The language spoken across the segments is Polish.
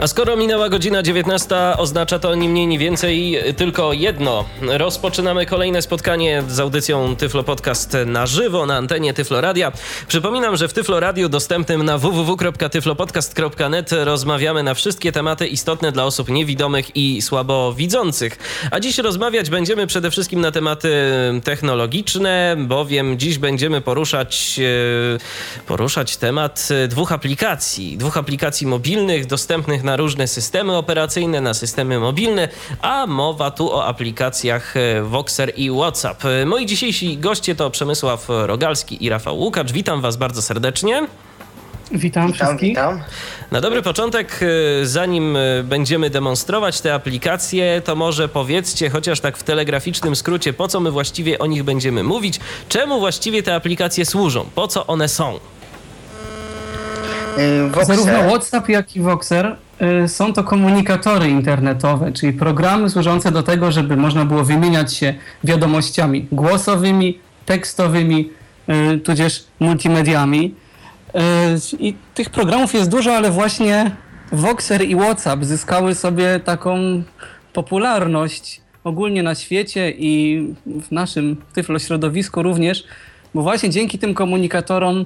A skoro minęła godzina 19, oznacza to ni mniej, ni więcej tylko jedno. Rozpoczynamy kolejne spotkanie z audycją Tyflo Podcast na żywo na antenie Tyflo Radia. Przypominam, że w Tyflo Radiu dostępnym na www.tyflopodcast.net rozmawiamy na wszystkie tematy istotne dla osób niewidomych i słabowidzących. A dziś rozmawiać będziemy przede wszystkim na tematy technologiczne, bowiem dziś będziemy poruszać, e, poruszać temat dwóch aplikacji. Dwóch aplikacji mobilnych dostępnych na różne systemy operacyjne, na systemy mobilne, a mowa tu o aplikacjach e, Voxer i WhatsApp. E, moi dzisiejsi goście to Przemysław Rogalski i Rafał Łukacz. Witam Was bardzo serdecznie. Witam, Witam, wszystkich. witam. Na dobry początek, e, zanim będziemy demonstrować te aplikacje, to może powiedzcie, chociaż tak w telegraficznym skrócie, po co my właściwie o nich będziemy mówić, czemu właściwie te aplikacje służą, po co one są. Voxer, Zarówno WhatsApp, jak i Voxer są to komunikatory internetowe, czyli programy służące do tego, żeby można było wymieniać się wiadomościami głosowymi, tekstowymi, y, tudzież multimediami. Y, I tych programów jest dużo, ale właśnie Voxer i WhatsApp zyskały sobie taką popularność ogólnie na świecie i w naszym tyflo środowisku również, bo właśnie dzięki tym komunikatorom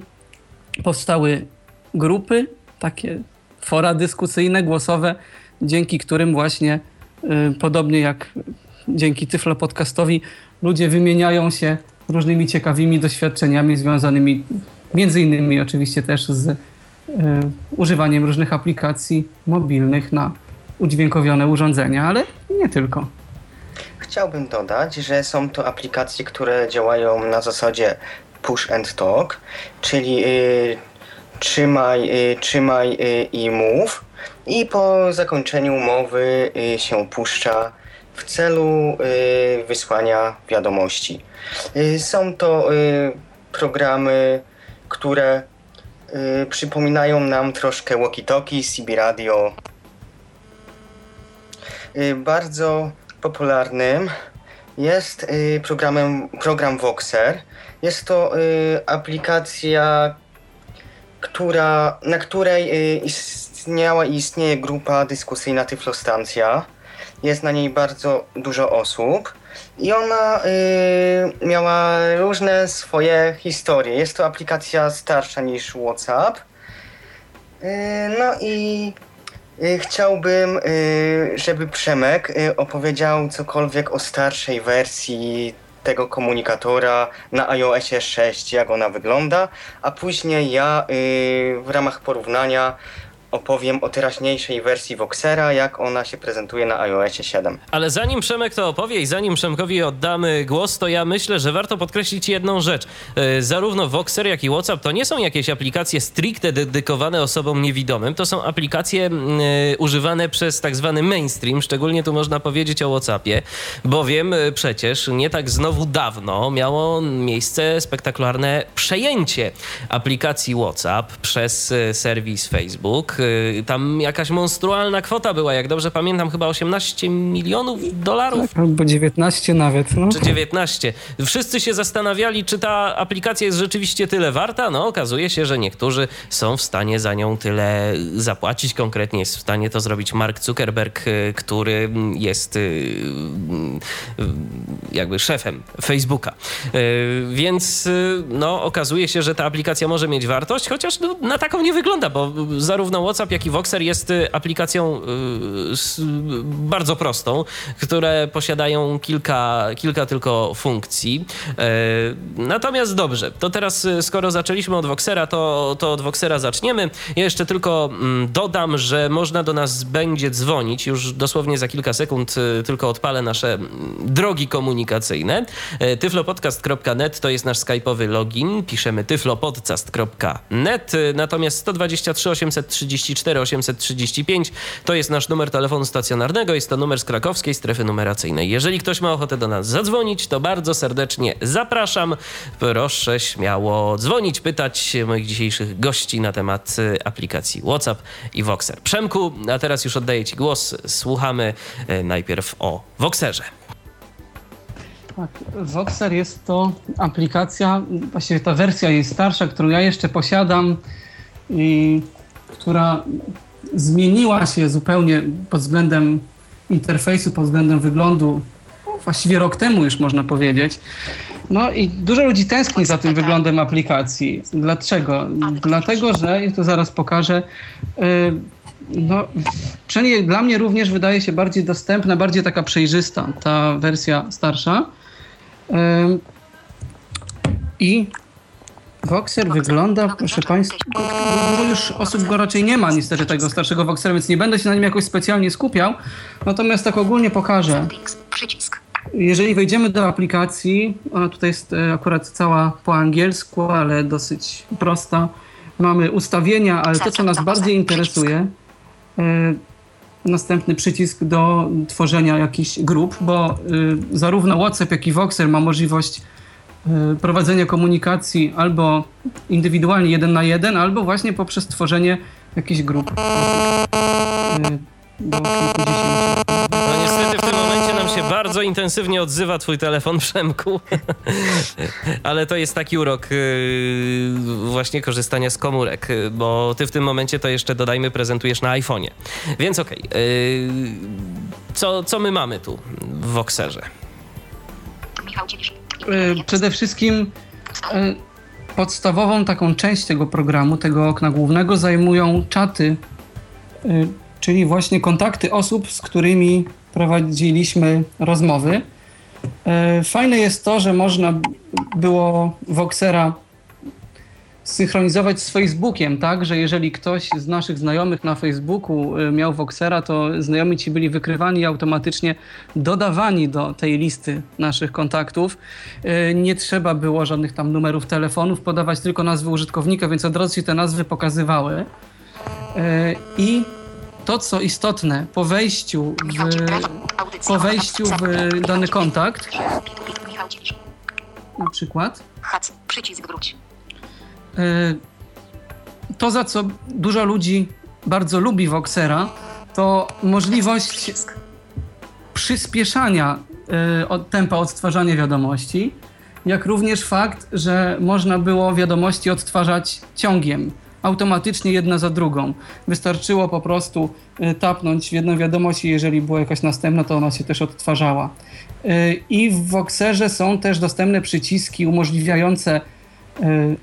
powstały grupy, takie fora dyskusyjne, głosowe, dzięki którym właśnie, y, podobnie jak dzięki Tyflo Podcastowi, ludzie wymieniają się różnymi ciekawymi doświadczeniami związanymi między innymi oczywiście też z y, używaniem różnych aplikacji mobilnych na udźwiękowione urządzenia, ale nie tylko. chciałbym dodać, że są to aplikacje, które działają na zasadzie push and talk, czyli y, trzymaj, y, trzymaj y, i mów i po zakończeniu umowy y, się puszcza w celu wysłania wiadomości. Są to programy, które przypominają nam troszkę walkie-talkie, CB radio, bardzo popularnym jest programem, program Voxer. Jest to aplikacja, która, na której y, istniała i istnieje grupa dyskusyjna Tyflostancja. Jest na niej bardzo dużo osób i ona y, miała różne swoje historie. Jest to aplikacja starsza niż WhatsApp. Y, no i Chciałbym, żeby Przemek opowiedział cokolwiek o starszej wersji tego komunikatora na iOSie 6, jak ona wygląda, a później ja y, w ramach porównania opowiem o teraźniejszej wersji Voxera, jak ona się prezentuje na iOSie 7. Ale zanim Przemek to opowie i zanim Przemkowi oddamy głos, to ja myślę, że warto podkreślić jedną rzecz. E, Zarówno Voxer, jak i WhatsApp to nie są jakieś aplikacje stricte dedykowane osobom niewidomym. To są aplikacje mm, e, używane przez tak zwany mainstream. Szczególnie tu można powiedzieć o WhatsAppie, bowiem e, przecież nie tak znowu dawno miało miejsce spektakularne przejęcie aplikacji WhatsApp przez serwis Facebook. E, Tam jakaś monstrualna kwota była, jak dobrze pamiętam, chyba 18 milionów dolarów Albo 19 nawet. No. czy 19. Wszyscy się zastanawiali, czy ta aplikacja jest rzeczywiście tyle warta. No, okazuje się, że niektórzy są w stanie za nią tyle zapłacić. Konkretnie jest w stanie to zrobić Mark Zuckerberg, y, który jest y, y, jakby szefem Facebooka. Y, Więc y, no, okazuje się, że ta aplikacja może mieć wartość, chociaż no, na taką nie wygląda, bo zarówno WhatsApp, jak i Voxer jest y, aplikacją y, bardzo prostą, które posiadają kilka, kilka tylko funkcji. E, Natomiast dobrze, to teraz y, skoro zaczęliśmy od Voxera, to, to od Voxera zaczniemy. Ja jeszcze tylko mm, dodam, że można do nas będzie dzwonić już dosłownie za kilka sekund, tylko odpalę nasze mm, drogi komunikacyjne. E, tyflopodcast.net to jest nasz skype'owy login. Piszemy tyflopodcast.net, natomiast 123 830 834 835 to jest nasz numer telefonu stacjonarnego, jest to numer z krakowskiej strefy numeracyjnej. Jeżeli ktoś ma ochotę do nas zadzwonić, to bardzo serdecznie zapraszam. Proszę śmiało dzwonić, pytać moich dzisiejszych gości na temat y, aplikacji WhatsApp i Voxer. Przemku, a teraz już oddaję Ci głos. Słuchamy y, najpierw o Voxerze. Tak, Voxer jest to aplikacja, właściwie ta wersja jej starsza, którą ja jeszcze posiadam i która zmieniła się zupełnie pod względem interfejsu, pod względem wyglądu, właściwie rok temu już można powiedzieć. No i dużo ludzi tęskni za tym wyglądem aplikacji. Dlaczego? Dlatego, że, i to zaraz pokażę, yy, no, przynajmniej dla mnie również wydaje się bardziej dostępna, bardziej taka przejrzysta ta wersja starsza. I Voxer wygląda, proszę Państwa, już osób go raczej nie ma niestety tego starszego Voxera, więc nie będę się na nim jakoś specjalnie skupiał. Natomiast tak ogólnie pokażę. Jeżeli wejdziemy do aplikacji, ona tutaj jest e, akurat cała po angielsku, ale dosyć prosta. Mamy ustawienia, ale to, co nas bardziej interesuje, e, następny przycisk do tworzenia jakichś grup, bo y, zarówno WhatsApp, jak i Voxer ma możliwość prowadzenia komunikacji albo indywidualnie jeden na jeden, albo właśnie poprzez tworzenie jakichś grup. Y, do kilkudziesięciu. No niestety w tym momencie nam się bardzo intensywnie odzywa twój telefon, Przemku. Ale to jest taki urok yy, właśnie korzystania z komórek, bo ty w tym momencie to jeszcze dodajmy prezentujesz na iPhone'ie. Więc okej, okay, co, co my mamy tu w Voxerze? Yy, przede wszystkim podstawową taką część tego programu, tego okna głównego zajmują czaty czyli właśnie kontakty osób, z którymi prowadziliśmy rozmowy. Fajne jest to, że można było Voxera synchronizować z Facebookiem, tak, że jeżeli ktoś z naszych znajomych na Facebooku e, miał Voxera, to znajomi ci byli wykrywani i automatycznie dodawani do tej listy naszych kontaktów. E, nie trzeba było żadnych tam numerów telefonów podawać, tylko nazwy użytkownika, więc od razu się te nazwy pokazywały. I to, co istotne, po wejściu w, po wejściu w dany kontakt, na przykład, przycisk wróć. E, to, za co dużo ludzi bardzo lubi Voxera, to możliwość przyspieszania e, tempa odtwarzania wiadomości, jak również fakt, że można było wiadomości odtwarzać ciągiem automatycznie jedna za drugą. Wystarczyło po prostu y, tapnąć w jedną wiadomość i jeżeli była jakaś następna, to ona się też odtwarzała. I w Voxerze są też dostępne przyciski umożliwiające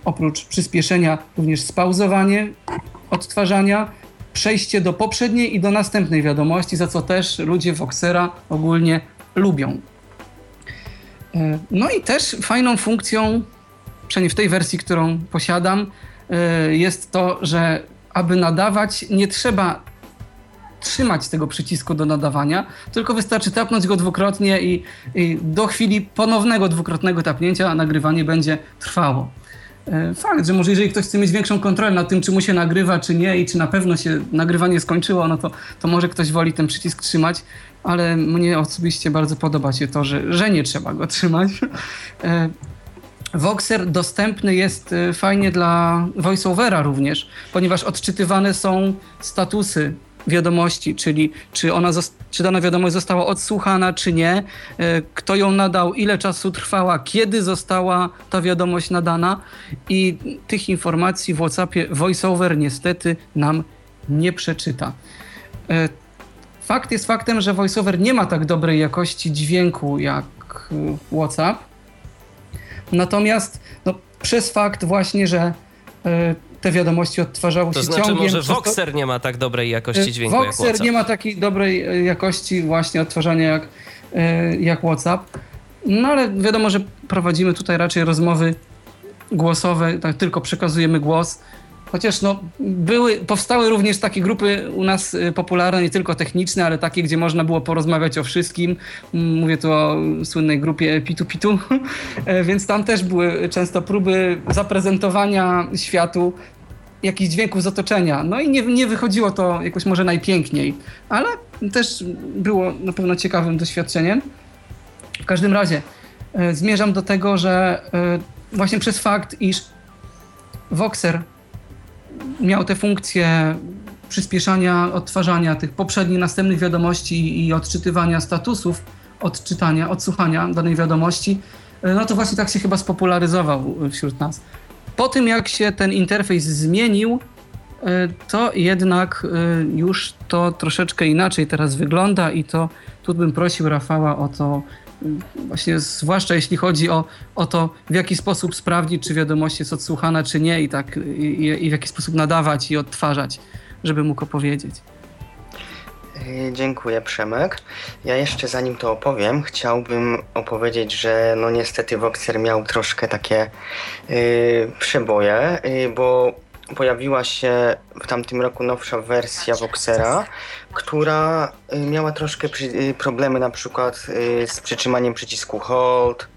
oprócz przyspieszenia również spauzowanie odtwarzania, przejście do poprzedniej i do następnej wiadomości, za co też ludzie Voxera ogólnie lubią. No i też fajną funkcją, przynajmniej w tej wersji, którą posiadam, Y, jest to, że aby nadawać, nie trzeba trzymać tego przycisku do nadawania, tylko wystarczy tapnąć go dwukrotnie i, i do chwili ponownego dwukrotnego tapnięcia nagrywanie będzie trwało. Y, fakt, że może jeżeli ktoś chce mieć większą kontrolę nad tym, czy mu się nagrywa, czy nie i czy na pewno się nagrywanie skończyło, no to, to może ktoś woli ten przycisk trzymać, ale mnie osobiście bardzo podoba się to, że, że nie trzeba go trzymać. Y, Voxer dostępny jest y, fajnie dla voiceovera również, ponieważ odczytywane są statusy wiadomości, czyli czy, ona, czy dana wiadomość została odsłuchana, czy nie, y, kto ją nadał, ile czasu trwała, kiedy została ta wiadomość nadana i tych informacji w WhatsAppie VoiceOver niestety nam nie przeczyta. Y, fakt jest faktem, że VoiceOver nie ma tak dobrej jakości dźwięku jak WhatsApp, Natomiast no, przez fakt właśnie, że te wiadomości odtwarzały to się znaczy, ciągiem. może Voxer to, nie ma tak dobrej jakości dźwięku Voxer jak WhatsApp. nie ma takiej dobrej e, jakości właśnie odtwarzania jak, y, jak WhatsApp. No ale wiadomo, że prowadzimy tutaj raczej rozmowy głosowe, tak tylko przekazujemy głos. Chociaż no, były, powstały również takie grupy u nas y, popularne, nie tylko techniczne, ale takie, gdzie można było porozmawiać o wszystkim. Mówię tu o słynnej grupie Pitu Pitu, e, więc tam też były często próby zaprezentowania światu jakichś dźwięków z otoczenia. No i nie, nie wychodziło to jakoś może najpiękniej, ale też było na pewno ciekawym doświadczeniem. W każdym razie e, zmierzam do tego, że e, właśnie przez fakt, iż Voxer miał te funkcje przyspieszania odtwarzania tych poprzednich, następnych wiadomości i odczytywania statusów odczytania, odsłuchania danej wiadomości, e, no to właśnie tak się chyba spopularyzował wśród nas. Po tym, jak się ten interfejs zmienił, e, to jednak e, już to troszeczkę inaczej teraz wygląda i to tu bym prosił Rafała o to, właśnie zwłaszcza jeśli chodzi o, o to, w jaki sposób sprawdzić, czy wiadomość jest odsłuchana, czy nie i tak i, i w jaki sposób nadawać i odtwarzać, żeby mógł opowiedzieć. Yy, Dziękuję, Przemek. Ja jeszcze zanim to opowiem, chciałbym opowiedzieć, że no niestety Voxer miał troszkę takie yy, przeboje, yy, bo pojawiła się w tamtym roku nowsza wersja Voxera, która yy, miała troszkę yy, problemy na przykład yy, z przytrzymaniem przycisku Hold.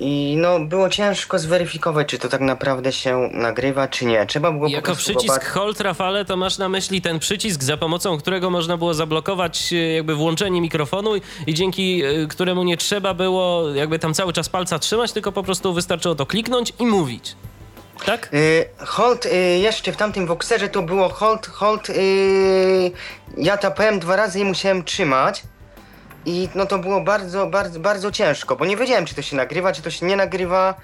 I no, było ciężko zweryfikować, czy to tak naprawdę się nagrywa, czy nie. Trzeba było po Jako prostu przycisk popatrzeć- hold, Rafale, to masz na myśli ten przycisk, za pomocą którego można było zablokować jakby włączenie mikrofonu i- dzięki któremu nie trzeba było jakby tam cały czas palca trzymać, tylko po prostu wystarczyło to kliknąć i mówić. Tak? Y, Hold y, jeszcze w tamtym Voxerze to było hold, hold. y, ja tapałem dwa razy i musiałem trzymać. I no to było bardzo, bardzo, bardzo ciężko, bo nie wiedziałem, czy to się nagrywa, czy to się nie nagrywa.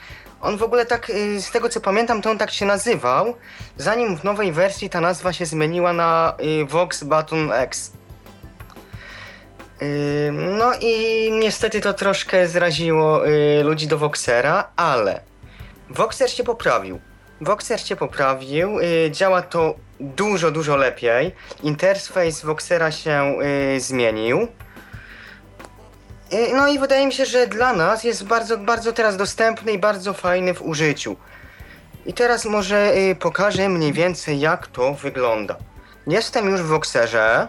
On w ogóle tak, z tego co pamiętam, to on tak się nazywał, zanim w nowej wersji ta nazwa się zmieniła na Vox Button X. No i niestety to troszkę zraziło ludzi do Voxera, ale Voxer się poprawił. Voxer się poprawił, y, działa to dużo, dużo lepiej. Interfejs Voxera się y, zmienił. Y, no i wydaje mi się, że dla nas jest bardzo, bardzo teraz dostępny i bardzo fajny w użyciu. I teraz może pokażę mniej więcej jak to wygląda. Jestem już w Voxerze.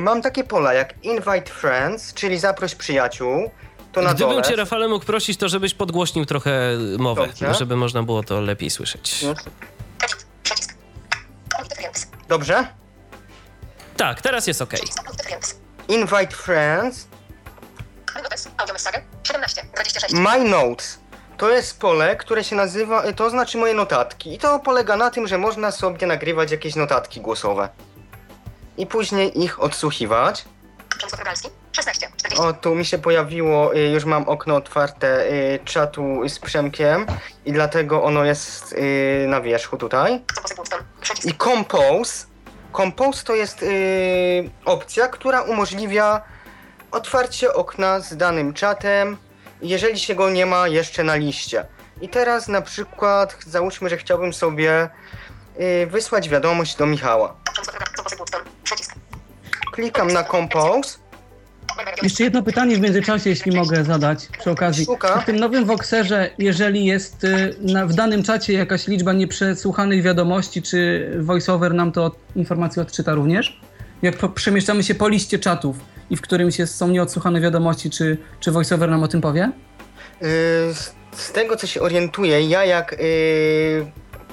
Mam takie pola jak Invite Friends, czyli zaproś przyjaciół. To na Gdybym dole. cię, Rafale, mógł prosić, to żebyś podgłośnił trochę mowę, Dobrze. żeby można było to lepiej słyszeć. Dobrze? Tak, teraz jest ok. Invite Friends. Notes. Audio message. 17. 26. My Notes. To jest pole, które się nazywa, to znaczy moje notatki. I to polega na tym, że można sobie nagrywać jakieś notatki głosowe. I później ich odsłuchiwać. Przemysław Rogalski. 16. 40. O, tu mi się pojawiło, y, już mam okno otwarte y, czatu z Przemkiem i dlatego ono jest y, na wierzchu tutaj. I Compose. Compose to jest opcja, która umożliwia otwarcie okna z danym czatem, jeżeli się go nie ma jeszcze na liście. I teraz na przykład załóżmy, że chciałbym sobie wysłać wiadomość do Michała. Przycisk. Klikam na Compose. Jeszcze jedno pytanie w międzyczasie, jeśli mogę zadać przy okazji. Szuka. W tym nowym Voxerze, jeżeli jest y, na, w danym czacie jakaś liczba nieprzesłuchanych wiadomości, czy VoiceOver nam to od, informację odczyta również? Jak po, przemieszczamy się po liście czatów i w którymś jest, są nieodsłuchane wiadomości, czy, czy VoiceOver nam o tym powie? Y, z, z tego co się orientuję, ja jak y,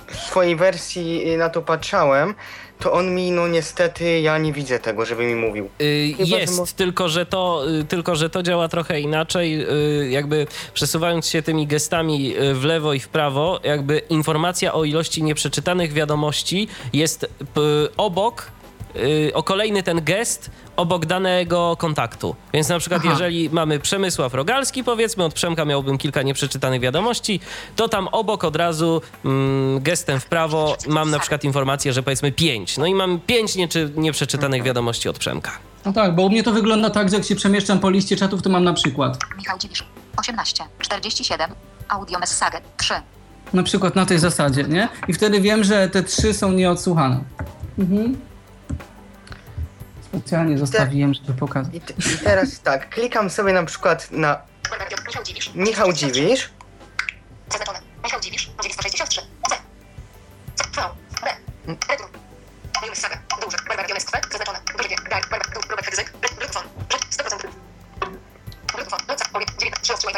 w swojej wersji y, na to patrzałem, to on mi, no niestety, ja nie widzę tego, żeby mi mówił. Y, Chyba, że Jest, mo- tylko, że to, y, tylko że to działa trochę inaczej. y, Jakby przesuwając się tymi gestami y, w lewo i w prawo, jakby informacja o ilości nieprzeczytanych wiadomości jest p- obok, y, o kolejny ten gest obok danego kontaktu. Więc na przykład, Aha. jeżeli mamy Przemysław Rogalski, powiedzmy, od Przemka miałbym kilka nieprzeczytanych wiadomości, to tam obok od razu mm, gestem w prawo mam na przykład informację, że powiedzmy pięć. No i mam pięć nieczy- nieprzeczytanych wiadomości od Przemka. No tak, bo u mnie to wygląda tak, że jak się przemieszczam po liście czatów, to mam na przykład. Michał Dziwisz. 18. 47. Audio message. 3. Na przykład na tej zasadzie, nie? I wtedy wiem, że te trzy są nieodsłuchane. Mhm. Specjalnie zostawiłem, żeby pokazać. I, te, I, teraz tak, klikam sobie na przykład na Michał Dziwisz. Michał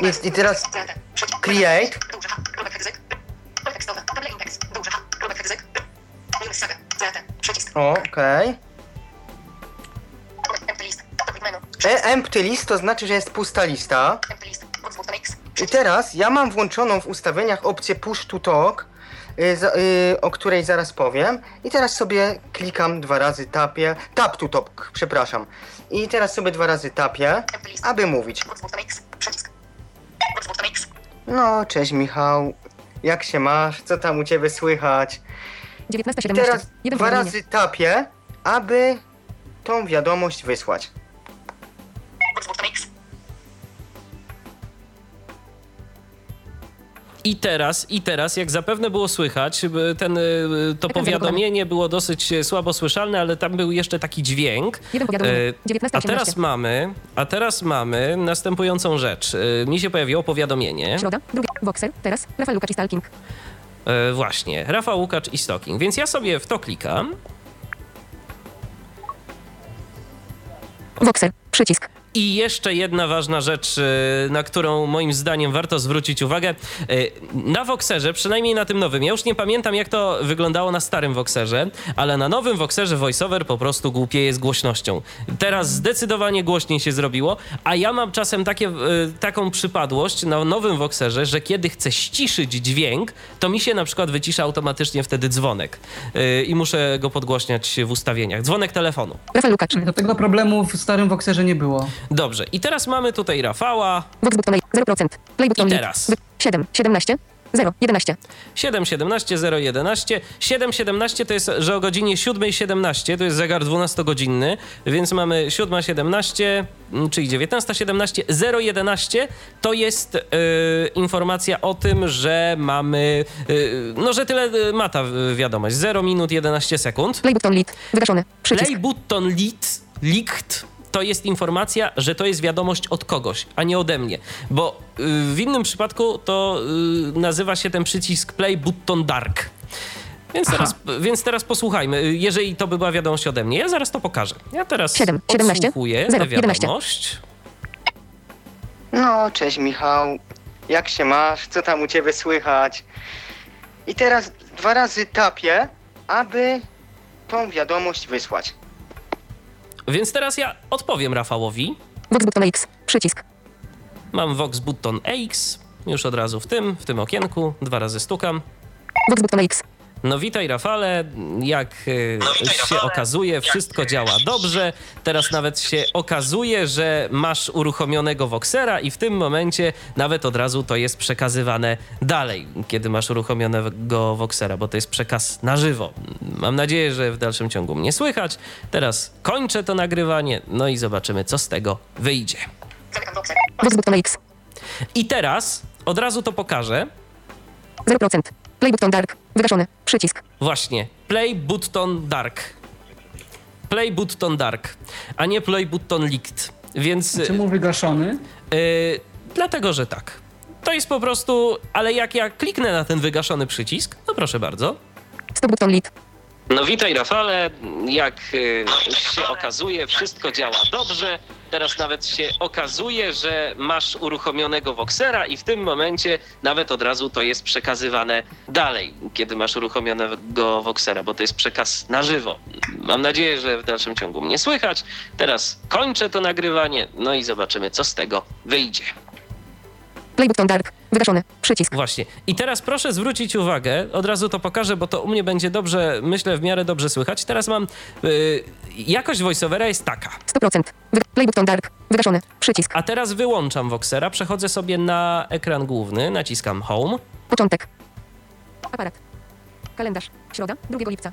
Jest. i teraz create. Duże. Okej. Okay. E, empty list to znaczy, że jest pusta lista. I teraz ja mam włączoną w ustawieniach opcję push to talk, y, za, y, o której zaraz powiem. I teraz sobie klikam dwa razy, tapię. Tap to talk, przepraszam. I teraz sobie dwa razy tapię, aby mówić. No, cześć Michał. Jak się masz? Co tam u ciebie słychać? 19, I 17. teraz dwa razy tapię, aby tą wiadomość wysłać. I teraz, i teraz, jak zapewne było słychać, y, ten, y, to Ekran powiadomienie było dosyć y, słabo słyszalne, ale tam był jeszcze taki dźwięk. Jeden powiadomienie. 19, A teraz 18. mamy, a teraz mamy następującą rzecz. Mi się pojawiło powiadomienie. Środa, drugi, Voxer, teraz, Rafał Lukacz i Stalking. E, Właśnie, Rafał Łukacz i Stocking. Więc ja sobie w to klikam. Voxer, przycisk. I jeszcze jedna ważna rzecz, y, na którą moim zdaniem warto zwrócić uwagę. Y, Na Voxerze, przynajmniej na tym nowym, ja już nie pamiętam jak to wyglądało na starym Voxerze, ale na nowym Voxerze VoiceOver po prostu głupieje z głośnością. Teraz zdecydowanie głośniej się zrobiło, a ja mam czasem takie, y, taką przypadłość na nowym Voxerze, że kiedy chcę ściszyć dźwięk, to mi się na przykład wycisza automatycznie wtedy dzwonek i muszę go podgłośniać w ustawieniach. Dzwonek telefonu. Do tego problemu w starym Voxerze nie było. Dobrze, i teraz mamy tutaj Rafała, Vox button 0%. Play button I teraz. Wy- 7, 17, 0, 11. 7.17, 0.11. 7.17 to jest, że o godzinie 7.17, to jest zegar 12-godzinny, więc mamy 7.17, mm, czyli 19.17, 0.11 to jest y, informacja o tym, że mamy, y, no że tyle y, ma ta wiadomość, 0 minut 11 sekund. Play button lead. Wygaszony. Przycisk. Play button lit, licht to jest informacja, że to jest wiadomość od kogoś, a nie ode mnie. Bo y, w innym przypadku to y, nazywa się ten przycisk play button dark. Więc teraz, więc teraz posłuchajmy. Jeżeli to by była wiadomość ode mnie, ja zaraz to pokażę. Ja teraz Siedem, 17, odsłuchuję zero, tę 11. wiadomość. No, cześć Michał. Jak się masz? Co tam u ciebie słychać? I teraz dwa razy tapię, aby tą wiadomość wysłać. Więc teraz ja odpowiem Rafałowi. Vox button X. Przycisk. Mam Vox button X, już od razu w tym, w tym okienku. Dwa razy stukam. Vox button X. No witaj Rafale, jak y, się okazuje, wszystko działa dobrze. Teraz nawet się okazuje, że masz uruchomionego Voxera i w tym momencie nawet od razu to jest przekazywane dalej, kiedy masz uruchomionego Voxera, bo to jest przekaz na żywo. Mam nadzieję, że w dalszym ciągu mnie słychać. Teraz kończę to nagrywanie, no i zobaczymy, co z tego wyjdzie. I teraz od razu to pokażę. 0%. Play button dark. Wygaszony. Przycisk. Właśnie. Play button dark. Play button dark, a nie play button licht. Więc Czemu wygaszony? yy, dlatego, że tak. To jest po prostu, ale jak ja kliknę na ten wygaszony przycisk, no proszę bardzo. Stop button lead. No witaj Rafale, jak y, się okazuje, wszystko działa dobrze. Teraz nawet się okazuje, że masz uruchomionego Voxera i w tym momencie nawet od razu to jest przekazywane dalej, kiedy masz uruchomionego Voxera, bo to jest przekaz na żywo. Mam nadzieję, że w dalszym ciągu mnie słychać. Teraz kończę to nagrywanie, no i zobaczymy, co z tego wyjdzie. Play button dark. Wygaszony. Przycisk. Właśnie. I teraz proszę zwrócić uwagę, od razu to pokażę, bo to u mnie będzie dobrze, myślę, w miarę dobrze słychać. Teraz mam. Yy, jakość voiceovera jest taka. 100%. Wyga- Play button dark. Wygaszony. Przycisk. A teraz wyłączam Voxera, przechodzę sobie na ekran główny, naciskam Home. Początek. Aparat. Kalendarz. Środa, 2 lipca.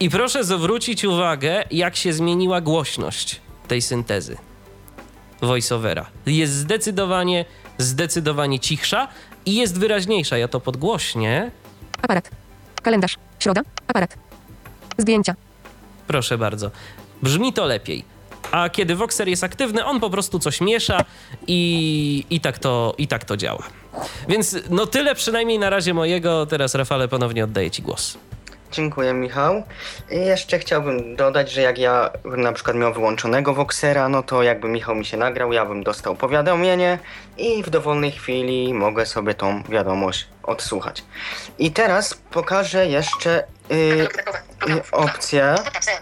I proszę zwrócić uwagę, jak się zmieniła głośność tej syntezy voiceovera. Jest zdecydowanie, zdecydowanie cichsza i jest wyraźniejsza. Ja to podgłośnię. Aparat. Kalendarz. Środa. Aparat. Zdjęcia. Proszę bardzo. Brzmi to lepiej. A kiedy Voxer jest aktywny, on po prostu coś miesza i, i, tak, to, i tak to działa. Więc no tyle przynajmniej na razie mojego. Teraz Rafale ponownie oddaję Ci głos. Dziękuję, Michał. I jeszcze chciałbym dodać, że jak ja bym na przykład miał wyłączonego Voxera, no to jakby Michał mi się nagrał, ja bym dostał powiadomienie i w dowolnej chwili mogę sobie tą wiadomość odsłuchać. I teraz pokażę jeszcze y, Katalog dodatkowy. Program. y, opcję Tab, tab, C.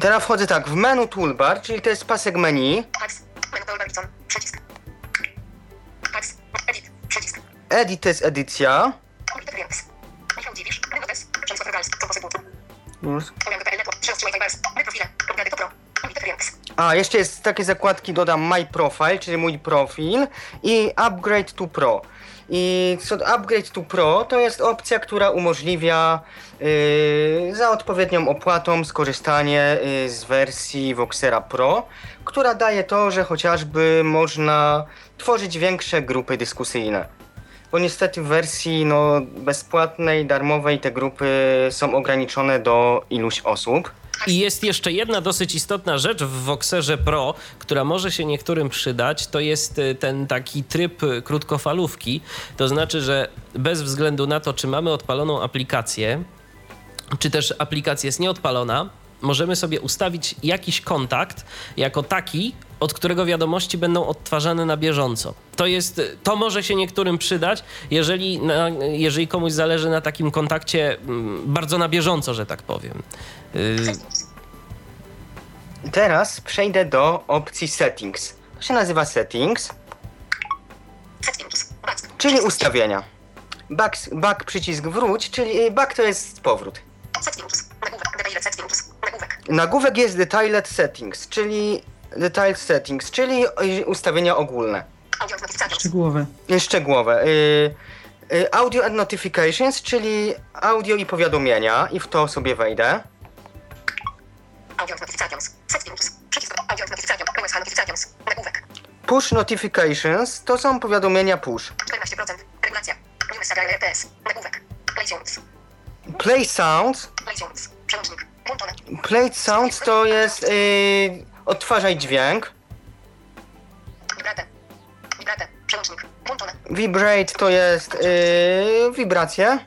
Teraz wchodzę tak w menu toolbar, czyli to jest pasek menu. Przycisk. Edit. Przycisk. Edit to jest edycja. Już. Preference. A, jeszcze jest takie zakładki, dodam My Profile, czyli mój profil i Upgrade to Pro. I co Upgrade to Pro, to jest opcja, która umożliwia za odpowiednią opłatą skorzystanie yy, z wersji Voxera Pro, która daje to, że chociażby można tworzyć większe grupy dyskusyjne. Bo niestety w wersji no, bezpłatnej, darmowej te grupy są ograniczone do iluś osób. I jest jeszcze jedna dosyć istotna rzecz w Voxerze Pro, która może się niektórym przydać. To jest y, ten taki tryb krótkofalówki. To znaczy, że bez względu na to, czy mamy odpaloną aplikację, czy też aplikacja jest nieodpalona, możemy sobie ustawić jakiś kontakt jako taki, od którego wiadomości będą odtwarzane na bieżąco. To jest, to może się niektórym przydać, jeżeli, na, jeżeli komuś zależy na takim kontakcie mm, bardzo na bieżąco, że tak powiem. Y, Teraz przejdę do opcji Settings. To się nazywa Settings, Settings. Back. czyli ustawienia. Back, back przycisk wróć, czyli y, back to jest powrót. Nagłówek. Jest Detailed Settings, czyli Detailed Settings, czyli ustawienia ogólne. Szczegółowe. Y, Szczegółowe. Y, y, Audio and Notifications, czyli audio i powiadomienia i w to sobie wejdę. Audio notifications. Settings. Przycisk. Audio notifications. OSH notifications. Nagłówek. Push Notifications to są powiadomienia push. 14%. Regulacja. RTS. Nagłówek. Play. Play Sounds Play sounds. To jest yy, odtwarzaj dźwięk. Vibrate. To jest yy, wibracje.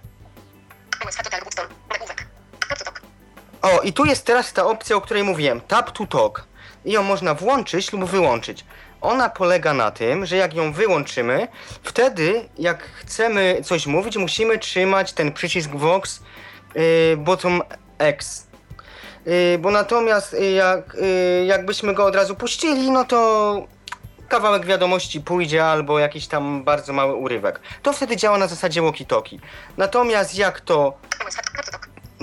O, i tu jest teraz ta opcja, o której mówiłem. Tap to talk. I ją można włączyć lub wyłączyć. Ona polega na tym, że jak ją wyłączymy, wtedy jak chcemy coś mówić, musimy trzymać ten przycisk Vox yy, bottom X. Yy, bo natomiast yy, jak, jakbyśmy go od razu puścili, no to kawałek wiadomości pójdzie albo jakiś tam bardzo mały urywek. To wtedy działa na zasadzie walkie-talkie. Natomiast jak to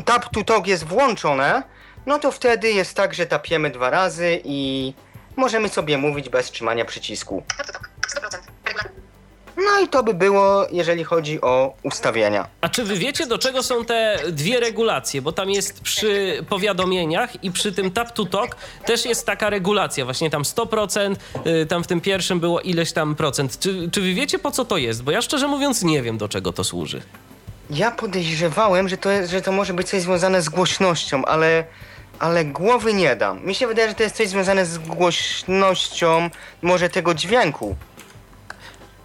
tap to talk jest włączone, no to wtedy jest tak, że tapiemy dwa razy i możemy sobie mówić bez trzymania przycisku. No i to by było, jeżeli chodzi o ustawienia. A czy wy wiecie, do czego są te dwie regulacje? Bo tam jest przy powiadomieniach i przy tym tap to talk też jest taka regulacja, właśnie tam 100%, y, tam w tym pierwszym było ileś tam procent. Czy, czy wy wiecie, po co to jest? Bo ja szczerze mówiąc nie wiem, do czego to służy. Ja podejrzewałem, że to, jest, że to może być coś związane z głośnością, ale, ale głowy nie dam. Mi się wydaje, że to jest coś związane z głośnością może tego dźwięku.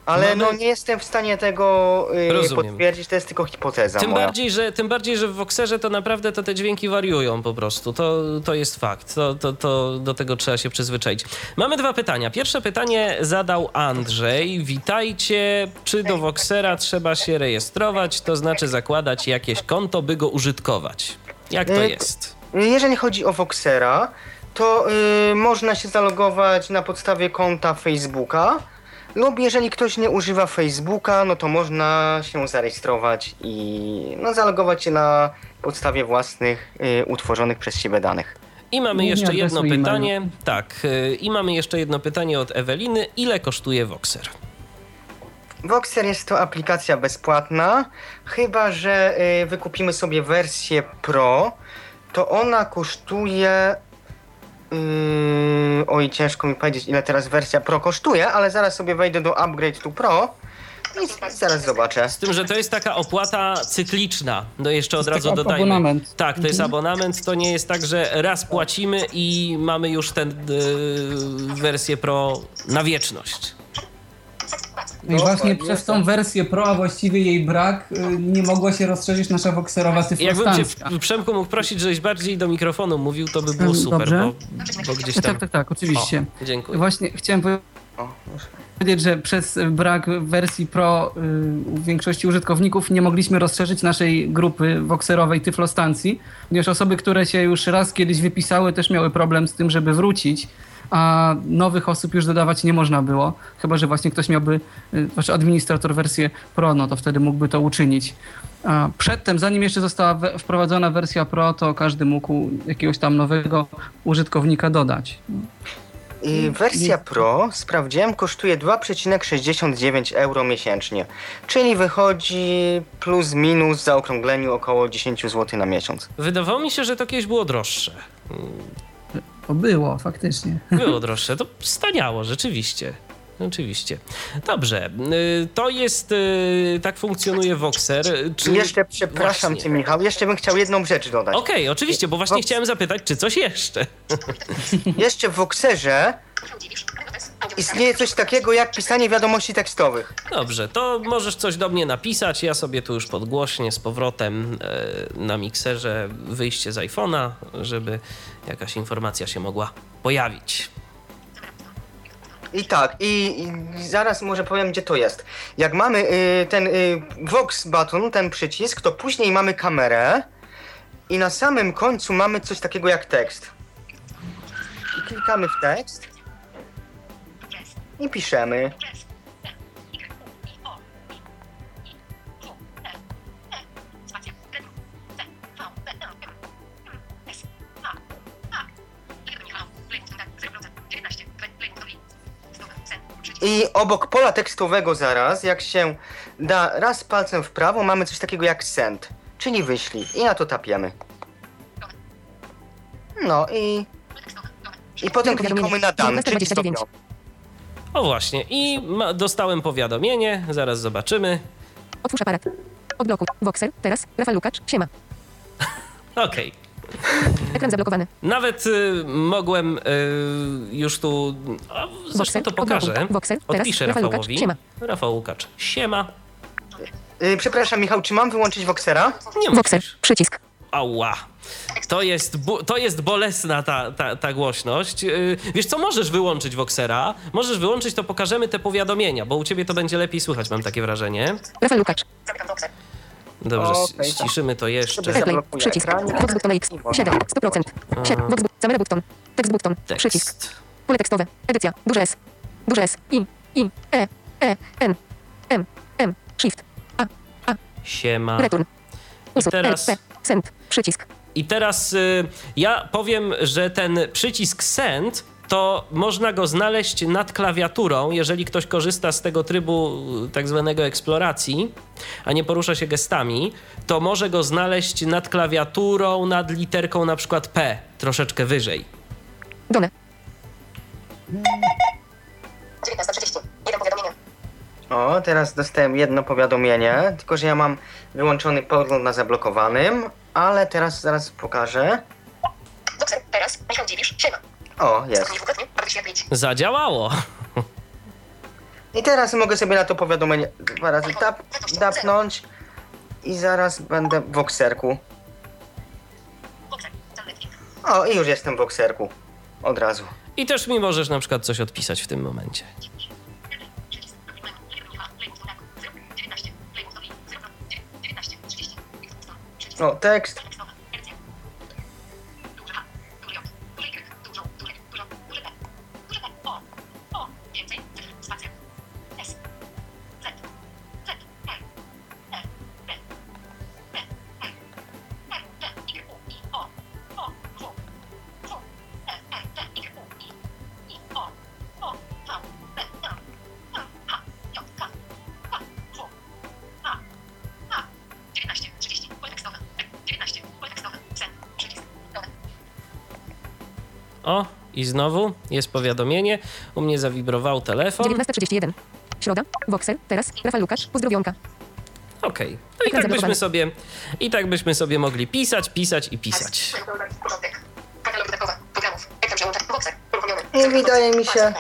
Ale Mamy- no nie jestem w stanie tego y, Rozumiem. potwierdzić, to jest tylko hipoteza Tym moja. bardziej, że, tym bardziej, że w Voxerze to naprawdę to te dźwięki wariują po prostu. To, to jest fakt. To, to, to do tego trzeba się przyzwyczaić. Mamy dwa pytania. Pierwsze pytanie zadał Andrzej. Witajcie. Czy do Voxera trzeba się rejestrować, to znaczy zakładać jakieś konto, by go użytkować? Jak to Y, jest? Jeżeli chodzi o Voxera, to y, można się zalogować na podstawie konta Facebooka, lub jeżeli ktoś nie używa Facebooka, no to można się zarejestrować i no, zalogować się na podstawie własnych y, utworzonych przez siebie danych. I mamy jeszcze jedno pytanie. Tak. y, I mamy jeszcze jedno pytanie od Eweliny. Ile kosztuje Voxer? Voxer jest to aplikacja bezpłatna, chyba że y, wykupimy sobie wersję Pro, to ona kosztuje. Yy, oj, ciężko mi powiedzieć, ile teraz wersja Pro kosztuje, ale zaraz sobie wejdę do Upgrade to Pro I zaraz zobaczę. Z tym, że to jest taka opłata cykliczna. No jeszcze od To jest razu dodajmy. abonament. Tak, to jest abonament. To nie jest tak, że raz płacimy i mamy już tę wersję Pro na wieczność. No i właśnie tak, przez tą tak. wersję Pro, a właściwie jej brak, y, nie mogła się rozszerzyć nasza Voxerowa Jakbym cię, tyflostancja. Przemku, mógł prosić, żebyś bardziej do mikrofonu mówił, to by było super, dobrze. bo, bo gdzieś tam... Tak, tak, tak, oczywiście. O, dziękuję. Właśnie chciałem powiedzieć, że przez brak wersji Pro y, u większości użytkowników nie mogliśmy rozszerzyć naszej grupy Voxerowej Tyflostancji, ponieważ osoby, które się już raz kiedyś wypisały, też miały problem z tym, żeby wrócić, a nowych osób już dodawać nie można było, chyba że właśnie ktoś miałby, y, znaczy administrator wersję Pro, no to wtedy mógłby to uczynić. A przedtem, zanim jeszcze została we- wprowadzona wersja Pro, to każdy mógł jakiegoś tam nowego użytkownika dodać. I wersja Pro, sprawdziłem, kosztuje 2,69 euro miesięcznie. Czyli wychodzi plus minus w zaokrągleniu około 10 zł na miesiąc. Wydawało mi się, że to kiedyś było droższe. To było, faktycznie. Było droższe, to staniało, rzeczywiście. Oczywiście. Dobrze, y, to jest, y, tak funkcjonuje Voxer. Czy... Jeszcze przepraszam Właśnie. cię Michał, jeszcze bym chciał jedną rzecz dodać. Okej, oczywiście, bo właśnie Vox- chciałem zapytać, czy coś jeszcze? Jeszcze w Voxerze istnieje coś takiego jak pisanie wiadomości tekstowych. Dobrze, to możesz coś do mnie napisać. Ja sobie tu już podgłośnię z powrotem e, na mikserze wyjście z iPhone'a, żeby jakaś informacja się mogła pojawić. I tak, i, i zaraz może powiem, gdzie to jest. Jak mamy y, ten y, Vox button, ten przycisk, to później mamy kamerę i na samym końcu mamy coś takiego jak tekst. I klikamy w tekst i piszemy. I obok pola tekstowego zaraz, jak się da raz palcem w prawo, mamy coś takiego jak send, czyli wyślij. I na to tapiemy. No i, i potem klikamy na dane, czyli 1929. stopnią. O właśnie, i ma, dostałem powiadomienie, zaraz zobaczymy. Otwórz aparat. Odblokuj. Voxer. Teraz. Rafał Lukacz. Siema. Okej. Ekran zablokowany. Nawet y, mogłem y, już tu. A, zresztą Voxer, to pokażę. Voxer, teraz Odpiszę Rafał Łukacz, Rafałowi. siema. Rafał Łukacz. Siema. Y, przepraszam Michał, czy mam wyłączyć Voxera? Nie Voxer. musisz. Przycisk. Ała. To jest, to jest bolesna ta, ta, ta głośność. Yy, Wiesz co, możesz wyłączyć Voxera, możesz wyłączyć, to pokażemy te powiadomienia, bo u ciebie to będzie lepiej słychać, mam takie wrażenie. Rafał Lukacz. Zamykam Voxer. Dobrze, okay, ściszymy to jeszcze. Zablokuję Przycisk. Vox button X. 7. 100%. 7. Vox but- Camera button. Tekst button. Przycisk. Pole tekstowe. Edycja. Duże S. Duże S. I. I. E. E. N. M. M. Shift. A. Siema. Return. Usuw. teraz- L. P. Send. Przycisk. I teraz y, ja powiem, że ten przycisk send to można go znaleźć nad klawiaturą, jeżeli ktoś korzysta z tego trybu y, tak zwanego eksploracji, a nie porusza się gestami, to może go znaleźć nad klawiaturą, nad literką na przykład P, troszeczkę wyżej. Done. 19.30. Jeden powiadomienie. O, teraz dostałem jedno powiadomienie, tylko że ja mam wyłączony podgląd na zablokowanym, ale teraz zaraz pokażę. Voxer, teraz. Michał Dziwisz, siema. O, jest. Zadziałało. I teraz mogę sobie na to powiadomienie dwa razy tap, dapnąć i zaraz będę w Link. O, i już jestem w Voxerku. Od razu. I też mi możesz na przykład coś odpisać w tym momencie. Przycisk. Lider i znowu jest powiadomienie. U mnie zawibrował telefon. 19.31. Środa. Voxer. Teraz. Rafał Łukasz. Pozdrowionka. Okej. No i tak byśmy sobie, i tak byśmy sobie mogli pisać, pisać i pisać. I wydaje mi się,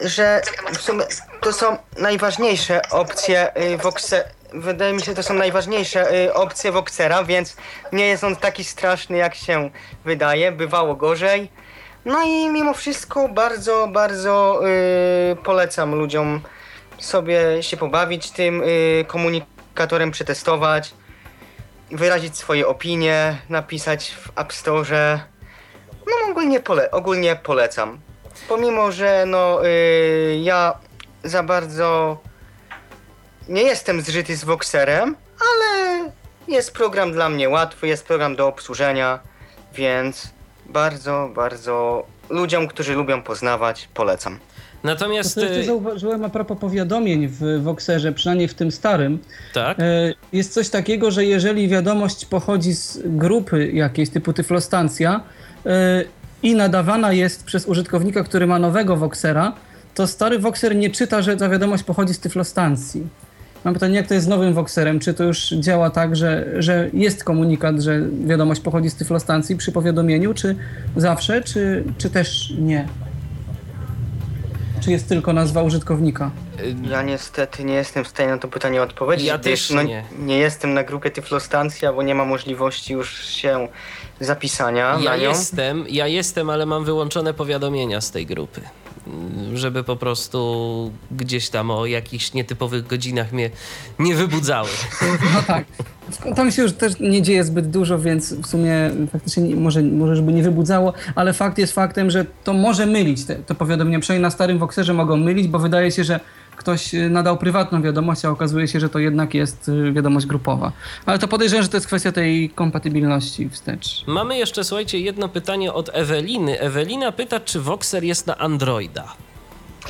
że w sumie to są najważniejsze opcje y, Voxe. Wydaje mi się, to są najważniejsze y, opcje Voxera, więc nie jest on taki straszny, jak się wydaje. Bywało gorzej. No i mimo wszystko bardzo, bardzo y, polecam ludziom sobie się pobawić tym y, komunikatorem, przetestować, wyrazić swoje opinie, napisać w App Store. No ogólnie, pole, ogólnie polecam. Pomimo, że no y, ja za bardzo nie jestem zżyty z Voxerem, ale jest program dla mnie łatwy, jest program do obsłużenia, więc bardzo, bardzo ludziom, którzy lubią poznawać, polecam. To Natomiast, co jeszcze y, zauważyłem a propos powiadomień w Voxerze, przynajmniej w tym starym, tak, e, jest coś takiego, że jeżeli wiadomość pochodzi z grupy jakiejś typu Tyflostancja e, i nadawana jest przez użytkownika, który ma nowego Voxera, to stary Voxer nie czyta, że ta wiadomość pochodzi z Tyflostancji. Mam pytanie, jak to jest z nowym Voxerem? Czy to już działa tak, że, że jest komunikat, że wiadomość pochodzi z Tyflostancji przy powiadomieniu, czy zawsze, czy, czy też nie? Czy jest tylko nazwa użytkownika? Ja niestety nie jestem w stanie na to pytanie odpowiedzieć, Ja gdyż też no, nie. nie jestem na grupie Tyflostancja, bo nie ma możliwości już się zapisania ja na nią. jestem, ja jestem, ale mam wyłączone powiadomienia z tej grupy. Żeby po prostu gdzieś tam o jakichś nietypowych godzinach mnie nie wybudzały. No tak. Tam się już też nie dzieje zbyt dużo, więc w sumie faktycznie nie, może, może żeby nie wybudzało, ale fakt jest faktem, że to może mylić te, to powiadomienia. Przynajmniej na starym Voxerze mogą mylić, bo wydaje się, że ktoś y, nadał prywatną wiadomość, a okazuje się, że to jednak jest y, wiadomość grupowa. Ale to podejrzewam, że to jest kwestia tej kompatybilności wstecz. Mamy jeszcze, słuchajcie, jedno pytanie od Eweliny. Ewelina pyta, czy Voxer jest na Androida.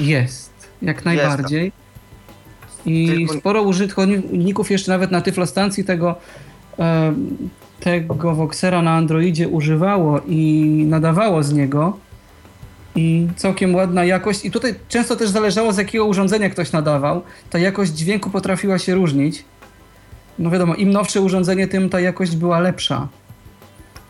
Jest, jak najbardziej. I Tylko- sporo użytkowników jeszcze nawet na Tyflostancji tego, tego Voxera na Androidzie używało i nadawało z niego. I całkiem ładna jakość. I tutaj często też zależało z jakiego urządzenia ktoś nadawał. Ta jakość dźwięku potrafiła się różnić. No wiadomo, im nowsze urządzenie, tym ta jakość była lepsza.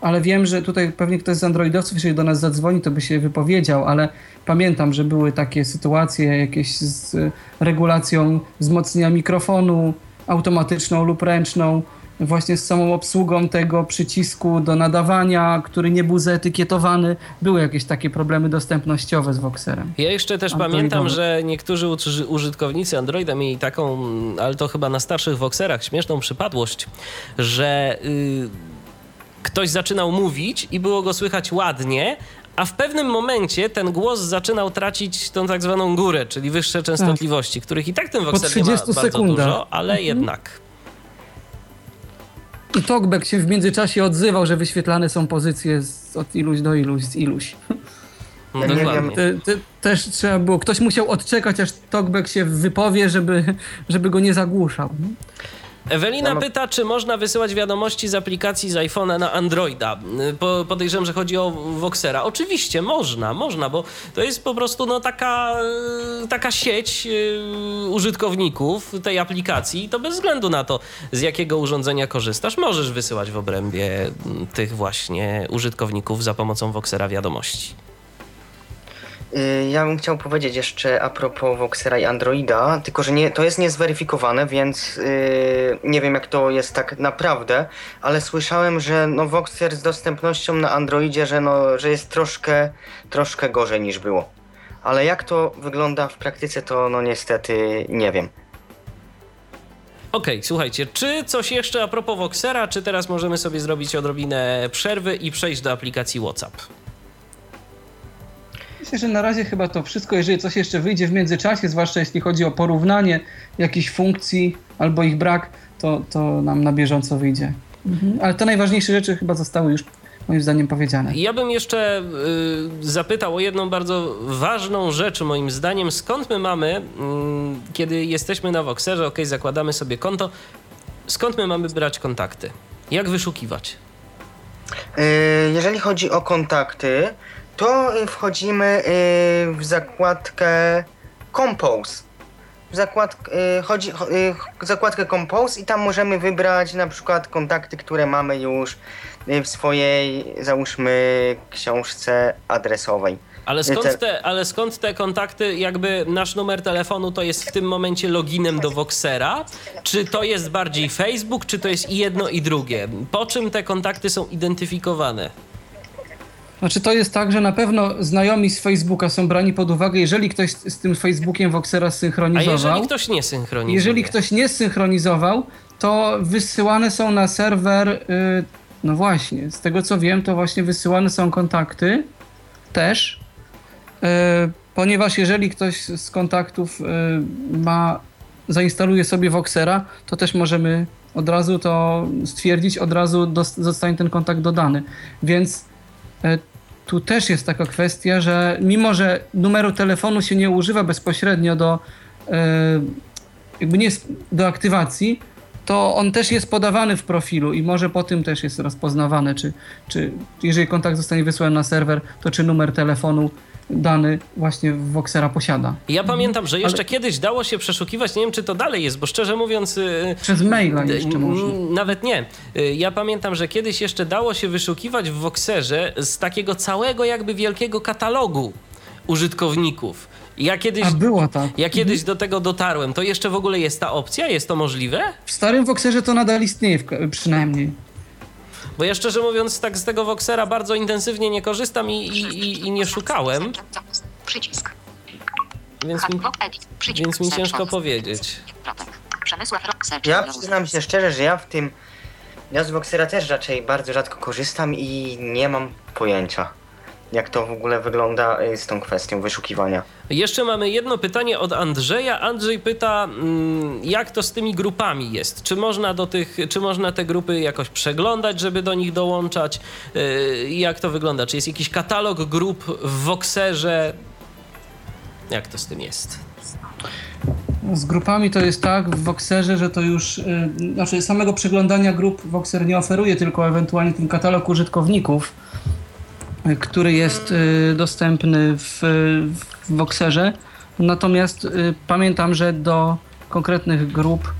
Ale wiem, że tutaj pewnie ktoś z Androidowców, jeżeli do nas zadzwoni, to by się wypowiedział, ale pamiętam, że były takie sytuacje jakieś z regulacją wzmocnienia mikrofonu automatyczną lub ręczną, właśnie z samą obsługą tego przycisku do nadawania, który nie był zaetykietowany. Były jakieś takie problemy dostępnościowe z Voxerem. Ja jeszcze też Androidowy. pamiętam, że niektórzy użytkownicy Androida mieli taką, ale to chyba na starszych Voxerach, śmieszną przypadłość, że y, ktoś zaczynał mówić i było go słychać ładnie, a w pewnym momencie ten głos zaczynał tracić tą tak zwaną górę, czyli wyższe częstotliwości, których i tak ten Voxer nie ma 30 bardzo sekundach. dużo, ale jednak. I Talkback się w międzyczasie odzywał, że wyświetlane są pozycje z, od iluś do iluś, z iluś. No, Ja nie wiem, dokładnie. Te, te, też trzeba było, ktoś musiał odczekać, aż Talkback się wypowie, żeby, żeby go nie zagłuszał. Ewelina Ja pyta, czy można wysyłać wiadomości z aplikacji z iPhone'a na Androida. Po, podejrzewam, że chodzi o Voxera. Oczywiście, można, można, bo to jest po prostu no, taka, y, taka sieć y, użytkowników tej aplikacji. To bez względu na to, z jakiego urządzenia korzystasz, możesz wysyłać w obrębie tych właśnie użytkowników za pomocą Voxera wiadomości. Y, Ja bym chciał powiedzieć jeszcze a propos Voxera i Androida, tylko że nie, to jest niezweryfikowane, więc y, nie wiem jak to jest tak naprawdę, ale słyszałem, że no Voxer z dostępnością na Androidzie, że, no, że jest troszkę, troszkę gorzej niż było. Ale jak to wygląda w praktyce, to no niestety nie wiem. Okej, słuchajcie, czy coś jeszcze a propos Voxera, czy teraz możemy sobie zrobić odrobinę przerwy i przejść do aplikacji WhatsApp? Myślę, że na razie chyba to wszystko. Jeżeli coś jeszcze wyjdzie w międzyczasie, zwłaszcza jeśli chodzi o porównanie jakichś funkcji albo ich brak, to, to nam na bieżąco wyjdzie. Mhm. Ale te najważniejsze rzeczy chyba zostały już moim zdaniem powiedziane. Ja bym jeszcze y, zapytał o jedną bardzo ważną rzecz, moim zdaniem. Skąd my mamy, mm, kiedy jesteśmy na Voxerze, ok, zakładamy sobie konto, skąd my mamy brać kontakty? Jak wyszukiwać? Y, Jeżeli chodzi o kontakty, to wchodzimy y, w zakładkę Compose. w zakład, y, chodzi, cho- y, zakładkę Compose i tam możemy wybrać na przykład kontakty, które mamy już w swojej, załóżmy, książce adresowej. Ale skąd, te, ale skąd te kontakty, jakby nasz numer telefonu to jest w tym momencie loginem do Voxera? Czy to jest bardziej Facebook, czy to jest i jedno i drugie? Po czym te kontakty są identyfikowane? Znaczy to jest tak, że na pewno znajomi z Facebooka są brani pod uwagę, jeżeli ktoś z tym Facebookiem Voxera A synchronizował. jeżeli ktoś nie synchronizuje? Jeżeli ktoś nie synchronizował, to wysyłane są na serwer. y, no właśnie, z tego co wiem, to właśnie wysyłane są kontakty też. y, ponieważ jeżeli ktoś z kontaktów y, ma, zainstaluje sobie Voxera, to też możemy od razu to stwierdzić, od razu zostanie ten kontakt dodany. Więc tu też jest taka kwestia, że mimo, że numeru telefonu się nie używa bezpośrednio do y, jakby nie do aktywacji, to on też jest podawany w profilu i może po tym też jest rozpoznawane, czy, czy jeżeli kontakt zostanie wysłany na serwer, to czy numer telefonu dany właśnie Voxera posiada. Ja pamiętam, że jeszcze Ale- kiedyś dało się przeszukiwać, nie wiem czy to dalej jest, bo szczerze mówiąc... y, Przez maila D- jeszcze można. Nawet nie. Y, Ja pamiętam, że kiedyś jeszcze dało się wyszukiwać w Voxerze z takiego całego jakby wielkiego katalogu użytkowników. Ja kiedyś, A było tak. ja kiedyś do tego dotarłem. To jeszcze w ogóle jest ta opcja? Jest to możliwe? W starym Voxerze to nadal istnieje przynajmniej. Bo ja szczerze mówiąc tak z tego Voxera bardzo intensywnie nie korzystam i, i, i, i nie szukałem, Przycisk. więc mi, więc mi ciężko powiedzieć. Ja przyznam się szczerze, że ja w tym. Ja z Voxera też raczej bardzo rzadko korzystam i nie mam pojęcia, jak to w ogóle wygląda y, z tą kwestią wyszukiwania. Jeszcze mamy jedno pytanie od Andrzeja. Andrzej pyta, mm, jak to z tymi grupami jest? Czy można do tych, czy można te grupy jakoś przeglądać, żeby do nich dołączać? Yy, Jak to wygląda? Czy jest jakiś katalog grup w Voxerze? Jak to z tym jest? Z grupami to jest tak w Voxerze, że to już, y, znaczy samego przeglądania grup Voxer nie oferuje, tylko ewentualnie ten katalog użytkowników, y, który jest y, dostępny w, w Voxerze. Natomiast y, pamiętam, że do konkretnych grup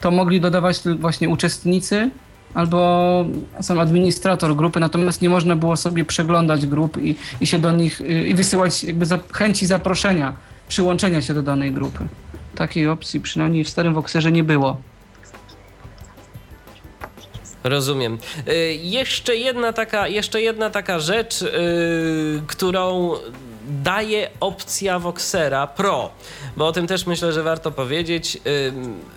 to mogli dodawać właśnie uczestnicy albo sam administrator grupy, natomiast nie można było sobie przeglądać grup i, i się do nich y, i wysyłać jakby za, chęci zaproszenia, przyłączenia się do danej grupy. Takiej opcji przynajmniej w starym Voxerze nie było. Rozumiem. Y, Jeszcze jedna taka, jeszcze jedna taka rzecz, y, którą daje opcja Voxera Pro, bo o tym też myślę, że warto powiedzieć.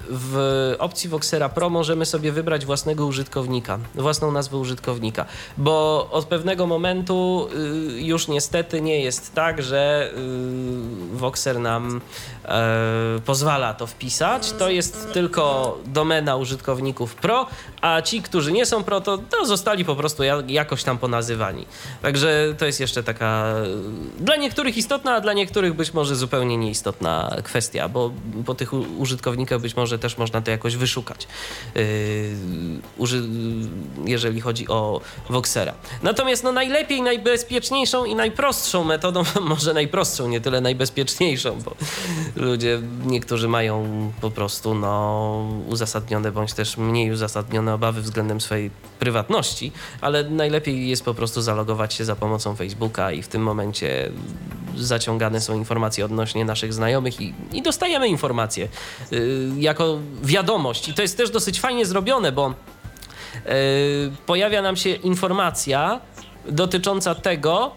W opcji Voxera Pro możemy sobie wybrać własnego użytkownika, własną nazwę użytkownika, bo od pewnego momentu y, już niestety nie jest tak, że y, Voxer nam pozwala to wpisać. To jest tylko domena użytkowników Pro, a ci, którzy nie są Pro, to, to zostali po prostu ja- jakoś tam ponazywani. Także to jest jeszcze taka e, dla niektórych istotna, a dla niektórych być może zupełnie nieistotna kwestia, bo po tych użytkownikach być może też można to jakoś wyszukać, uży- jeżeli chodzi o Voxera. Natomiast no najlepiej, najbezpieczniejszą i najprostszą metodą, może najprostszą, nie tyle najbezpieczniejszą, bo ludzie, niektórzy mają po prostu no, uzasadnione bądź też mniej uzasadnione obawy względem swojej prywatności, ale najlepiej jest po prostu zalogować się za pomocą Facebooka i w tym momencie zaciągane są informacje odnośnie naszych znajomych i, i dostajemy informacje y, jako wiadomość. I to jest też dosyć fajnie zrobione, bo y, pojawia nam się informacja dotycząca tego,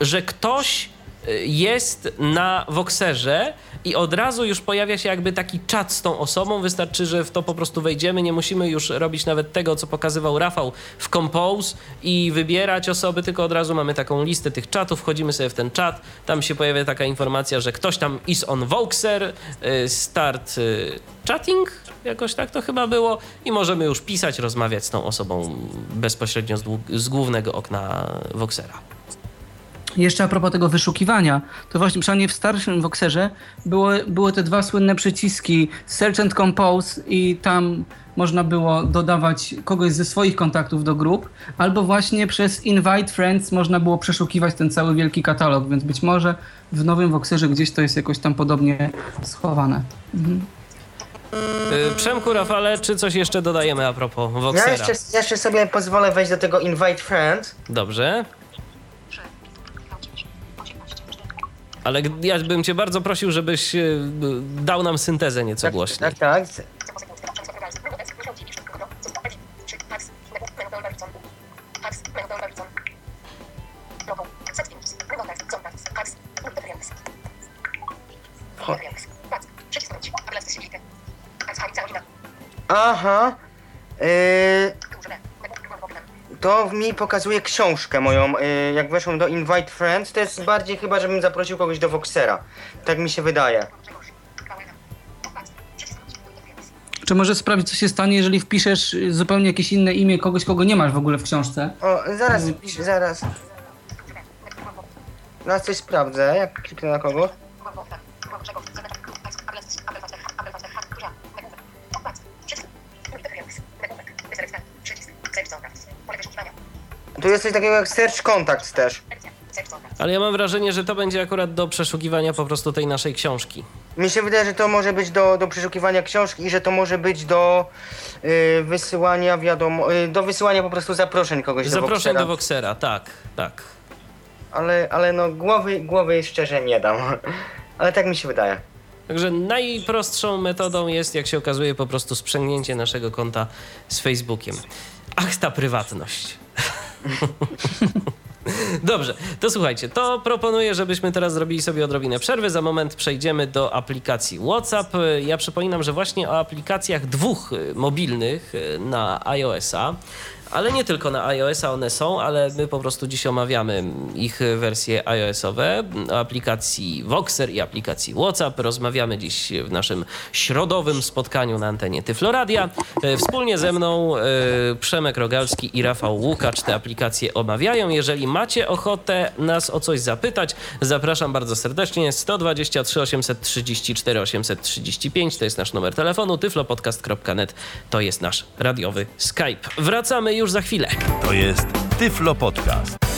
że ktoś y, jest na Voxerze i od razu już pojawia się jakby taki czat z tą osobą. Wystarczy, że w to po prostu wejdziemy. Nie musimy już robić nawet tego, co pokazywał Rafał w Compose i wybierać osoby, tylko od razu mamy taką listę tych czatów. Wchodzimy sobie w ten czat. Tam się pojawia taka informacja, że ktoś tam is on Voxer, y, start y, chatting, jakoś tak to chyba było i możemy już pisać, rozmawiać z tą osobą bezpośrednio z, z głównego okna Voxera. Jeszcze a propos tego wyszukiwania, to właśnie przynajmniej w starszym Voxerze było, były te dwa słynne przyciski Search and Compose i tam można było dodawać kogoś ze swoich kontaktów do grup, albo właśnie przez Invite Friends można było przeszukiwać ten cały wielki katalog, więc być może w nowym Voxerze gdzieś to jest jakoś tam podobnie schowane. Mhm. Y, Przemku, Rafale, czy coś jeszcze dodajemy a propos Ja Voxera? jeszcze, jeszcze sobie pozwolę wejść do tego Invite Friends. Dobrze. Ale ja bym cię bardzo prosił, żebyś y, dał nam syntezę nieco Tak, głośniej. tak, tak. Aha. Yy, to mi pokazuje książkę moją. Yy, jak weszłem do Invite Friends, to jest bardziej chyba, żebym zaprosił kogoś do Voxera. Tak mi się wydaje. Czy możesz sprawdzić, co się stanie, jeżeli wpiszesz y, zupełnie jakieś inne imię kogoś, kogo nie masz w ogóle w książce? O, zaraz, zaraz. Zaraz coś sprawdzę, jak kliknę na kogo. Tu jest coś takiego jak Search Contacts też. Ale ja mam wrażenie, że to będzie akurat do przeszukiwania po prostu tej naszej książki. Mi się wydaje, że to może być do, do przeszukiwania książki i że to może być do y, wysyłania wiadomo, y, do wysyłania po prostu zaproszeń kogoś Zaproszeń do Voxera. do Voxera, tak, tak. Ale, ale no głowy, głowy szczerze nie dam. Ale tak mi się wydaje. Także najprostszą metodą jest, jak się okazuje, po prostu sprzęgnięcie naszego konta z Facebookiem. Ach, ta prywatność. Dobrze, to słuchajcie, to proponuję, żebyśmy teraz zrobili sobie odrobinę przerwy. Za moment przejdziemy do aplikacji WhatsApp. Ja przypominam, że właśnie o aplikacjach dwóch mobilnych na iOS-a, ale nie tylko na iOS-a one są, ale my po prostu dziś omawiamy ich wersje iOS-owe, aplikacji Voxer i aplikacji WhatsApp. Rozmawiamy dziś w naszym środowym spotkaniu na antenie Tyfloradia. E, Wspólnie ze mną e, Przemek Rogalski i Rafał Łukacz te aplikacje omawiają. Jeżeli macie ochotę nas o coś zapytać, zapraszam bardzo serdecznie. 123 834 835 to jest nasz numer telefonu. tyflopodcast.net to jest nasz radiowy Skype. Wracamy już za chwilę. To jest Tyflo Podcast.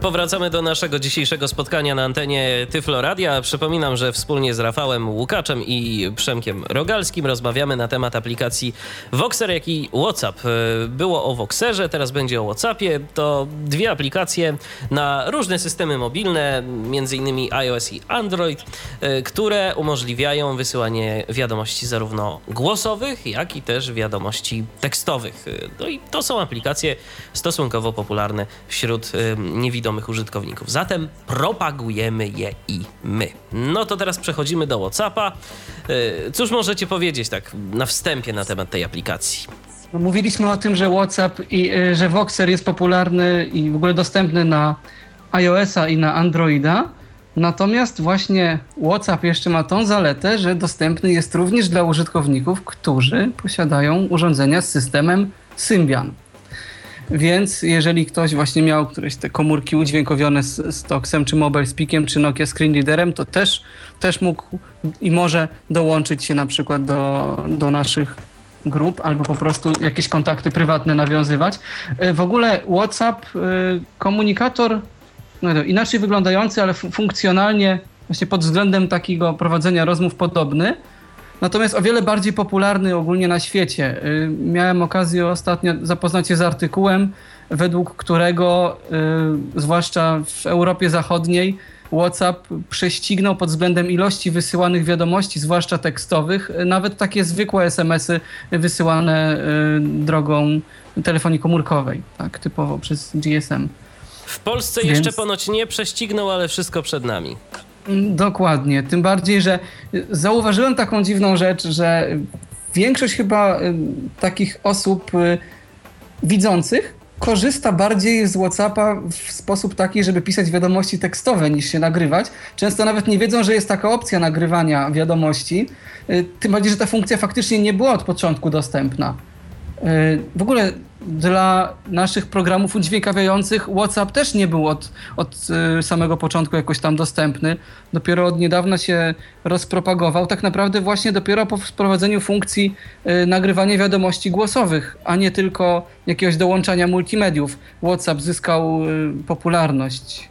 Powracamy do naszego dzisiejszego spotkania na antenie Tyflo Radia. Przypominam, że wspólnie z Rafałem Łukaczem i Przemkiem Rogalskim rozmawiamy na temat aplikacji Voxer, jak i WhatsApp. E, Było o Voxerze, teraz będzie o WhatsAppie. To dwie aplikacje na różne systemy mobilne, innymi iOS i Android, e, które umożliwiają wysyłanie wiadomości zarówno głosowych, jak i też wiadomości tekstowych. E, No i to są aplikacje stosunkowo popularne wśród e, niewidomych użytkowników. Zatem propagujemy je i my. No to teraz przechodzimy do WhatsAppa. E, Cóż możecie powiedzieć tak na wstępie na temat tej aplikacji? No, mówiliśmy o tym, że WhatsApp i y, że Voxer jest popularny i w ogóle dostępny na iOS-a i na Androida. Natomiast właśnie WhatsApp jeszcze ma tą zaletę, że dostępny jest również dla użytkowników, którzy posiadają urządzenia z systemem Symbian. Więc jeżeli ktoś właśnie miał któreś te komórki udźwiękowione z, z Toxem, czy Mobile Speakiem, czy Nokia Screen Readerem, to też, też mógł i może dołączyć się na przykład do, do naszych grup albo po prostu jakieś kontakty prywatne nawiązywać. E, W ogóle WhatsApp, e, komunikator no, inaczej wyglądający, ale fu- funkcjonalnie właśnie pod względem takiego prowadzenia rozmów podobny. Natomiast o wiele bardziej popularny ogólnie na świecie. Y, Miałem okazję ostatnio zapoznać się z artykułem, według którego, y, zwłaszcza w Europie Zachodniej, WhatsApp prześcignął pod względem ilości wysyłanych wiadomości, zwłaszcza tekstowych, y, nawet takie zwykłe SMS-y wysyłane drogą telefonii komórkowej, tak, typowo przez GSM. W Polsce Więc- jeszcze ponoć nie prześcignął, ale wszystko przed nami. Dokładnie. Tym bardziej, że zauważyłem taką dziwną rzecz, że większość chyba y, takich osób y, widzących korzysta bardziej z WhatsAppa w sposób taki, żeby pisać wiadomości tekstowe niż się nagrywać. Często nawet nie wiedzą, że jest taka opcja nagrywania wiadomości. Y, Tym bardziej, że ta funkcja faktycznie nie była od początku dostępna. W ogóle dla naszych programów udźwiękawiających WhatsApp też nie był od, od e, samego początku jakoś tam dostępny. Dopiero od niedawna się rozpropagował. Tak naprawdę właśnie dopiero po wprowadzeniu funkcji e, nagrywania wiadomości głosowych, a nie tylko jakiegoś dołączania multimediów. WhatsApp zyskał e, popularność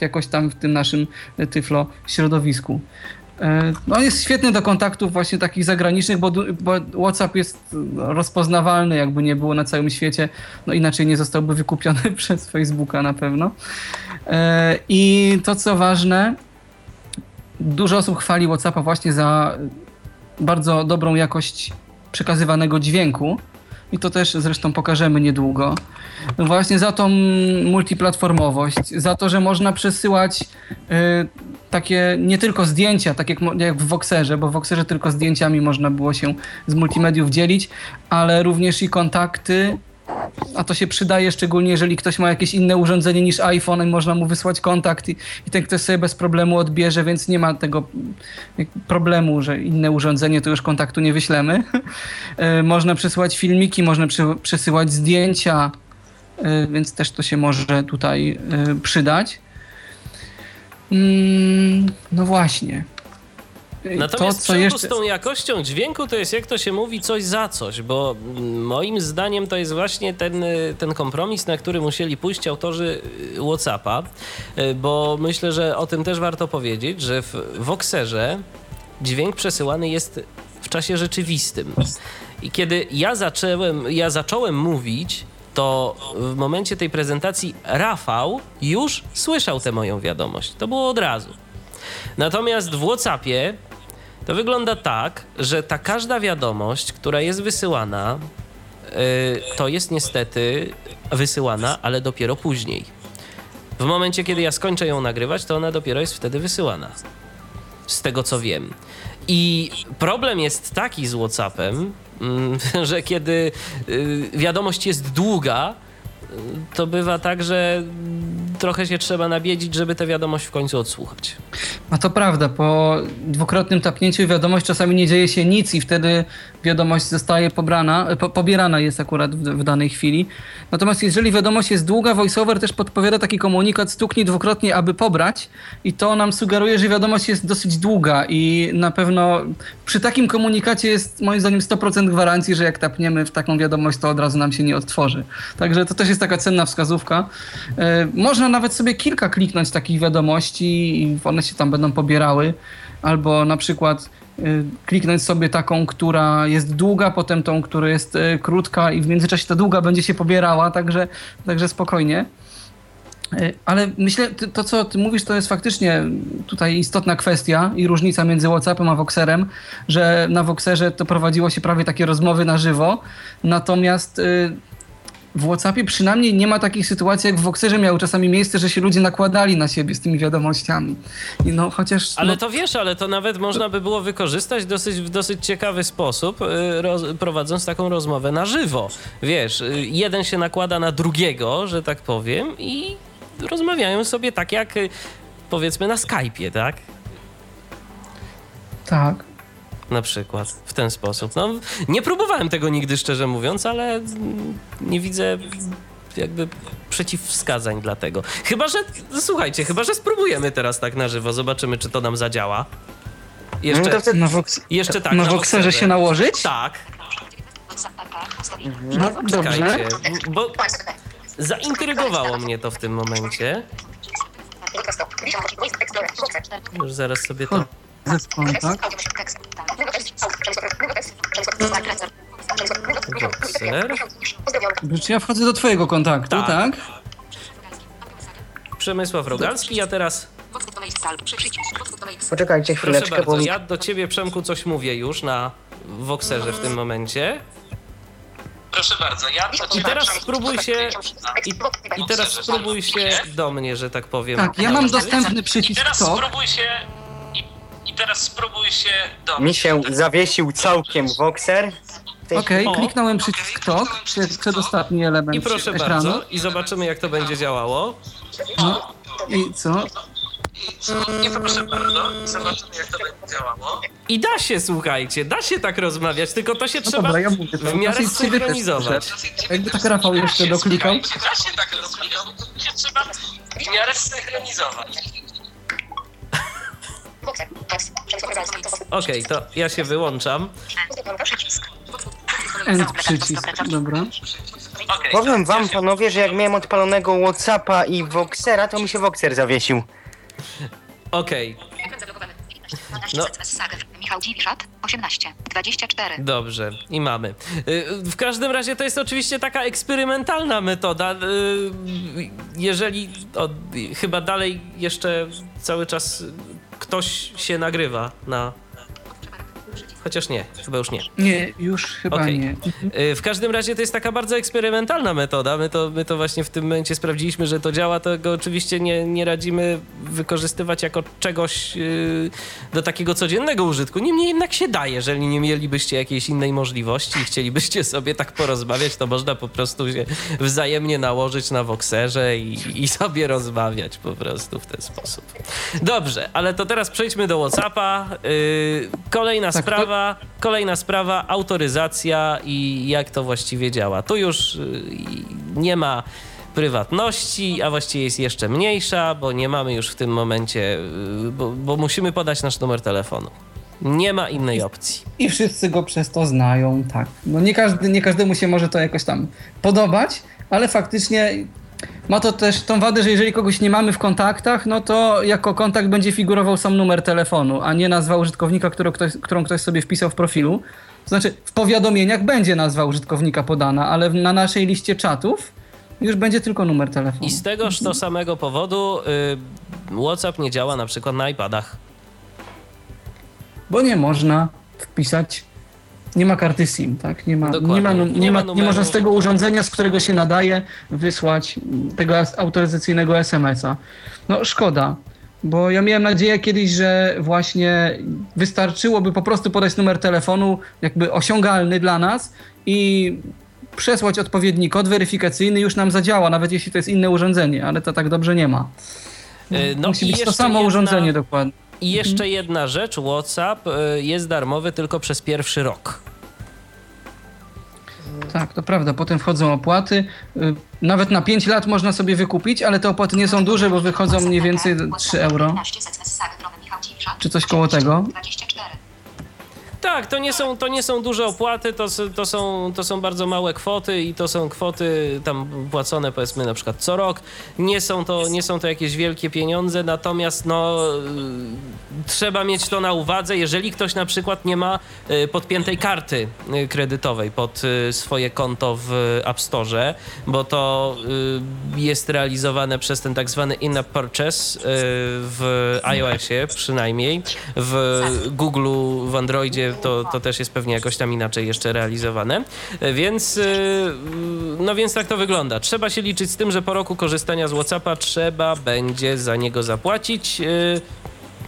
jakoś tam w tym naszym tyflo środowisku. E, No jest świetny do kontaktów właśnie takich zagranicznych, bo, bo WhatsApp jest rozpoznawalny, jakby nie było na całym świecie, no inaczej nie zostałby wykupiony przez Facebooka na pewno. E, I to co ważne, dużo osób chwali WhatsAppa właśnie za bardzo dobrą jakość przekazywanego dźwięku. I to też zresztą pokażemy niedługo. No właśnie za tą multiplatformowość, za to, że można przesyłać y, takie nie tylko zdjęcia, tak jak, jak w Voxerze, bo w Voxerze tylko zdjęciami można było się z multimediów dzielić, ale również i kontakty. A to się przydaje szczególnie, jeżeli ktoś ma jakieś inne urządzenie niż iPhone i można mu wysłać kontakt i, i ten ktoś sobie bez problemu odbierze, więc nie ma tego problemu, że inne urządzenie to już kontaktu nie wyślemy. E, można przesyłać filmiki, można przy, przesyłać zdjęcia, e, więc też to się może tutaj e, przydać. Mm, no właśnie. Natomiast to, co jeszcze... z tą jakością dźwięku to jest, jak to się mówi, coś za coś, bo moim zdaniem to jest właśnie ten, y, ten kompromis, na który musieli pójść autorzy y, Whatsappa, y, bo myślę, że o tym też warto powiedzieć, że w Voxerze dźwięk przesyłany jest w czasie rzeczywistym. I kiedy ja zacząłem, ja zacząłem mówić, to w momencie tej prezentacji Rafał już słyszał tę moją wiadomość. To było od razu. Natomiast w WhatsAppie to wygląda tak, że ta każda wiadomość, która jest wysyłana, yy, to jest niestety wysyłana, ale dopiero później. W momencie, kiedy ja skończę ją nagrywać, to ona dopiero jest wtedy wysyłana. Z tego co wiem. I problem jest taki z WhatsAppem, mm, że kiedy y, wiadomość jest długa, y, to bywa tak, że trochę się trzeba nabiedzić, żeby tę wiadomość w końcu odsłuchać. A to prawda, po dwukrotnym tapnięciu wiadomość czasami nie dzieje się nic i wtedy wiadomość zostaje pobrana, po, pobierana jest akurat w, w danej chwili. Natomiast jeżeli wiadomość jest długa, VoiceOver też podpowiada taki komunikat stuknij dwukrotnie, aby pobrać i to nam sugeruje, że wiadomość jest dosyć długa i na pewno przy takim komunikacie jest moim zdaniem 100% gwarancji, że jak tapniemy w taką wiadomość, to od razu nam się nie odtworzy. Także to też jest taka cenna wskazówka. E, Można nawet sobie kilka kliknąć takich wiadomości i one się tam będą pobierały. Albo na przykład kliknąć sobie taką, która jest długa, potem tą, która jest y, krótka i w międzyczasie ta długa będzie się pobierała, także, także spokojnie. Y, Ale myślę, to co ty mówisz, to jest faktycznie tutaj istotna kwestia i różnica między WhatsAppem a Voxerem, że na Voxerze to prowadziło się prawie takie rozmowy na żywo, natomiast y, w WhatsAppie przynajmniej nie ma takich sytuacji, jak w Voxerze miały czasami miejsce, że się ludzie nakładali na siebie z tymi wiadomościami. I no chociaż... Ale no, to wiesz, ale to nawet można by było wykorzystać dosyć, w dosyć ciekawy sposób, y, roz, prowadząc taką rozmowę na żywo. Wiesz, y, jeden się nakłada na drugiego, że tak powiem, i rozmawiają sobie tak jak y, powiedzmy na Skype'ie, tak? Tak. Na przykład w ten sposób. No, nie próbowałem tego nigdy, szczerze mówiąc, ale nie widzę jakby przeciwwskazań dla tego. Chyba, że słuchajcie, chyba, że spróbujemy teraz tak na żywo, zobaczymy, czy to nam zadziała. No Jeszcze, wtedy Na, Vox, jeszcze tak. na na Voxerze. się nałożyć? Tak, No, dobrze. czekajcie, bo zaintrygowało mnie to w tym momencie. Już zaraz sobie to... Zespół, tak? Voxer. Czy ja wchodzę do twojego kontaktu, Tak. tak? Przemysław Rogalski, ja teraz... Poczekajcie Proszę chwileczkę, bardzo, bo ja do ciebie, Przemku, coś mówię już na Voxerze w tym momencie. Proszę bardzo, ja to I teraz spróbuj się... I, I teraz spróbuj się do mnie, że tak powiem. Tak, ja mam dostępny I przycisk teraz spróbuj się. I, teraz spróbuj się do mi się zawiesił całkiem Voxer. Okej, O. kliknąłem przycisk TOK, przed, przedostatni element I proszę ekranu. bardzo, i zobaczymy, jak to będzie działało. No, I co? I proszę bardzo, zobaczymy jak to będzie działało. I da się, słuchajcie, da się tak rozmawiać, tylko to się No trzeba dobra, ja mówię, to w miarę synchronizować. Jakby tak Rafał jeszcze doklikał. Da się tak rozwijać, się trzeba w miarę synchronizować. Okej, to ja się wyłączam. End przycisk, dobra. Okej. Powiem wam, panowie, że jak miałem odpalonego Whatsappa i Voxera, to mi się Voxer zawiesił. Okej, zablokowany. No. Michał Dziwiszat. 18. 24. dobrze, i mamy. Y, W każdym razie to jest oczywiście taka eksperymentalna metoda. y, Jeżeli o, chyba dalej jeszcze cały czas ktoś się nagrywa na. Chociaż nie, chyba już nie. Nie, już chyba Okej. nie. Y, W każdym razie to jest taka bardzo eksperymentalna metoda. My to, my to właśnie w tym momencie sprawdziliśmy, że to działa. Tego oczywiście nie, nie radzimy wykorzystywać jako czegoś y, do takiego codziennego użytku. Niemniej jednak się da, jeżeli nie mielibyście jakiejś innej możliwości i chcielibyście sobie tak porozmawiać, to można po prostu się wzajemnie nałożyć na Voxerze i, i sobie rozmawiać po prostu w ten sposób. Dobrze, ale to teraz przejdźmy do Whatsappa. Y, kolejna Tak, to- sprawa, kolejna sprawa, autoryzacja i jak to właściwie działa. Tu już y, nie ma prywatności, a właściwie jest jeszcze mniejsza, bo nie mamy już w tym momencie, y, bo, bo musimy podać nasz numer telefonu. Nie ma innej opcji. I wszyscy go przez to znają, tak. No nie, każdy, nie każdemu się może to jakoś tam podobać, ale faktycznie ma to też tą wadę, że jeżeli kogoś nie mamy w kontaktach, no to jako kontakt będzie figurował sam numer telefonu, a nie nazwa użytkownika, którą ktoś, którą ktoś sobie wpisał w profilu. To znaczy w powiadomieniach będzie nazwa użytkownika podana, ale na naszej liście czatów już będzie tylko numer telefonu. I z tegoż to samego powodu y, WhatsApp nie działa na przykład na iPadach. Bo nie można wpisać, nie ma karty SIM, tak? Nie ma, Dokładnie. nie ma, Nie nie ma ma, nie numeru. można z tego urządzenia, z którego się nadaje, wysłać tego autoryzacyjnego SMS-a. No szkoda, bo ja miałem nadzieję kiedyś, że właśnie wystarczyłoby po prostu podać numer telefonu, jakby osiągalny dla nas i przesłać odpowiedni kod weryfikacyjny już nam zadziała, nawet jeśli to jest inne urządzenie, ale to tak dobrze nie ma. Y, no Musi być to samo jedna- urządzenie dokładnie. I jeszcze jedna rzecz, WhatsApp y, jest darmowy tylko przez pierwszy rok. Tak, to prawda. Potem wchodzą opłaty. Y, Nawet na 5 lat można sobie wykupić, ale te opłaty nie są duże, bo wychodzą mniej więcej 3 euro. Czy coś koło tego. 24. Tak, to nie są, to nie są duże opłaty, to, to, są, to są bardzo małe kwoty i to są kwoty tam płacone powiedzmy na przykład co rok. Nie są to, nie są to jakieś wielkie pieniądze, natomiast no, y, trzeba mieć to na uwadze, jeżeli ktoś na przykład nie ma y, podpiętej karty y, kredytowej pod swoje konto w App Store, bo to jest realizowane przez ten tak zwany in-app purchase w iOSie przynajmniej, w Google, w Androidzie to, to też jest pewnie jakoś tam inaczej jeszcze realizowane. E, Więc, y, no więc tak to wygląda. Trzeba się liczyć z tym, że po roku korzystania z WhatsAppa trzeba będzie za niego zapłacić.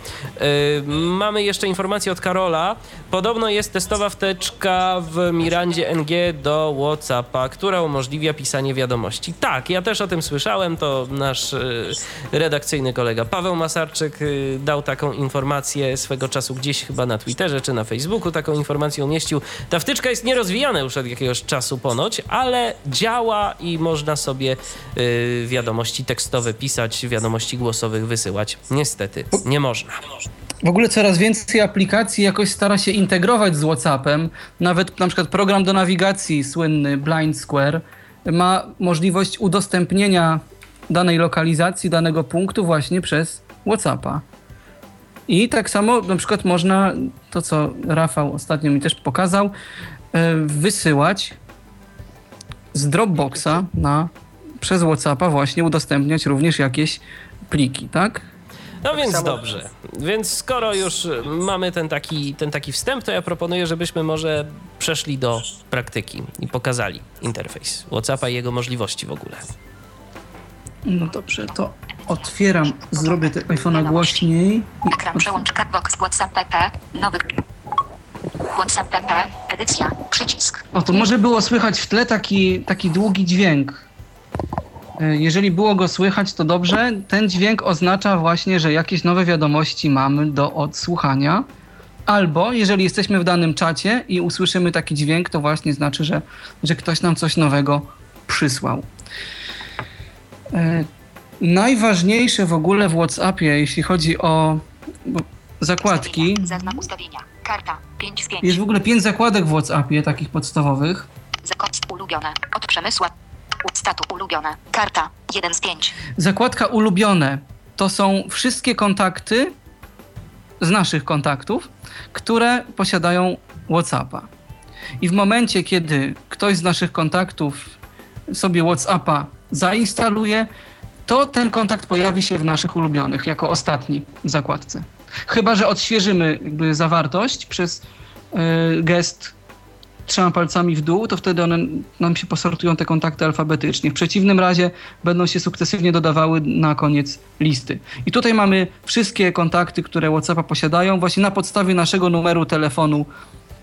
Y, y, Mamy jeszcze informację od Karola. Podobno jest testowa wteczka w Mirandzie NG do WhatsAppa, która umożliwia pisanie wiadomości. Tak, ja też o tym słyszałem. To nasz y, redakcyjny kolega Paweł Masarczyk y, dał taką informację swego czasu gdzieś chyba na Twitterze czy na Facebooku. Taką informację umieścił. Ta wtyczka jest nierozwijana już od jakiegoś czasu ponoć, ale działa i można sobie wiadomości tekstowe pisać, wiadomości głosowych wysyłać. Niestety, nie można. W ogóle coraz więcej aplikacji jakoś stara się integrować z WhatsAppem. Nawet na przykład program do nawigacji słynny Blind Square ma możliwość udostępnienia danej lokalizacji, danego punktu właśnie przez WhatsAppa. I tak samo na przykład można, to co Rafał ostatnio mi też pokazał, e, wysyłać z Dropboxa na, przez WhatsAppa właśnie udostępniać również jakieś pliki, tak? No więc samo- dobrze. Więc skoro już mamy ten taki, ten taki wstęp, to ja proponuję, żebyśmy może przeszli do praktyki i pokazali interfejs WhatsAppa i jego możliwości w ogóle. No dobrze, to otwieram, zrobię te iPhone'a głośniej. Ekran przełącz Box WhatsApp PP. Nowy. WhatsApp PP. Edycja. Przycisk. O, to może było słychać w tle taki, taki długi dźwięk. E, Jeżeli było go słychać, to dobrze. Ten dźwięk oznacza właśnie, że jakieś nowe wiadomości mamy do odsłuchania. Albo jeżeli jesteśmy w danym czacie i usłyszymy taki dźwięk, to właśnie znaczy, że, że ktoś nam coś nowego przysłał. E, najważniejsze w ogóle w WhatsAppie, jeśli chodzi o zakładki, ustawienia. Karta. 5 z 5. jest w ogóle pięć zakładek w WhatsAppie, takich podstawowych. Zakos ulubione. Od przemysła. Statu ulubione. Karta. 1 z 5. Zakładka ulubione to są wszystkie kontakty z naszych kontaktów, które posiadają WhatsAppa. I w momencie, kiedy ktoś z naszych kontaktów sobie WhatsAppa zainstaluje, to ten kontakt pojawi się w naszych ulubionych jako ostatni w zakładce. Chyba, że odświeżymy zawartość przez y, gest trzema palcami w dół, to wtedy one nam się posortują te kontakty alfabetycznie. W przeciwnym razie będą się sukcesywnie dodawały na koniec listy. I tutaj mamy wszystkie kontakty, które WhatsAppa posiadają, właśnie na podstawie naszego numeru telefonu,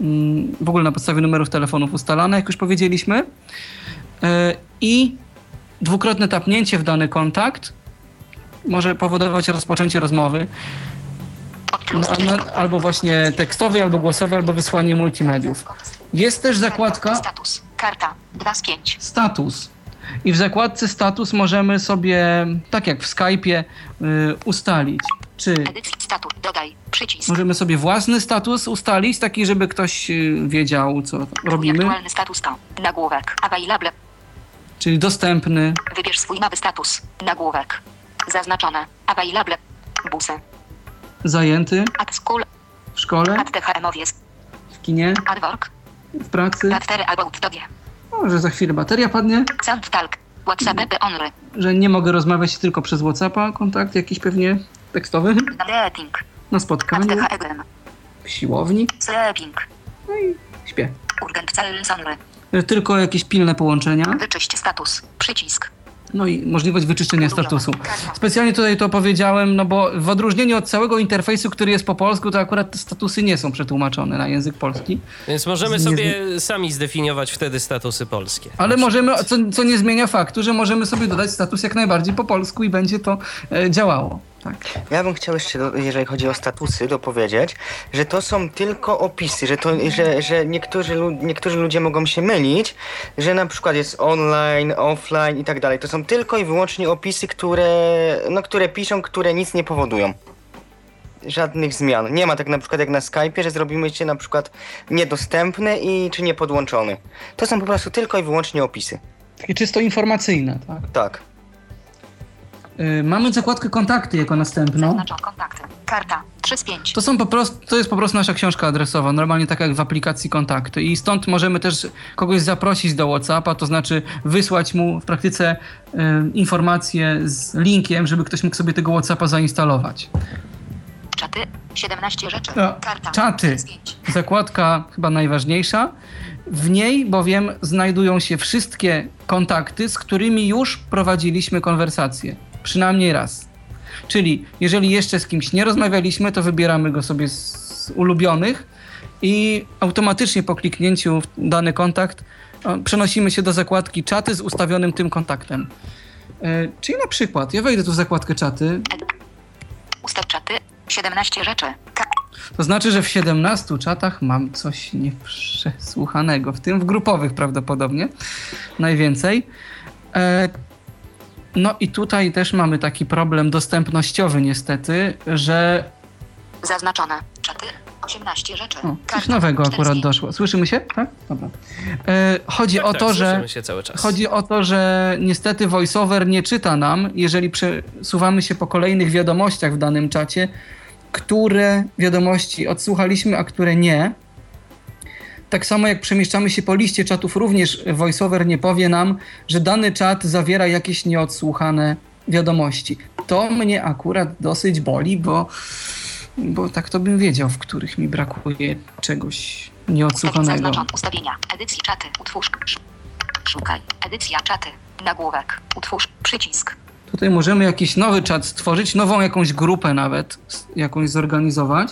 mm, w ogóle na podstawie numerów telefonów ustalane, jak już powiedzieliśmy. E, I dwukrotne tapnięcie w dany kontakt może powodować rozpoczęcie rozmowy. No, albo właśnie tekstowej, albo głosowej, albo wysłanie multimediów. Jest też zakładka Status. Karta. 2 z 5. status. I w zakładce status możemy sobie, tak jak w Skype'ie, y, ustalić, czy Edycji statu. Dodaj. Przycisk. możemy sobie własny status ustalić, taki, żeby ktoś y, wiedział, co robimy, Aktualny status to. Nagłówek. Available. czyli dostępny, Wybierz swój nowy status. Nagłówek. Zaznaczone. Available. Busy. zajęty At school. w szkole, At THM-owiec. w kinie, At work. W pracy. O, że za chwilę bateria padnie, że nie mogę rozmawiać tylko przez Whatsappa, kontakt jakiś pewnie tekstowy, na spotkaniu, w siłowni, śpię. Cell only. Że Tylko jakieś pilne połączenia. Wyczyść status. Przycisk. No i możliwość wyczyszczenia statusu. Specjalnie tutaj to powiedziałem, no bo w odróżnieniu od całego interfejsu, który jest po polsku, to akurat te statusy nie są przetłumaczone na język polski. Więc możemy sobie sami zdefiniować wtedy statusy polskie. Ale możemy, co, co nie zmienia faktu, że możemy sobie dodać status jak najbardziej po polsku i będzie to e, działało. Tak. Ja bym chciał jeszcze, jeżeli chodzi o statusy, dopowiedzieć, że to są tylko opisy, że, to, że, że niektórzy, niektórzy ludzie mogą się mylić, że na przykład jest online, offline i tak dalej. To są tylko i wyłącznie opisy, które, no, które piszą, które nic nie powodują. Żadnych zmian. Nie ma tak na przykład jak na Skype'ie, że zrobimy cię na przykład niedostępny i czy niepodłączony. To są po prostu tylko i wyłącznie opisy. Takie czysto informacyjne. Tak. Tak. E, mamy zakładkę kontakty jako następną. Kontakty. Karta. 3 z 5. To, są po prostu, to jest po prostu nasza książka adresowa, normalnie tak jak w aplikacji kontakty. I stąd możemy też kogoś zaprosić do WhatsAppa, to znaczy wysłać mu w praktyce informację z linkiem, żeby ktoś mógł sobie tego WhatsAppa zainstalować. Czaty. 17 rzeczy. No, Karta. czaty. 3 z 5. Zakładka chyba najważniejsza. W niej bowiem znajdują się wszystkie kontakty, z którymi już prowadziliśmy konwersację. Przynajmniej raz. Czyli jeżeli jeszcze z kimś nie rozmawialiśmy, to wybieramy go sobie z ulubionych i automatycznie po kliknięciu w dany kontakt e, przenosimy się do zakładki czaty z ustawionym tym kontaktem. E, Czyli na przykład, ja wejdę tu w zakładkę czaty, Ustaw czaty. 17 rzeczy. Ka- To znaczy, że w 17 czatach mam coś nieprzesłuchanego, w tym w grupowych prawdopodobnie najwięcej. No i tutaj też mamy taki problem dostępnościowy niestety, że Zaznaczone. Czaty. 18 rzeczy. o, coś nowego 4 z akurat 5. doszło. Słyszymy się? Tak? Dobra. E, chodzi Tak, o tak, to, że słyszymy się cały czas. Chodzi o to, że niestety voiceover nie czyta nam, jeżeli przesuwamy się po kolejnych wiadomościach w danym czacie, które wiadomości odsłuchaliśmy, a które nie. Tak samo jak przemieszczamy się po liście czatów, również voiceover nie powie nam, że dany czat zawiera jakieś nieodsłuchane wiadomości. To mnie akurat dosyć boli, bo, bo tak to bym wiedział, w których mi brakuje czegoś nieodsłuchanego. Ustawienia. Edycji czaty. Utwórz. Sz- Szukaj. Edycja czaty. Nagłówek. Utwórz. Przycisk. Tutaj możemy jakiś nowy czat stworzyć, nową jakąś grupę nawet, jakąś zorganizować.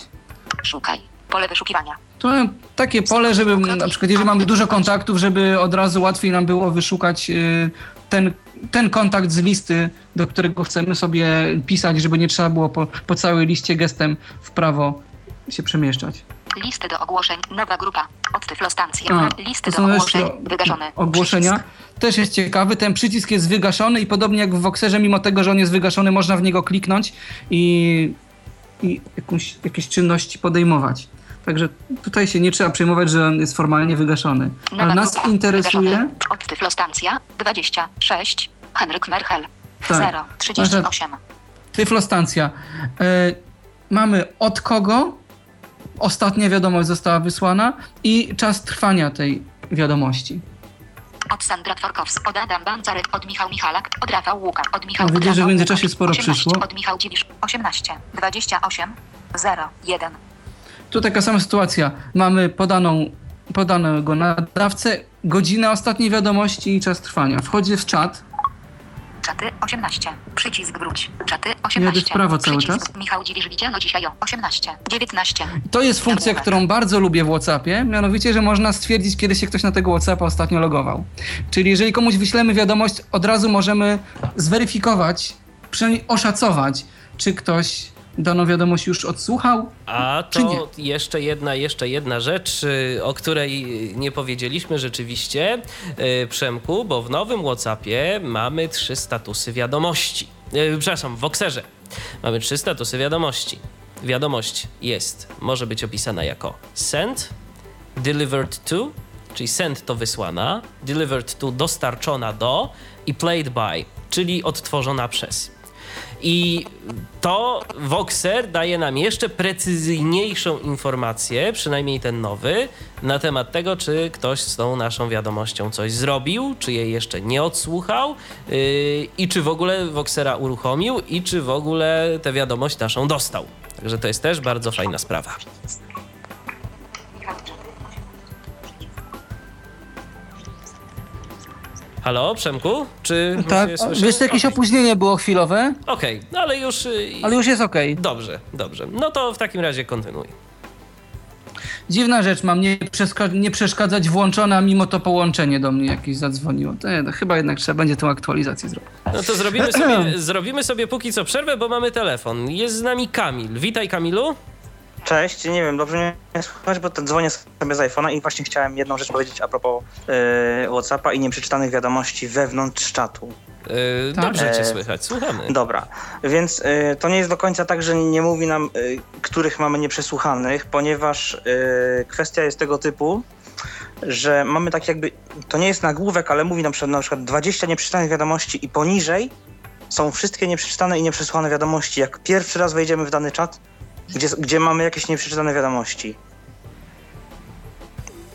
Szukaj. Pole wyszukiwania. To takie pole, żeby na przykład, jeżeli mamy dużo kontaktów, żeby od razu łatwiej nam było wyszukać y, ten, ten kontakt z listy, do którego chcemy sobie pisać, żeby nie trzeba było po, po całej liście gestem w prawo się przemieszczać. Listy do ogłoszeń. Nowa grupa. Od Tyflostacja. A, Listy do ogłoszeń. jeszcze Wygaszone. Ogłoszenia. Przycisk. Też jest ciekawy. Ten przycisk jest wygaszony i podobnie jak w Voxerze, mimo tego, że on jest wygaszony, można w niego kliknąć i, i jakąś, jakieś czynności podejmować. Także tutaj się nie trzeba przejmować, że on jest formalnie wygaszony. Nowa Ale nas interesuje... Wygaszone. Od Tyflostacja. 26. Henryk Merchel. Tak. 0. 38. Tyflostancja. E, mamy od kogo ostatnia wiadomość została wysłana i czas trwania tej wiadomości. Od Sandra Tworkowska. Od Adam Bancarek. Od Michał Michalak. Od Rafał Łuka. Od Michał No, widzę, że w międzyczasie sporo 18. przyszło. Od Michał Dziwisz. 18. 28. 0. 1. Tu taka sama sytuacja. Mamy podaną, podanego nadawcę, godzinę ostatniej wiadomości i czas trwania. Wchodzi w czat. Czaty 18. Przycisk wróć. Czaty Jadę 18. w prawo cały Przycisk. czas. Michał Dziwisz widziano dzisiaj o 18. 19. To jest funkcja, którą bardzo lubię w WhatsAppie, mianowicie, że można stwierdzić, kiedy się ktoś na tego WhatsAppa ostatnio logował. Czyli jeżeli komuś wyślemy wiadomość, od razu możemy zweryfikować, przynajmniej oszacować, czy ktoś daną wiadomość już odsłuchał. A to jeszcze jedna, jeszcze jedna rzecz, y, o której nie powiedzieliśmy rzeczywiście, y, Przemku, bo w nowym WhatsAppie mamy trzy statusy wiadomości. Y, Przepraszam, w Voxerze mamy trzy statusy wiadomości. Wiadomość jest, może być opisana jako sent, delivered to, czyli sent to wysłana, delivered to dostarczona do i played by, czyli odtworzona przez. I to Voxer daje nam jeszcze precyzyjniejszą informację, przynajmniej ten nowy, na temat tego, czy ktoś z tą naszą wiadomością coś zrobił, czy jej jeszcze nie odsłuchał yy, i czy w ogóle Voxera uruchomił i czy w ogóle tę wiadomość naszą dostał. Także to jest też bardzo fajna sprawa. Halo, Przemku? Czy Tak, mnie słyszysz? wiesz, jakieś opóźnienie było chwilowe, Okej, no ale już... y, ale już jest okej. Dobrze, dobrze. No to w takim razie kontynuuj. Dziwna rzecz, mam nie, przeska- nie przeszkadzać włączone, a mimo to połączenie do mnie jakieś zadzwoniło. To, no, chyba jednak trzeba będzie tą aktualizację zrobić. No to zrobimy sobie, zrobimy sobie póki co przerwę, bo mamy telefon. Jest z nami Kamil. Witaj Kamilu. Cześć, nie wiem, dobrze mnie słychać, bo to dzwonię sobie z iPhone'a i właśnie chciałem jedną rzecz powiedzieć a propos yy, Whatsappa i nieprzeczytanych wiadomości wewnątrz czatu. Yy, Tak. Dobrze cię E, słychać, słuchamy. Dobra, więc y, to nie jest do końca tak, że nie mówi nam, y, których mamy nieprzesłuchanych, ponieważ y, kwestia jest tego typu, że mamy tak jakby, to nie jest nagłówek, ale mówi nam na przykład 20 nieprzeczytanych wiadomości i poniżej są wszystkie nieprzeczytane i nieprzesłane wiadomości. Jak pierwszy raz wejdziemy w dany czat, gdzie, gdzie mamy jakieś nieprzeczytane wiadomości.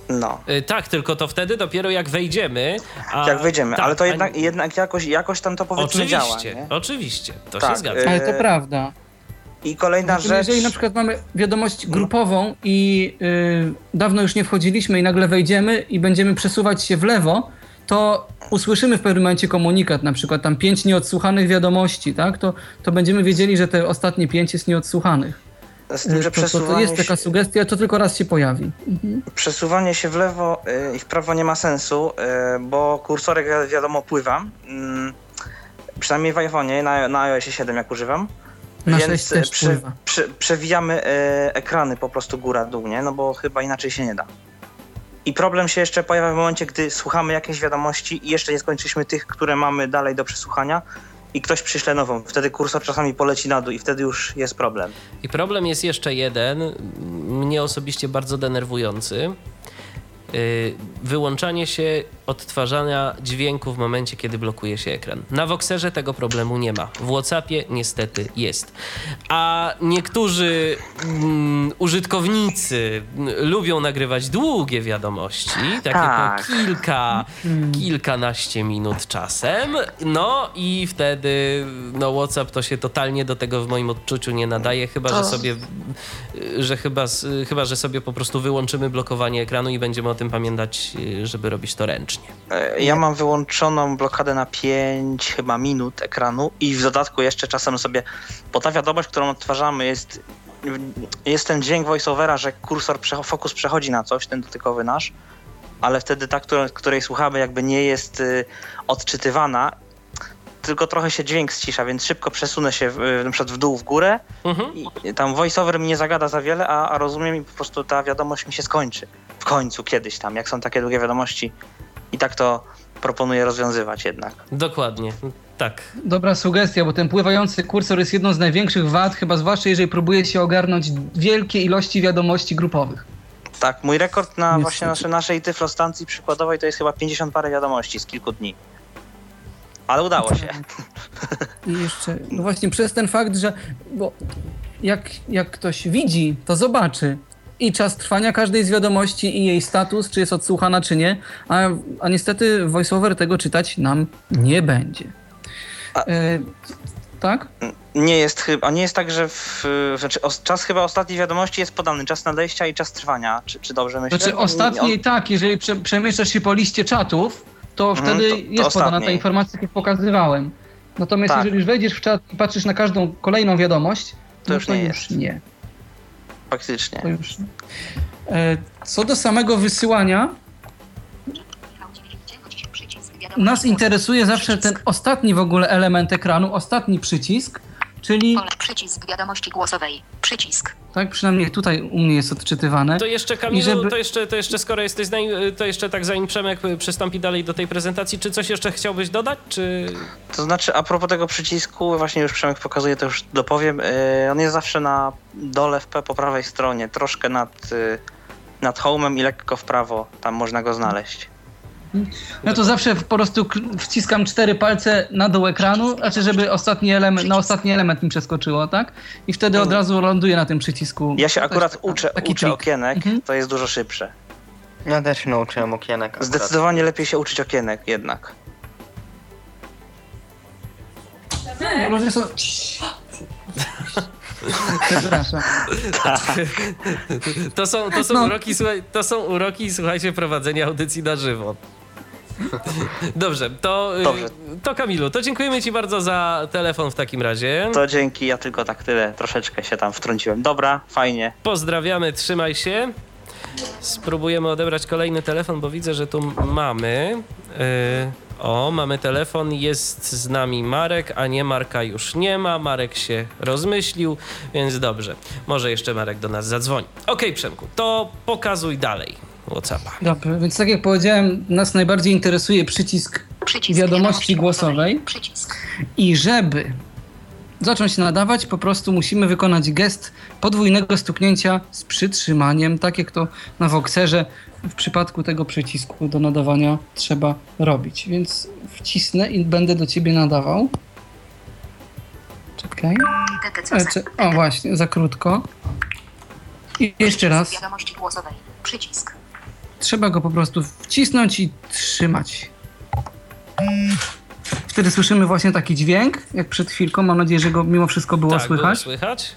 No. Yy, tak, tylko to wtedy dopiero jak wejdziemy. A, Jak wejdziemy, tak, ale to a- jednak, jednak jakoś, jakoś tam to powiedzmy działa. Oczywiście, Nie? oczywiście, to Tak, się zgadza. y- Ale to prawda. I kolejna Znaczy, rzecz. Jeżeli na przykład mamy wiadomość grupową i y, dawno już nie wchodziliśmy i nagle wejdziemy i będziemy przesuwać się w lewo, to usłyszymy w pewnym momencie komunikat, na przykład tam pięć nieodsłuchanych wiadomości, tak? To, to będziemy wiedzieli, że te ostatnie pięć jest nieodsłuchanych. Z tym, że to, to, to przesuwanie, jest taka się, sugestia, to tylko raz się pojawi. przesuwanie się w lewo y, i w prawo nie ma sensu, y, bo kursorek wi- wiadomo pływa. Mm, przynajmniej w iPhone'ie, na, na iOSie 7 jak używam. Na Więc 6 też prze, prze, przewijamy y, ekrany po prostu góra-dół, nie? No bo chyba inaczej się nie da. I problem się jeszcze pojawia w momencie, gdy słuchamy jakiejś wiadomości i jeszcze nie skończyliśmy tych, które mamy dalej do przesłuchania i ktoś przyśle nową. Wtedy kursor czasami poleci na dół i wtedy już jest problem. I problem jest jeszcze jeden, mnie osobiście bardzo denerwujący. Yy, Wyłączanie się odtwarzania dźwięku w momencie, kiedy blokuje się ekran. Na Voxerze tego problemu nie ma. W Whatsappie niestety jest. A niektórzy mm, użytkownicy mm, lubią nagrywać długie wiadomości, takie Tak. po kilka, kilkanaście minut czasem. No i wtedy no WhatsApp to się totalnie do tego w moim odczuciu nie nadaje, chyba że sobie że chyba, chyba że sobie po prostu wyłączymy blokowanie ekranu i będziemy tym pamiętać, y, żeby robić to ręcznie. E, Ja mam wyłączoną blokadę na 5 chyba minut ekranu i w dodatku jeszcze czasem sobie, bo ta wiadomość, którą odtwarzamy jest, jest ten dźwięk voiceovera, że kursor, fokus przechodzi na coś, ten dotykowy nasz ale wtedy ta, której słuchamy, jakby nie jest y, odczytywana, tylko trochę się dźwięk ścisza, więc szybko przesunę się w, y, na przykład w dół, w górę Mhm. i tam voiceover mi nie zagada za wiele, a, a rozumiem i po prostu ta wiadomość mi się skończy. W końcu, kiedyś tam, jak są takie długie wiadomości. I tak to proponuję rozwiązywać jednak. Dokładnie. Tak. Dobra sugestia, bo ten pływający kursor jest jedną z największych wad, chyba zwłaszcza jeżeli próbuje się ogarnąć wielkie ilości wiadomości grupowych. Tak, mój rekord na Niestety. właśnie naszej, naszej tyflostancji przykładowej to jest chyba 50 parę wiadomości z kilku dni. Ale udało się. I jeszcze, no właśnie przez ten fakt, że bo jak, jak ktoś widzi, to zobaczy i czas trwania każdej z wiadomości i jej status, czy jest odsłuchana, czy nie, a, a niestety voiceover tego czytać nam nie będzie. A- E, tak? Nie jest chyba, nie jest tak, że w, znaczy os, czas chyba ostatniej wiadomości jest podany, czas nadejścia i czas trwania. Czy, czy dobrze myślę? Znaczy ostatniej tak, jeżeli prze, przemieszczasz się po liście czatów, to Mhm, wtedy to- to jest podana ta ostatniej. informacja, jak pokazywałem. Natomiast Tak. jeżeli już wejdziesz w czat i patrzysz na każdą kolejną wiadomość, To no już nie już jest. nie. Faktycznie. E, Co do samego wysyłania, nas interesuje zawsze ten ostatni w ogóle element ekranu, ostatni przycisk, czyli, Pole przycisk wiadomości głosowej. Przycisk. tak przynajmniej tutaj u mnie jest odczytywane. To jeszcze Kamilu, żeby- to, jeszcze, to jeszcze skoro jesteś z nami, to jeszcze tak zanim Przemek przystąpi dalej do tej prezentacji, czy coś jeszcze chciałbyś dodać, czy... To znaczy, a propos tego przycisku, właśnie już Przemek pokazuje, to już dopowiem. Yy, on jest zawsze na dole w P po prawej stronie, troszkę nad, yy, nad home'em i lekko w prawo. Tam można go znaleźć. No to zawsze po prostu wciskam cztery palce na dół ekranu, znaczy żeby ostatni element, na ostatni element mi przeskoczyło, tak? I wtedy od razu ląduję na tym przycisku. Ja się akurat taka- uczę, taki uczę trik. okienek, Mhm. to jest dużo szybsze. Ja też się nauczyłem okienek. akurat. Zdecydowanie lepiej się uczyć okienek jednak. Są... Przepraszam. To są, to są, No. uroki, słuchaj, to są uroki, słuchajcie, prowadzenia audycji na żywo. Dobrze, to, y, Dobrze. to Kamilu, to dziękujemy Ci bardzo za telefon w takim razie. To dzięki, ja tylko tak tyle, troszeczkę się tam wtrąciłem. Dobra, fajnie. Pozdrawiamy, trzymaj się. Spróbujemy odebrać kolejny telefon, bo widzę, że tu mamy. Yy, o, mamy telefon, jest z nami Marek, a nie Marka już nie ma. Marek się rozmyślił, więc dobrze. Może jeszcze Marek do nas zadzwoni. Okej, Przemku, to pokazuj dalej Whatsappa. Dobrze, więc tak jak powiedziałem, nas najbardziej interesuje przycisk Przycisk wiadomości głosowej Przycisk. i żeby zacząć nadawać, po prostu musimy wykonać gest podwójnego stuknięcia z przytrzymaniem, tak jak to na Voxerze w przypadku tego przycisku do nadawania trzeba robić. Więc wcisnę i będę do ciebie nadawał. Czekaj. E, czy, o właśnie, za krótko. I jeszcze raz. Wiadomości głosowej. Przycisk. Trzeba go po prostu wcisnąć i trzymać. Wtedy słyszymy właśnie taki dźwięk, jak przed chwilką. Mam nadzieję, że go mimo wszystko było tak, było słychać. słychać?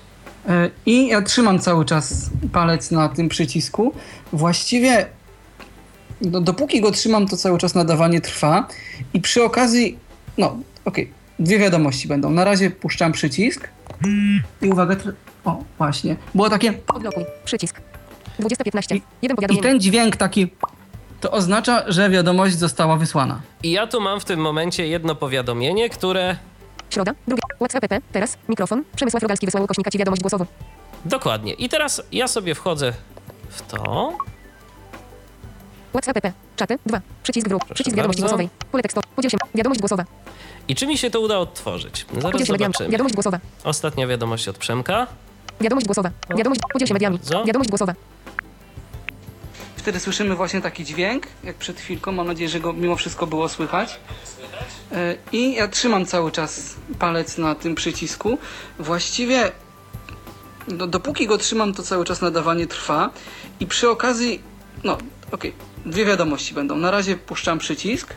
E, I ja trzymam cały czas palec na tym przycisku. Właściwie do, dopóki go trzymam, to cały czas nadawanie trwa. I przy okazji, no okej, dwie wiadomości będą. Na razie puszczam przycisk. I uwaga, tr- o właśnie, było takie Odblokuj. Przycisk. 20.15. I- Jeden i powiadomienie. ten dźwięk taki, to oznacza, że wiadomość została wysłana. I ja tu mam w tym momencie jedno powiadomienie, które Środa. Drugie. WhatsApp PP. Teraz. Mikrofon. Przemysław Rogalski wysłał ukośnika ci wiadomość głosową. Dokładnie. I teraz ja sobie wchodzę w to. WhatsApp PP. Czaty. 2. Przycisk grup. Proszę Przycisk wiadomości bardzo. głosowej. Pole tekstowe. Podziel się. Wiadomość głosowa. I czy mi się to uda odtworzyć? Zaraz Podziel się mediami. zobaczymy. Wiadomość głosowa. Ostatnia wiadomość od Przemka. Wiadomość głosowa. Wiadomość. Podziel się mediami. Bardzo. Wiadomość głosowa. Wtedy słyszymy właśnie taki dźwięk, jak przed chwilką. Mam nadzieję, że go mimo wszystko było słychać. E, I ja trzymam cały czas palec na tym przycisku. Właściwie no, dopóki go trzymam, to cały czas nadawanie trwa. I przy okazji, no okej, dwie wiadomości będą. Na razie puszczam przycisk.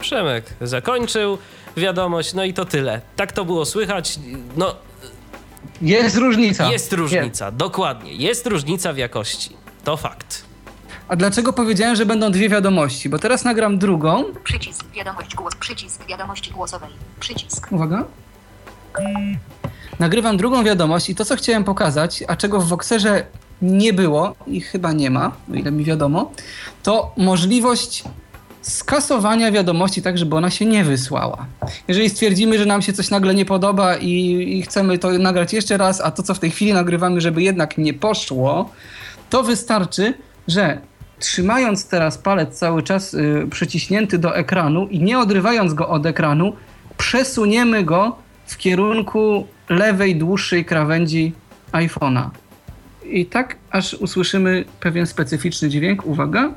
Przemek zakończył wiadomość, no i to tyle. Tak to było słychać. No, Jest różnica. jest różnica, dokładnie. Jest różnica w jakości. To fakt. A dlaczego powiedziałem, że będą dwie wiadomości? Bo teraz nagram drugą. Przycisk wiadomość głos. Przycisk wiadomości głosowej. Przycisk. Uwaga. Nagrywam drugą wiadomość i to, co chciałem pokazać, a czego w Voxerze nie było i chyba nie ma, o ile mi wiadomo, to możliwość skasowania wiadomości tak, żeby ona się nie wysłała. Jeżeli stwierdzimy, że nam się coś nagle nie podoba i, i chcemy to nagrać jeszcze raz, a to, co w tej chwili nagrywamy, żeby jednak nie poszło, to wystarczy, że trzymając teraz palec cały czas y, przyciśnięty do ekranu i nie odrywając go od ekranu, przesuniemy go w kierunku lewej, dłuższej krawędzi iPhone'a. I tak aż usłyszymy pewien specyficzny dźwięk. Uwaga.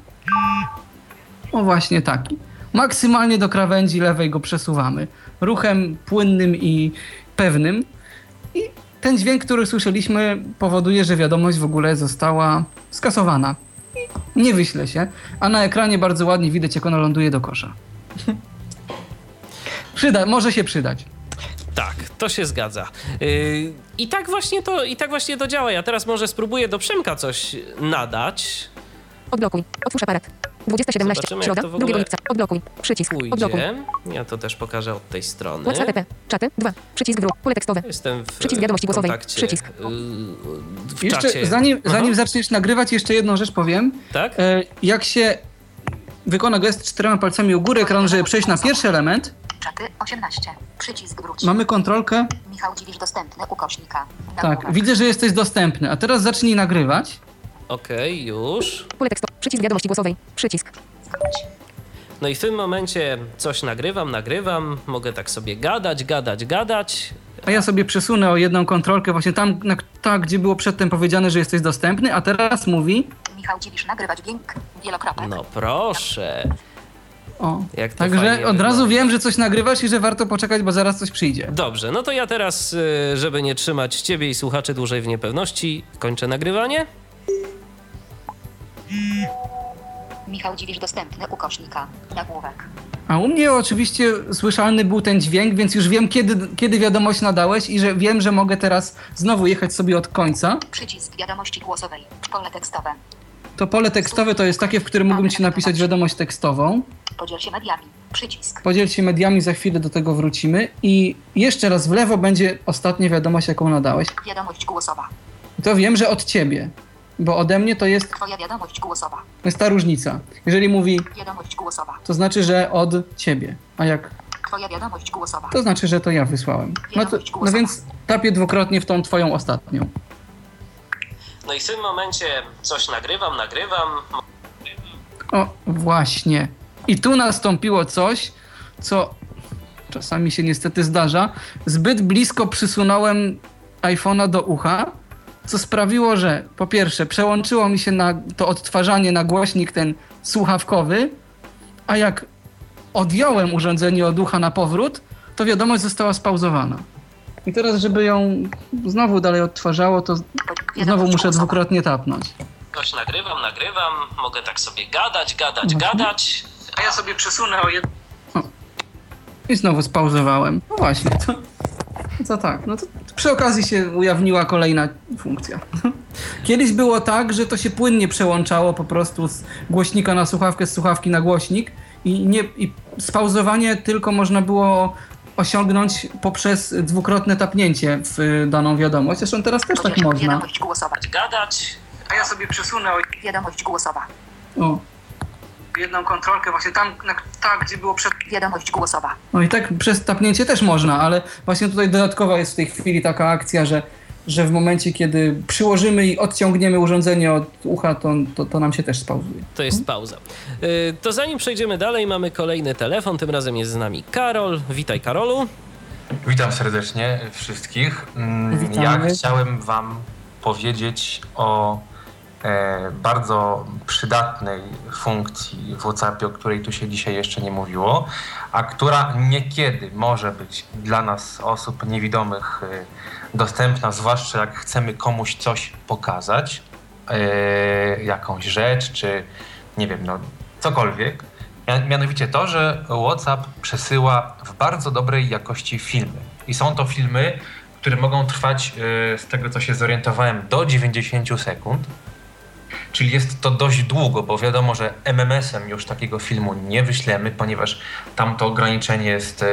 O właśnie taki. Maksymalnie do krawędzi lewej go przesuwamy. Ruchem płynnym i pewnym. I ten dźwięk, który słyszeliśmy, powoduje, że wiadomość w ogóle została skasowana. Nie wyśle się. A na ekranie bardzo ładnie widać, jak ona ląduje do kosza. Przyda, może się przydać. Tak, to się zgadza. Yy, I tak właśnie to, i tak właśnie to działa. Ja teraz może spróbuję do Przemka coś nadać. Odblokuj. Otwórz aparat. 2017. Zobaczymy, jak Środa. w 2 ogóle lipca. Odblokuj. Przycisk. Odblokuj. Pójdzie. Ja to też pokażę od tej strony. WhatsApp PP. Czaty. 2. Przycisk wróg. Pole tekstowe. Jestem w Przycisk wiadomości głosowej. Przycisk. yy, w Jeszcze, zanim, Aha, zanim zaczniesz nagrywać, jeszcze jedną rzecz powiem. Tak? E, Jak się wykona gest czterema palcami u góry ekranu, żeby przejść na pierwszy element, Czaty 18. Przycisk wróć. mamy kontrolkę. Michał Dziwisz dostępny ukośnika. Tak, widzę, że jesteś dostępny. A teraz zacznij nagrywać. Okej, już. Pole tekstowe. Przycisk wiadomości głosowej. Przycisk. No i w tym momencie coś nagrywam, nagrywam. Mogę tak sobie gadać, gadać, gadać. A ja sobie przesunę o jedną kontrolkę właśnie tam, na, tak, gdzie było przedtem powiedziane, że jesteś dostępny, a teraz mówi. Michał Dziwisz nagrywać dźwięk. Wielokropek. No proszę. O, Jak to także fajnie od razu wygląda. wiem, że coś nagrywasz i że warto poczekać, bo zaraz coś przyjdzie. Dobrze, no to ja teraz, y, żeby nie trzymać ciebie i słuchaczy dłużej w niepewności, kończę nagrywanie. Michał Dziwisz dostępny ukośnika. Nagłówek. A u mnie oczywiście słyszalny był ten dźwięk, więc już wiem, kiedy, kiedy wiadomość nadałeś i że wiem, że mogę teraz znowu jechać sobie od końca. Przycisk wiadomości głosowej. Pole tekstowe. To pole tekstowe to jest takie, w którym mógłbym ci napisać wiadomość tekstową. Podziel się mediami. Przycisk. Podziel się mediami, za chwilę do tego wrócimy. I jeszcze raz w lewo będzie ostatnia wiadomość, jaką nadałeś. Wiadomość głosowa. I to wiem, że od ciebie, bo ode mnie to jest, Twoja wiadomość głosowa. to jest ta różnica. Jeżeli mówi, Wiadomość głosowa. to znaczy, że od ciebie, a jak Twoja wiadomość głosowa. to znaczy, że to ja wysłałem. No, to, no więc tapię dwukrotnie w tą twoją ostatnią. No i w tym momencie coś nagrywam, nagrywam. O, właśnie. I tu nastąpiło coś, co czasami się niestety zdarza. Zbyt blisko przysunąłem iPhone'a do ucha, co sprawiło, że po pierwsze przełączyło mi się na to odtwarzanie na głośnik ten słuchawkowy, a jak odjąłem urządzenie od ucha na powrót, to wiadomość została spauzowana. I teraz, żeby ją znowu dalej odtwarzało, to znowu muszę dwukrotnie tapnąć. Coś nagrywam, nagrywam. Mogę tak sobie gadać, gadać, Mhm. gadać. A ja sobie przesunę o jedno. I znowu spauzowałem. No właśnie, to, to tak. No to przy okazji się ujawniła kolejna funkcja. Kiedyś było tak, że to się płynnie przełączało po prostu z głośnika na słuchawkę, z słuchawki na głośnik i, nie, i spauzowanie tylko można było osiągnąć poprzez dwukrotne tapnięcie w daną wiadomość. Zresztą teraz też tak można. Wiadomość głosowa. Gadać. A ja sobie przesunę Wiadomość głosowa. O. jedną kontrolkę właśnie tam, na, tak, gdzie było przed. Wiadomość głosowa. No i tak przez tapnięcie też można, ale właśnie tutaj dodatkowa jest w tej chwili taka akcja, że, że w momencie, kiedy przyłożymy i odciągniemy urządzenie od ucha, to, to, to nam się też spauzuje. To jest pauza. Y, To zanim przejdziemy dalej, mamy kolejny telefon. Tym razem jest z nami Karol. Witaj, Karolu. Witam serdecznie wszystkich. Mm, Witamy. Ja chciałem Wam powiedzieć o bardzo przydatnej funkcji w WhatsAppie, o której tu się dzisiaj jeszcze nie mówiło, a która niekiedy może być dla nas, osób niewidomych, e, dostępna, zwłaszcza jak chcemy komuś coś pokazać, e, jakąś rzecz, czy nie wiem, no cokolwiek. Mia- Mianowicie to, że WhatsApp przesyła w bardzo dobrej jakości filmy. I są to filmy, które mogą trwać, e, z tego co się zorientowałem, do 90 sekund. Czyli jest to dość długo, bo wiadomo, że MMS-em już takiego filmu nie wyślemy, ponieważ tam to ograniczenie jest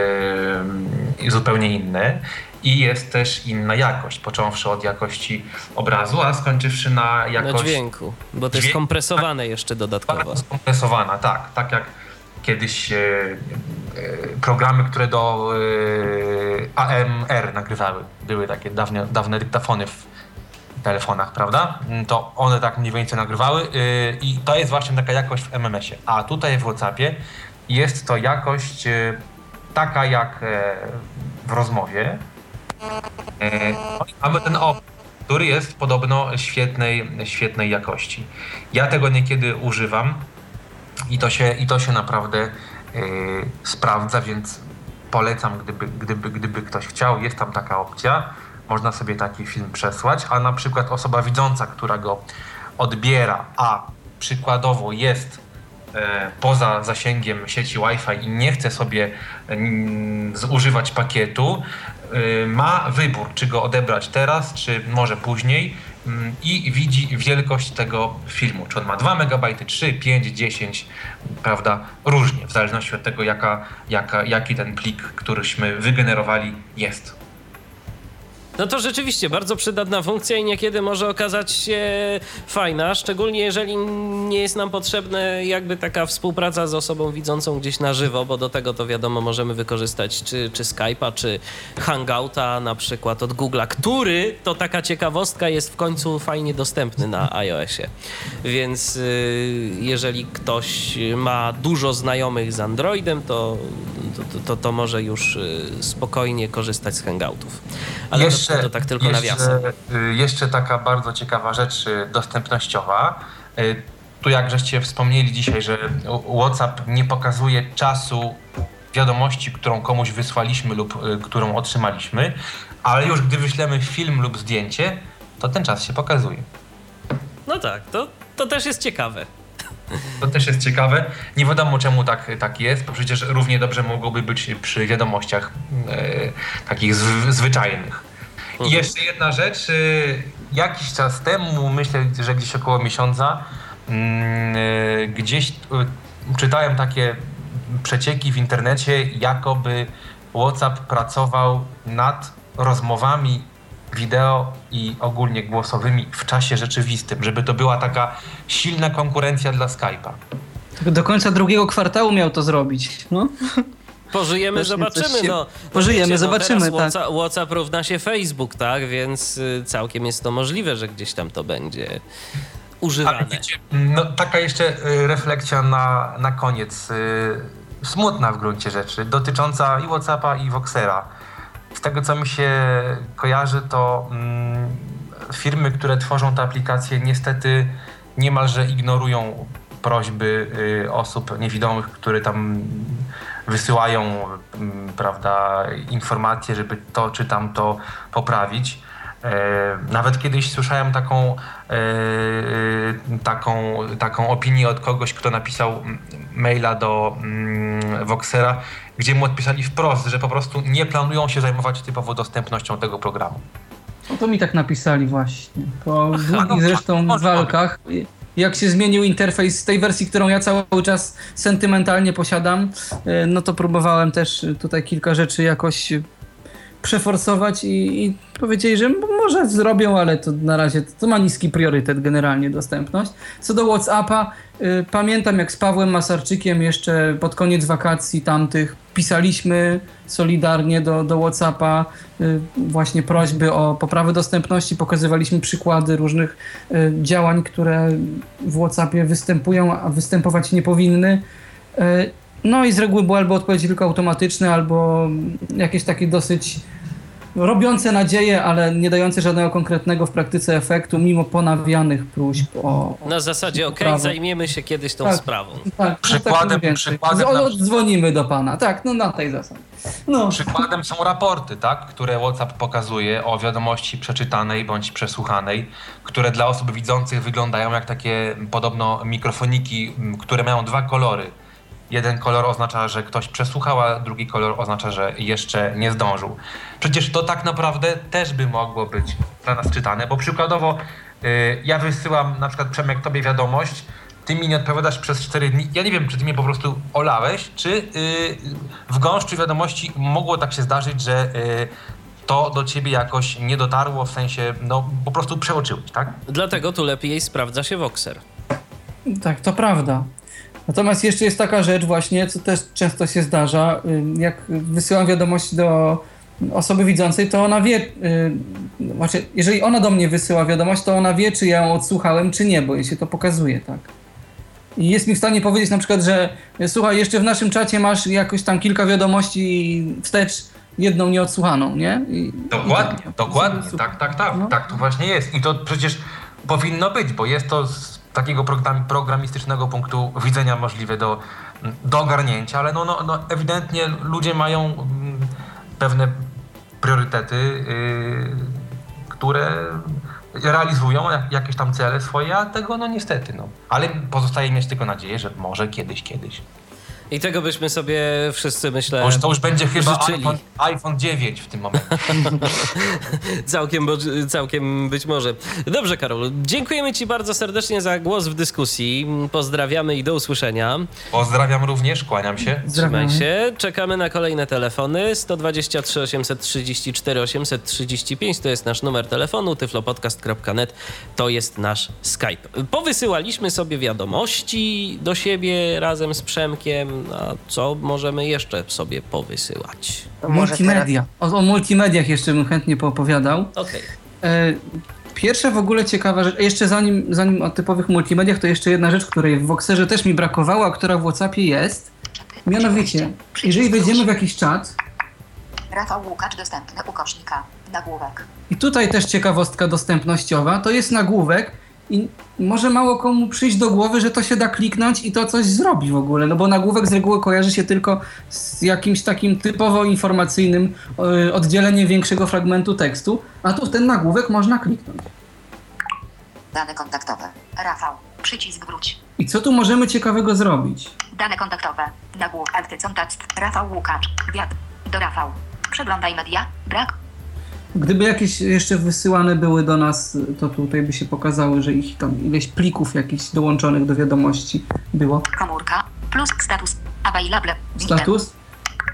zupełnie inne i jest też inna jakość, począwszy od jakości obrazu, a skończywszy na jakość... Na dźwięku, bo to jest kompresowane jeszcze dodatkowo. Bardzo skompresowana, tak. Tak jak kiedyś e, e, programy, które do e, AMR nagrywały. Były takie dawne, dawne dyktafony w telefonach, prawda? Mm, To one tak mniej więcej nagrywały e, i to jest właśnie taka jakość w MMS-ie. A tutaj w WhatsAppie jest to jakość e, taka jak e, w rozmowie. I Mamy ten opis który jest podobno świetnej, świetnej jakości. Ja tego niekiedy używam i to się, i to się naprawdę sprawdza, więc polecam, gdyby, gdyby, gdyby ktoś chciał, jest tam taka opcja, można sobie taki film przesłać, a na przykład osoba widząca, która go odbiera, a przykładowo jest e, poza zasięgiem sieci Wi-Fi i nie chce sobie mm, zużywać pakietu, y, ma wybór, czy go odebrać teraz, czy może później mm, i widzi wielkość tego filmu. Czy on ma 2 MB, 3, 5, 10, prawda? Różnie, w zależności od tego, jaka, jaka, jaki ten plik, któryśmy wygenerowali, jest. No to rzeczywiście bardzo przydatna funkcja i niekiedy może okazać się fajna, szczególnie jeżeli nie jest nam potrzebna jakby taka współpraca z osobą widzącą gdzieś na żywo, bo do tego to wiadomo możemy wykorzystać czy, czy Skype'a, czy Hangouta na przykład od Google'a, który to taka ciekawostka jest w końcu fajnie dostępny na iOSie. Więc y, jeżeli ktoś ma dużo znajomych z Androidem, to, to, to, to może już y, spokojnie korzystać z Hangoutów. Ale to, to tak tylko nawiasem. jeszcze, y, jeszcze taka bardzo ciekawa rzecz y, dostępnościowa. Y, Tu jak żeście wspomnieli dzisiaj, że WhatsApp nie pokazuje czasu wiadomości, którą komuś wysłaliśmy lub którą otrzymaliśmy, ale już gdy wyślemy film lub zdjęcie, to ten czas się pokazuje. No tak, to, to też jest ciekawe. To też jest ciekawe. Nie wiadomo czemu tak, tak jest, bo przecież równie dobrze mogłoby być przy wiadomościach e, takich zw- zwyczajnych. I jeszcze jedna rzecz. e, Jakiś czas temu, myślę, że gdzieś około miesiąca, mm, e, gdzieś e, czytałem takie przecieki w internecie, jakoby WhatsApp pracował nad rozmowami wideo i ogólnie głosowymi w czasie rzeczywistym, żeby to była taka silna konkurencja dla Skype'a. Do końca drugiego kwartału miał to zrobić. No. Pożyjemy, Właśnie zobaczymy. się- No, Pożyjemy, Wiecie, zobaczymy, teraz tak. WhatsApp, WhatsApp równa się Facebook, tak? Więc y, całkiem jest to możliwe, że gdzieś tam to będzie używane. wiecie, no, taka jeszcze y, refleksja na, na koniec, y, smutna w gruncie rzeczy, dotycząca i Whatsappa i Voxera. Z tego co mi się kojarzy, to mm, firmy, które tworzą te aplikacje niestety niemalże ignorują prośby y, osób niewidomych, które tam wysyłają mm, prawda, informacje, żeby to czy tamto poprawić. E, Nawet kiedyś słyszałem taką, e, taką, taką opinię od kogoś, kto napisał mm, maila do mm, Voxera, gdzie mu odpisali wprost, że po prostu nie planują się zajmować typowo dostępnością tego programu. No to mi tak napisali właśnie. Po no, długich zresztą może walkach. Jak się zmienił interfejs z tej wersji, którą ja cały czas sentymentalnie posiadam, e, no to próbowałem też tutaj kilka rzeczy jakoś przeforsować i, i powiedzieli, że może zrobią, ale to na razie to ma niski priorytet generalnie dostępność. Co do Whatsappa, y, pamiętam jak z Pawłem Masarczykiem jeszcze pod koniec wakacji tamtych pisaliśmy solidarnie do, do Whatsappa y, właśnie prośby o poprawę dostępności, pokazywaliśmy przykłady różnych y, działań, które w Whatsappie występują, a występować nie powinny. No i z reguły były albo odpowiedzi tylko automatyczne, albo jakieś takie dosyć robiące nadzieję, ale nie dające żadnego konkretnego w praktyce efektu, mimo ponawianych próśb o. o Na zasadzie, okej, poprawę. zajmiemy się kiedyś tą Tak. sprawą. Tak, Przykładem- no tak więcej. przykładem Z- na- o, Dzwonimy do pana. Tak, no na tej zasadzie. No. Przykładem są raporty, tak, które WhatsApp pokazuje o wiadomości przeczytanej bądź przesłuchanej, które dla osób widzących wyglądają jak takie podobno mikrofoniki, które mają dwa kolory. Jeden kolor oznacza, że ktoś przesłuchał, a drugi kolor oznacza, że jeszcze nie zdążył. Przecież to tak naprawdę też by mogło być dla nas czytane, bo przykładowo y, ja wysyłam na przykład Przemek tobie wiadomość, ty mi nie odpowiadasz przez 4 dni. Ja nie wiem, czy ty mnie po prostu olałeś, czy y, w gąszczu wiadomości mogło tak się zdarzyć, że y, to do ciebie jakoś nie dotarło, w sensie, no po prostu przeoczyłeś, tak? Dlatego tu lepiej sprawdza się Voxer. Tak, to prawda. Natomiast jeszcze jest taka rzecz właśnie, co też często się zdarza, y, jak wysyłam wiadomość do osoby widzącej, to ona wie, y, znaczy, jeżeli ona do mnie wysyła wiadomość, to ona wie, czy ja ją odsłuchałem, czy nie, bo jej się to pokazuje, tak. I jest mi w stanie powiedzieć na przykład, że y, słuchaj, jeszcze w naszym czacie masz jakoś tam kilka wiadomości wstecz, jedną nieodsłuchaną, nie? I, Dokładnie, i tak. dokładnie, tak, tak, tak, No. tak to właśnie jest. I to przecież powinno być, bo jest to takiego program, programistycznego punktu widzenia możliwe do, do ogarnięcia, ale no, no, no ewidentnie ludzie mają mm, pewne priorytety, yy, które realizują jak, jakieś tam cele swoje, a tego no niestety, no. Ale pozostaje mieć tylko nadzieję, że może kiedyś, kiedyś. I tego byśmy sobie wszyscy, myślę, Może to już będzie chyba iPhone, iPhone 9 w tym momencie. Całkiem, bo, całkiem być może. Dobrze, Karol. Dziękujemy Ci bardzo serdecznie za głos w dyskusji. Pozdrawiamy i do usłyszenia. Pozdrawiam również, kłaniam się. Trzymaj się. Czekamy na kolejne telefony. 123 834 835 to jest nasz numer telefonu. tyflopodcast.net to jest nasz Skype. Powysyłaliśmy sobie wiadomości do siebie razem z Przemkiem. A co możemy jeszcze sobie powysyłać? Multimedia. O, o multimediach jeszcze bym chętnie poopowiadał. Okej. E, Pierwsza w ogóle ciekawa rzecz, jeszcze zanim, zanim o typowych multimediach, to jeszcze jedna rzecz, której w Voxerze też mi brakowało, a która w Whatsappie jest. Mianowicie, jeżeli wejdziemy w jakiś czat, Rafał Łukacz dostępny ukośnika. Nagłówek. i tutaj też ciekawostka dostępnościowa, to jest nagłówek i może mało komu przyjść do głowy, że to się da kliknąć i to coś zrobi w ogóle, no bo nagłówek z reguły kojarzy się tylko z jakimś takim typowo informacyjnym e, oddzieleniem większego fragmentu tekstu, a tu w ten nagłówek można kliknąć. Dane kontaktowe. Rafał. Przycisk wróć. I co tu możemy ciekawego zrobić? Dane kontaktowe. Nagłówek. Akty kontakt. Rafał Łukacz. Wiat. Do Rafał. Przeglądaj media. Brak. Gdyby jakieś jeszcze wysyłane były do nas, to tutaj by się pokazały, że ich tam ileś plików jakichś dołączonych do wiadomości było. Komórka. Plus status. Available. Status?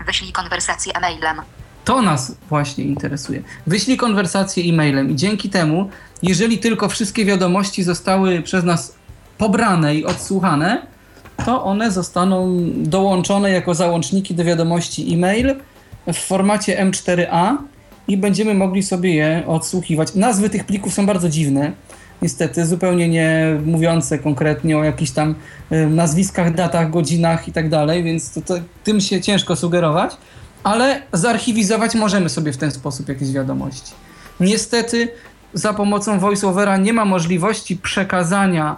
Wyślij konwersację e-mailem. To nas właśnie interesuje. Wyślij konwersację e-mailem i dzięki temu, jeżeli tylko wszystkie wiadomości zostały przez nas pobrane i odsłuchane, to one zostaną dołączone jako załączniki do wiadomości e-mail w formacie M4A i będziemy mogli sobie je odsłuchiwać. Nazwy tych plików są bardzo dziwne, niestety, zupełnie nie mówiące konkretnie o jakichś tam nazwiskach, datach, godzinach i tak dalej, więc to, to, tym się ciężko sugerować, ale zarchiwizować możemy sobie w ten sposób jakieś wiadomości. Niestety za pomocą VoiceOvera nie ma możliwości przekazania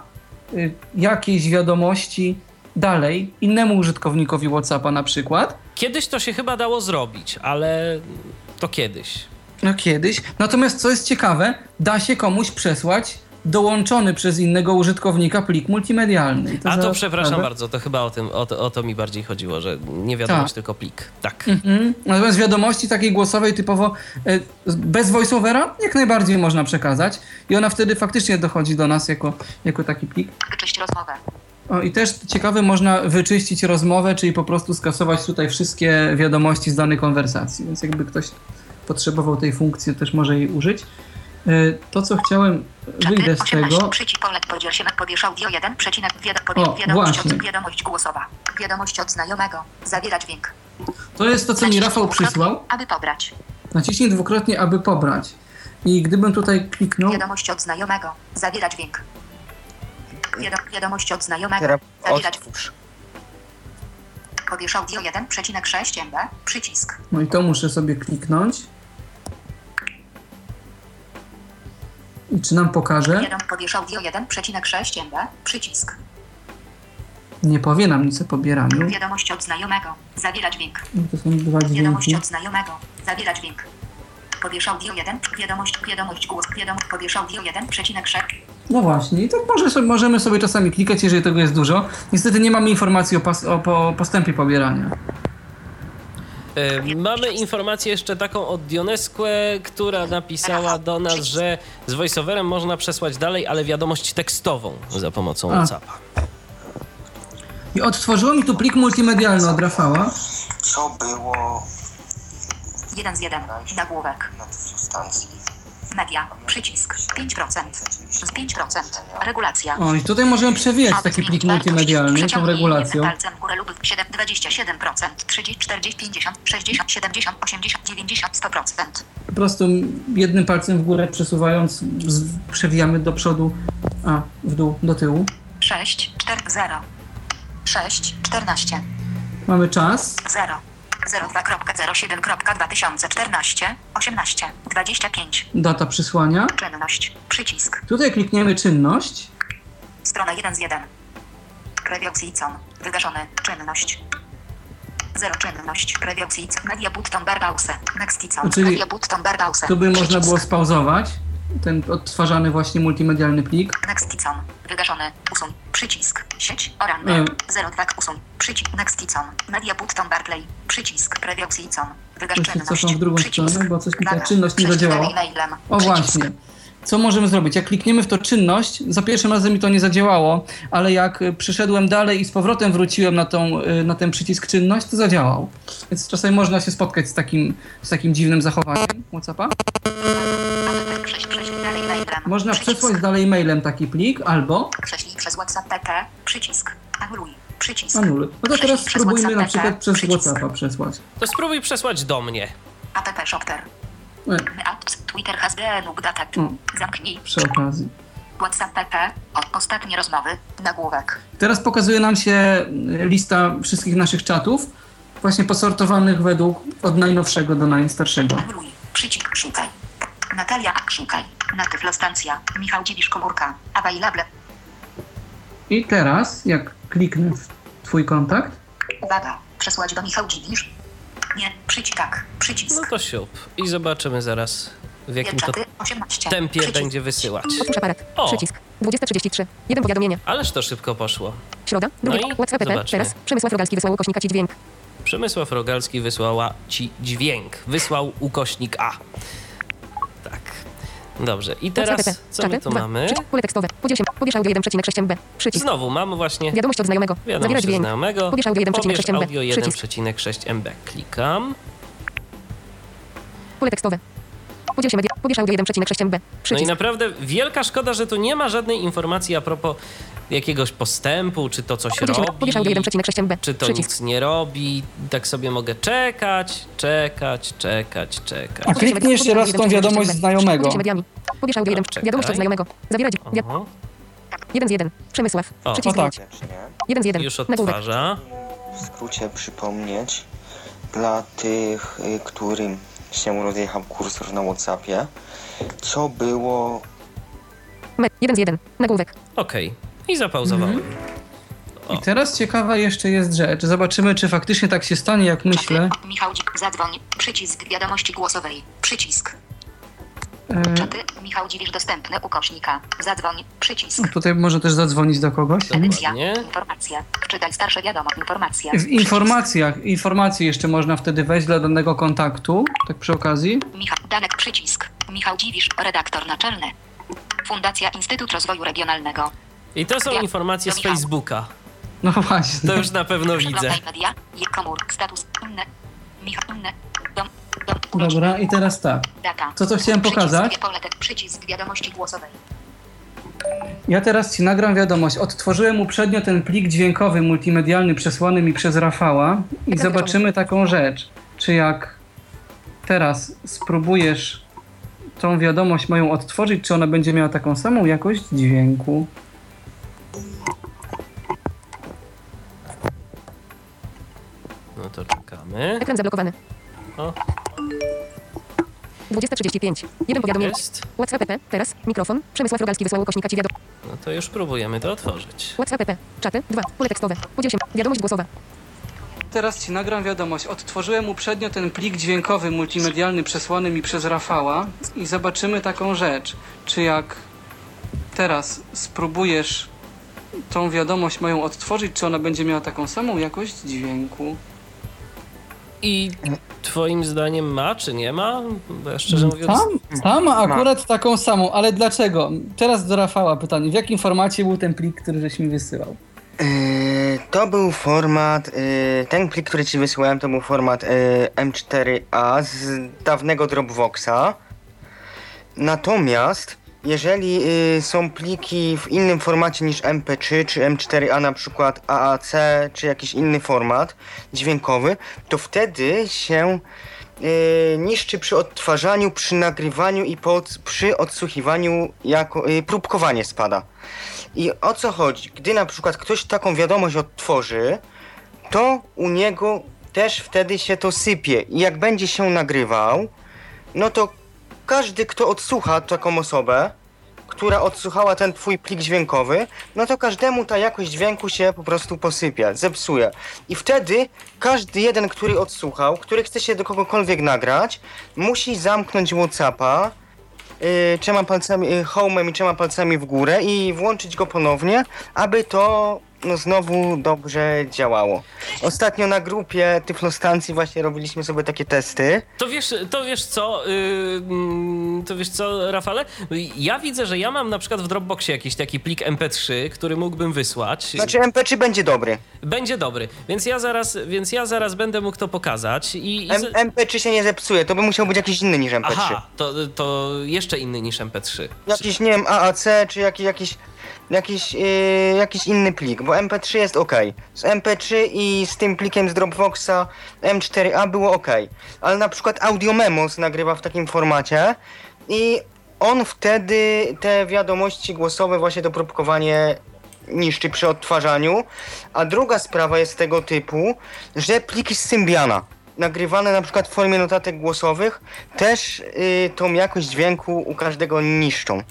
y, jakiejś wiadomości dalej innemu użytkownikowi WhatsAppa na przykład, Kiedyś to się chyba dało zrobić, ale to kiedyś. No kiedyś. Natomiast co jest ciekawe, da się komuś przesłać dołączony przez innego użytkownika plik multimedialny. I A to za przepraszam sprawę- bardzo, to chyba o, tym, o, to, o to mi bardziej chodziło, że nie wiadomość, Tak. tylko plik. Tak. Mhm. Natomiast wiadomości takiej głosowej typowo e, bez voiceovera jak najbardziej można przekazać i ona wtedy faktycznie dochodzi do nas jako, jako taki plik. Wyczyść rozmowę. O, I też ciekawe, można wyczyścić rozmowę, czyli po prostu skasować tutaj wszystkie wiadomości z danej konwersacji. Więc jakby ktoś potrzebował tej funkcji, też może jej użyć. E, To, co chciałem, wyjdę z 18. tego. Przycisk polek podziel się. Powiesz audio 1. Przecinek. Wied- O, właśnie. wiadomość głosowa. Wiadomość od znajomego. Zawiera dźwięk. To jest to, co mi Rafał przysłał. Aby pobrać. Naciśnij dwukrotnie, aby pobrać. I gdybym tutaj kliknął, Wiadomość od znajomego. Zawiera dźwięk. Wiado- wiadomość od znajomego. Teraz Zawiera dźwięk. otwórz. Powiesz audio 1,6 MB. Przycisk. no i to muszę sobie kliknąć. I czy nam pokaże? Wiadom, powiesz audio 1,6 MB. Przycisk. Nie powie nam nic o pobieraniu. Wiadomość od znajomego. Zawiera dźwięk. To są dwa Wiadomość dźwięki. od znajomego. Zawiera dźwięk. Powiesz audio 1. Wiadomość, wiadomość głos. Wiadomość, powiesz audio 1,6. No właśnie, i tak może, sobie- możemy sobie czasami klikać, jeżeli tego jest dużo. Niestety nie mamy informacji o, pas, o po, postępie pobierania. E, Mamy informację jeszcze taką od Dionesque, która napisała do nas, że z voiceoverem można przesłać dalej, ale wiadomość tekstową za pomocą A. WhatsAppa. I odtworzyło mi tu plik multimedialny od Rafała. Co było 1 z 1. Nagłówek. Media. Przycisk. 5%. Z 5%. Regulacja. O, i tutaj możemy przewijać taki plik multimedialny tą regulacją. Palcem w górę lub 7, 27%, 30, 40, 50, 60, 70, 80, 90, 100%. Po prostu jednym palcem w górę przesuwając przewijamy do przodu, a w dół, do tyłu. 6, 4, 0. 6, 14, Mamy czas. 0. 02.07.2014, 18, 25. Data przysłania. Czynność. Przycisk. Tutaj klikniemy czynność. Strona 1 z 1. Krewioxicon. Wygaszony. Czynność. Zero czynność. Krewioxicon. Media button barbause. Nexticon. Czyli Media button barbause. Tu by można było spauzować ten odtwarzany właśnie multimedialny plik. Nexticon. Wygaszony. Usuń. Przycisk. Sieć. Orange. Mm. 02. Usuń. Przycisk. Nexticon. Media button Barclay. Przycisk. Krewioxicon. Wygasz Już się czynność. cofam w drugą Przycisk. stronę, bo coś mi ta czynność nie zadziałała. O Przycisk. właśnie. Co możemy zrobić? Jak klikniemy w to czynność, za pierwszym razem mi to nie zadziałało, ale jak y, przyszedłem dalej i z powrotem wróciłem na, tą, y, na ten przycisk czynność, to zadziałał. Więc czasami można się spotkać z takim, z takim dziwnym zachowaniem WhatsAppa. Można przesłać dalej mailem taki plik albo Prześlij przez WhatsApp PP. Przycisk. Anuluj. Przycisk. anuluj. No to teraz spróbujmy na przykład przez. WhatsAppa przesłać. To spróbuj przesłać do mnie. App Shopper. Apps. Twitter has. O. Zamknij. Przy okazji. WhatsApp PP. Ostatnie rozmowy. Nagłówek. Teraz pokazuje nam się lista wszystkich naszych czatów, właśnie posortowanych według od najnowszego do najstarszego. Przycisk. Szukaj. Natalia. Szukaj. Natyflo stacja. Michał Dziwisz komórka. Available. I teraz, jak kliknę w Twój kontakt, Uwaga. Przesłać do Michał Dziwisz. Nie. Przycisk. Tak. No Przycisk. to siup. I zobaczymy zaraz, w jakim to Czaty. 18. tempie Przycisk. będzie wysyłać. Aparat. O. Przycisk. 20.33. Jeden powiadomienie. Ależ to szybko poszło. Środa. No Drugie. i WhatsApp. Teraz. Przemysław Rogalski wysłał ukośnika ci dźwięk. Przemysław Rogalski wysłała ci dźwięk. Wysłał ukośnik A. Dobrze. I teraz, co my tu Dwa. mamy? Przy- Pole tekstowe. Podziel się. Pobierz audio 1,6 MB. Przycisk. Znowu mamy właśnie Wiadomość od znajomego. Zawiera wiadomość od dźwięk. znajomego. Pobierz audio 1,6 Pobierz MB. audio Przycisk. 1,6 MB. Klikam. Pole tekstowe. Podziel się media. Pobierz audio 1,6 MB. No i naprawdę wielka szkoda, że tu nie ma żadnej informacji a propos jakiegoś postępu, czy to coś robi, Pobierz audio 1,6 MB. czy to Przycisk. nic nie robi. Tak sobie mogę czekać, czekać, czekać, czekać. A kliknij jeszcze raz tą wiadomość znajomego. Pobierz audio 1. Czekaj. Wiadomość od znajomego. Zawiera dźwięk. Wi- 1 z 1. Przemysław. O. Przycisk O tak. 1 z 1. już odtwarza. W skrócie przypomnieć dla tych, y, którym się rozjechał kursor na Whatsappie, co było Me- 1 z 1. Nagłówek. Okej. I zapauzowałem. O. I teraz ciekawa jeszcze jest rzecz. Zobaczymy, czy faktycznie tak się stanie, jak myślę. Michał Dzik. Zadzwoń. Przycisk wiadomości głosowej. Przycisk. E, Czaty. Michał Dziwisz dostępny ukośnika. Zadzwoń. Przycisk. tutaj może też zadzwonić do kogoś. Edycja. Informacja. Czytaj starsze wiadomo. Informacja. W informacjach, informacje jeszcze można wtedy wejść dla danego kontaktu, tak przy okazji. Michał Danek. Przycisk. Michał Dziwisz. Redaktor naczelny. Fundacja Instytut Rozwoju Regionalnego. I to są informacje z Facebooka. No właśnie. To już na pewno widzę. Media. Komór. Status. Inne. Michał. Inne. Dobra, i teraz tak. Data. To, co chciałem pokazać. Przycisk wiadomości głosowej. Ja teraz ci nagram wiadomość. Odtworzyłem uprzednio ten plik dźwiękowy multimedialny przesłany mi przez Rafała i Tak, zobaczymy taką rzecz. Czy jak teraz spróbujesz tą wiadomość moją odtworzyć, czy ona będzie miała taką samą jakość dźwięku? No to czekamy. Ekran zablokowany. O, 20.35. Jeden powiadomienie. jest. WhatsApp PP. Teraz. Mikrofon. Przemysław Rogalski wysłał ukośnika ci wiadomość. No to już próbujemy to otworzyć. WhatsApp PP. Czaty. 2. Pole tekstowe. Podziel się. Wiadomość głosowa. Teraz ci nagram wiadomość. Odtworzyłem uprzednio ten plik dźwiękowy multimedialny przesłany mi przez Rafała i zobaczymy taką rzecz. Czy jak teraz spróbujesz tą wiadomość moją odtworzyć, czy ona będzie miała taką samą jakość dźwięku? I twoim zdaniem ma, czy nie ma? Bo ja szczerze mówiąc... Tam, tam ma akurat taką samą, ale dlaczego? Teraz do Rafała pytanie. W jakim formacie był ten plik, który żeś mi wysyłał? Yy, to był format, yy, ten plik, który ci wysłałem, to był format yy, M4A z dawnego Dropboxa. Natomiast jeżeli yy, są pliki w innym formacie niż MP3 czy M4A, na przykład AAC czy jakiś inny format dźwiękowy, to wtedy się yy, niszczy przy odtwarzaniu, przy nagrywaniu i przy odsłuchiwaniu jako yy, próbkowanie spada. I o co chodzi? Gdy na przykład ktoś taką wiadomość odtworzy, to u niego też wtedy się to sypie. I jak będzie się nagrywał, no to każdy, kto odsłucha taką osobę, która odsłuchała ten twój plik dźwiękowy, no to każdemu ta jakość dźwięku się po prostu posypia, zepsuje. I wtedy każdy jeden, który odsłuchał, który chce się do kogokolwiek nagrać, musi zamknąć Whatsappa, yy, trzema palcami, yy, home'em i trzema palcami w górę i włączyć go ponownie, aby to no, znowu dobrze działało. Ostatnio na grupie Tyflostancji właśnie robiliśmy sobie takie testy. To wiesz, to wiesz co, yy, to wiesz co, Rafale? Ja widzę, że ja mam na przykład w Dropboxie jakiś taki plik MP3, który mógłbym wysłać. Znaczy MP3 będzie dobry. Będzie dobry, więc ja zaraz, więc ja zaraz będę mógł to pokazać i... i... M- MP3 się nie zepsuje, to by musiał być jakiś inny niż MP3. Aha, to, to jeszcze inny niż MP3. Jakiś, nie wiem, AAC czy jakiś, jakiś, jakiś, yy, jakiś inny plik, bo MP3 jest ok. Z MP3 i z tym plikiem z Dropboxa M4A było ok. Ale na przykład Audio Memos nagrywa w takim formacie i on wtedy te wiadomości głosowe, właśnie to próbkowanie niszczy przy odtwarzaniu. A druga sprawa jest tego typu, że pliki z Symbiana nagrywane na przykład w formie notatek głosowych też yy, tą jakość dźwięku u każdego niszczą.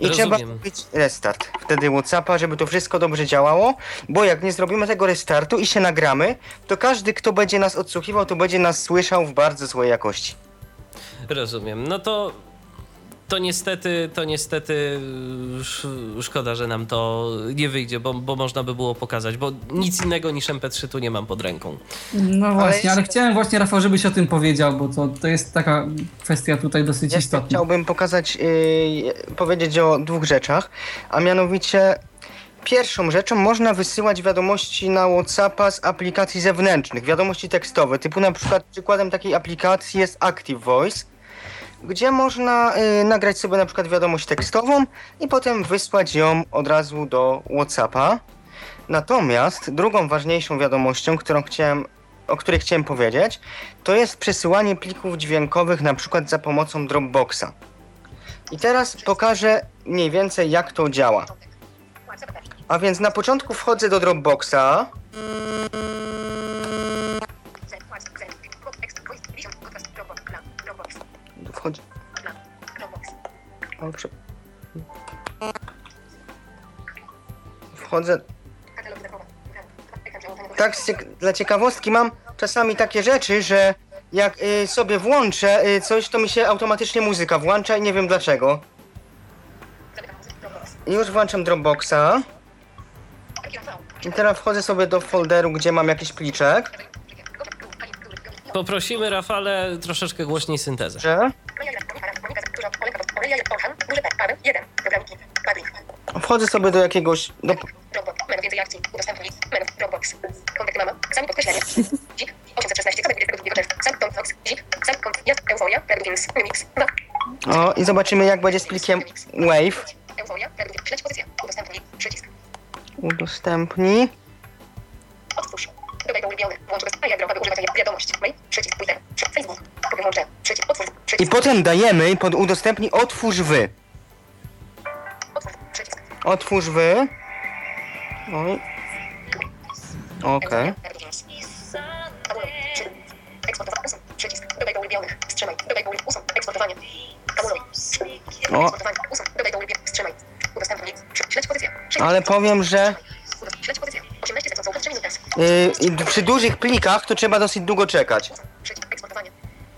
I Rozumiem. trzeba zrobić restart wtedy Whatsappa, żeby to wszystko dobrze działało, bo jak nie zrobimy tego restartu i się nagramy, to każdy, kto będzie nas odsłuchiwał, to będzie nas słyszał w bardzo złej jakości. Rozumiem. No to to niestety, to niestety sz- szkoda, że nam to nie wyjdzie, bo, bo można by było pokazać, bo nic innego niż MP3 tu nie mam pod ręką. No właśnie, ale chciałem właśnie, Rafał, żebyś o tym powiedział, bo to, to jest taka kwestia tutaj dosyć Jeszcze istotna. chciałbym pokazać, yy, powiedzieć o dwóch rzeczach, a mianowicie pierwszą rzeczą można wysyłać wiadomości na Whatsappa z aplikacji zewnętrznych, wiadomości tekstowe, typu na przykład przykładem takiej aplikacji jest Active Voice, gdzie można yy, nagrać sobie na przykład wiadomość tekstową i potem wysłać ją od razu do Whatsappa. Natomiast drugą ważniejszą wiadomością, którą chciałem, o której chciałem powiedzieć, to jest przesyłanie plików dźwiękowych na przykład za pomocą Dropboxa. I teraz pokażę mniej więcej jak to działa. A więc na początku wchodzę do Dropboxa. O, prze- Wchodzę. Tak, dla ciekawostki mam czasami takie rzeczy, że jak y, sobie włączę y, coś, to mi się automatycznie muzyka włącza i nie wiem dlaczego. Już włączam Dropboxa. I teraz wchodzę sobie do folderu, gdzie mam jakiś pliczek. Poprosimy Rafale troszeczkę głośniej syntezę. Że wchodzę sobie do jakiegoś. Do, Menu więcej akcji. Udostępnij. Menu. Dropbox. Kontakt mama. Sami podkreślenie. Dzik. 816. Kabel 22 czerwca. Sam kont Fox. Dzik. Sam kont. Jest. Euforia. Redukins. Remix. 2. o, i zobaczymy, jak będzie z plikiem Wave. Euforia. Redukins. Śledź pozycję. Udostępnij. Przycisk. Udostępnij. Otwórz. Dodaj do ulubionych. Włącz używać wiadomość. Mail. Przycisk. Twitter. Facebook. Wyłączę. Przycisk. Otwórz. I Przycisk. potem dajemy pod udostępnij otwórz wy. Otwórz. Przycisk. Otwórz wy. Oj. Okej. Redukins. Anuluj. Przy- Eksportowa- usuń. Przycisk. Dodaj do ulubionych. Wstrzymaj. Dodaj do ulubionych. Usuń. Eksportowanie. Anuluj. O. Eksportowanie. Usuń. Dodaj do ulubionych. Wstrzymaj. Udostępnij. Przy- Śledź pozycję. Przycisk. Ale powiem, że Udostępnij. Śledź pozycję. 18 sekund. Są 3 minuty. yy, przy dużych plikach to trzeba dosyć długo czekać.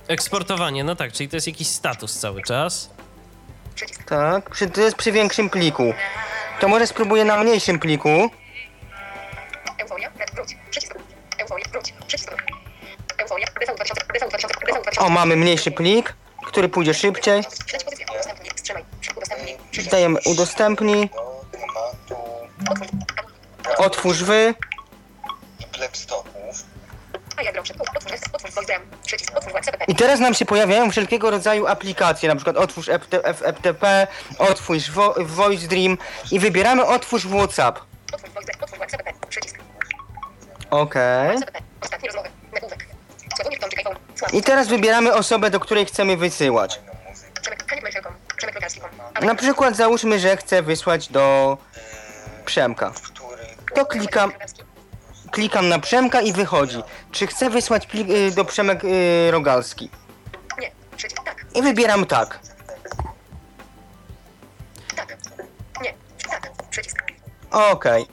Eksportowanie. No tak, czyli to jest jakiś status cały czas. Tak, przy, to jest przy większym pliku. To może spróbuję na mniejszym pliku. O, mamy mniejszy plik, który pójdzie szybciej. Dajemy udostępnij, Otwórz. wy. I teraz nam się pojawiają wszelkiego rodzaju aplikacje, na przykład otwórz FT FTP, otwórz Vo Voice Dream i wybieramy otwórz WhatsApp. Okej. Sław. I teraz wybieramy osobę, do której chcemy wysyłać. Na przykład załóżmy, że chcę wysłać do Przemka. To klikam, klikam na Przemka i wychodzi. Czy chcę wysłać plik y, do Przemek y, Rogalski? Nie. Tak. I wybieram tak. Tak. Nie. Tak. Przycisk. Okej.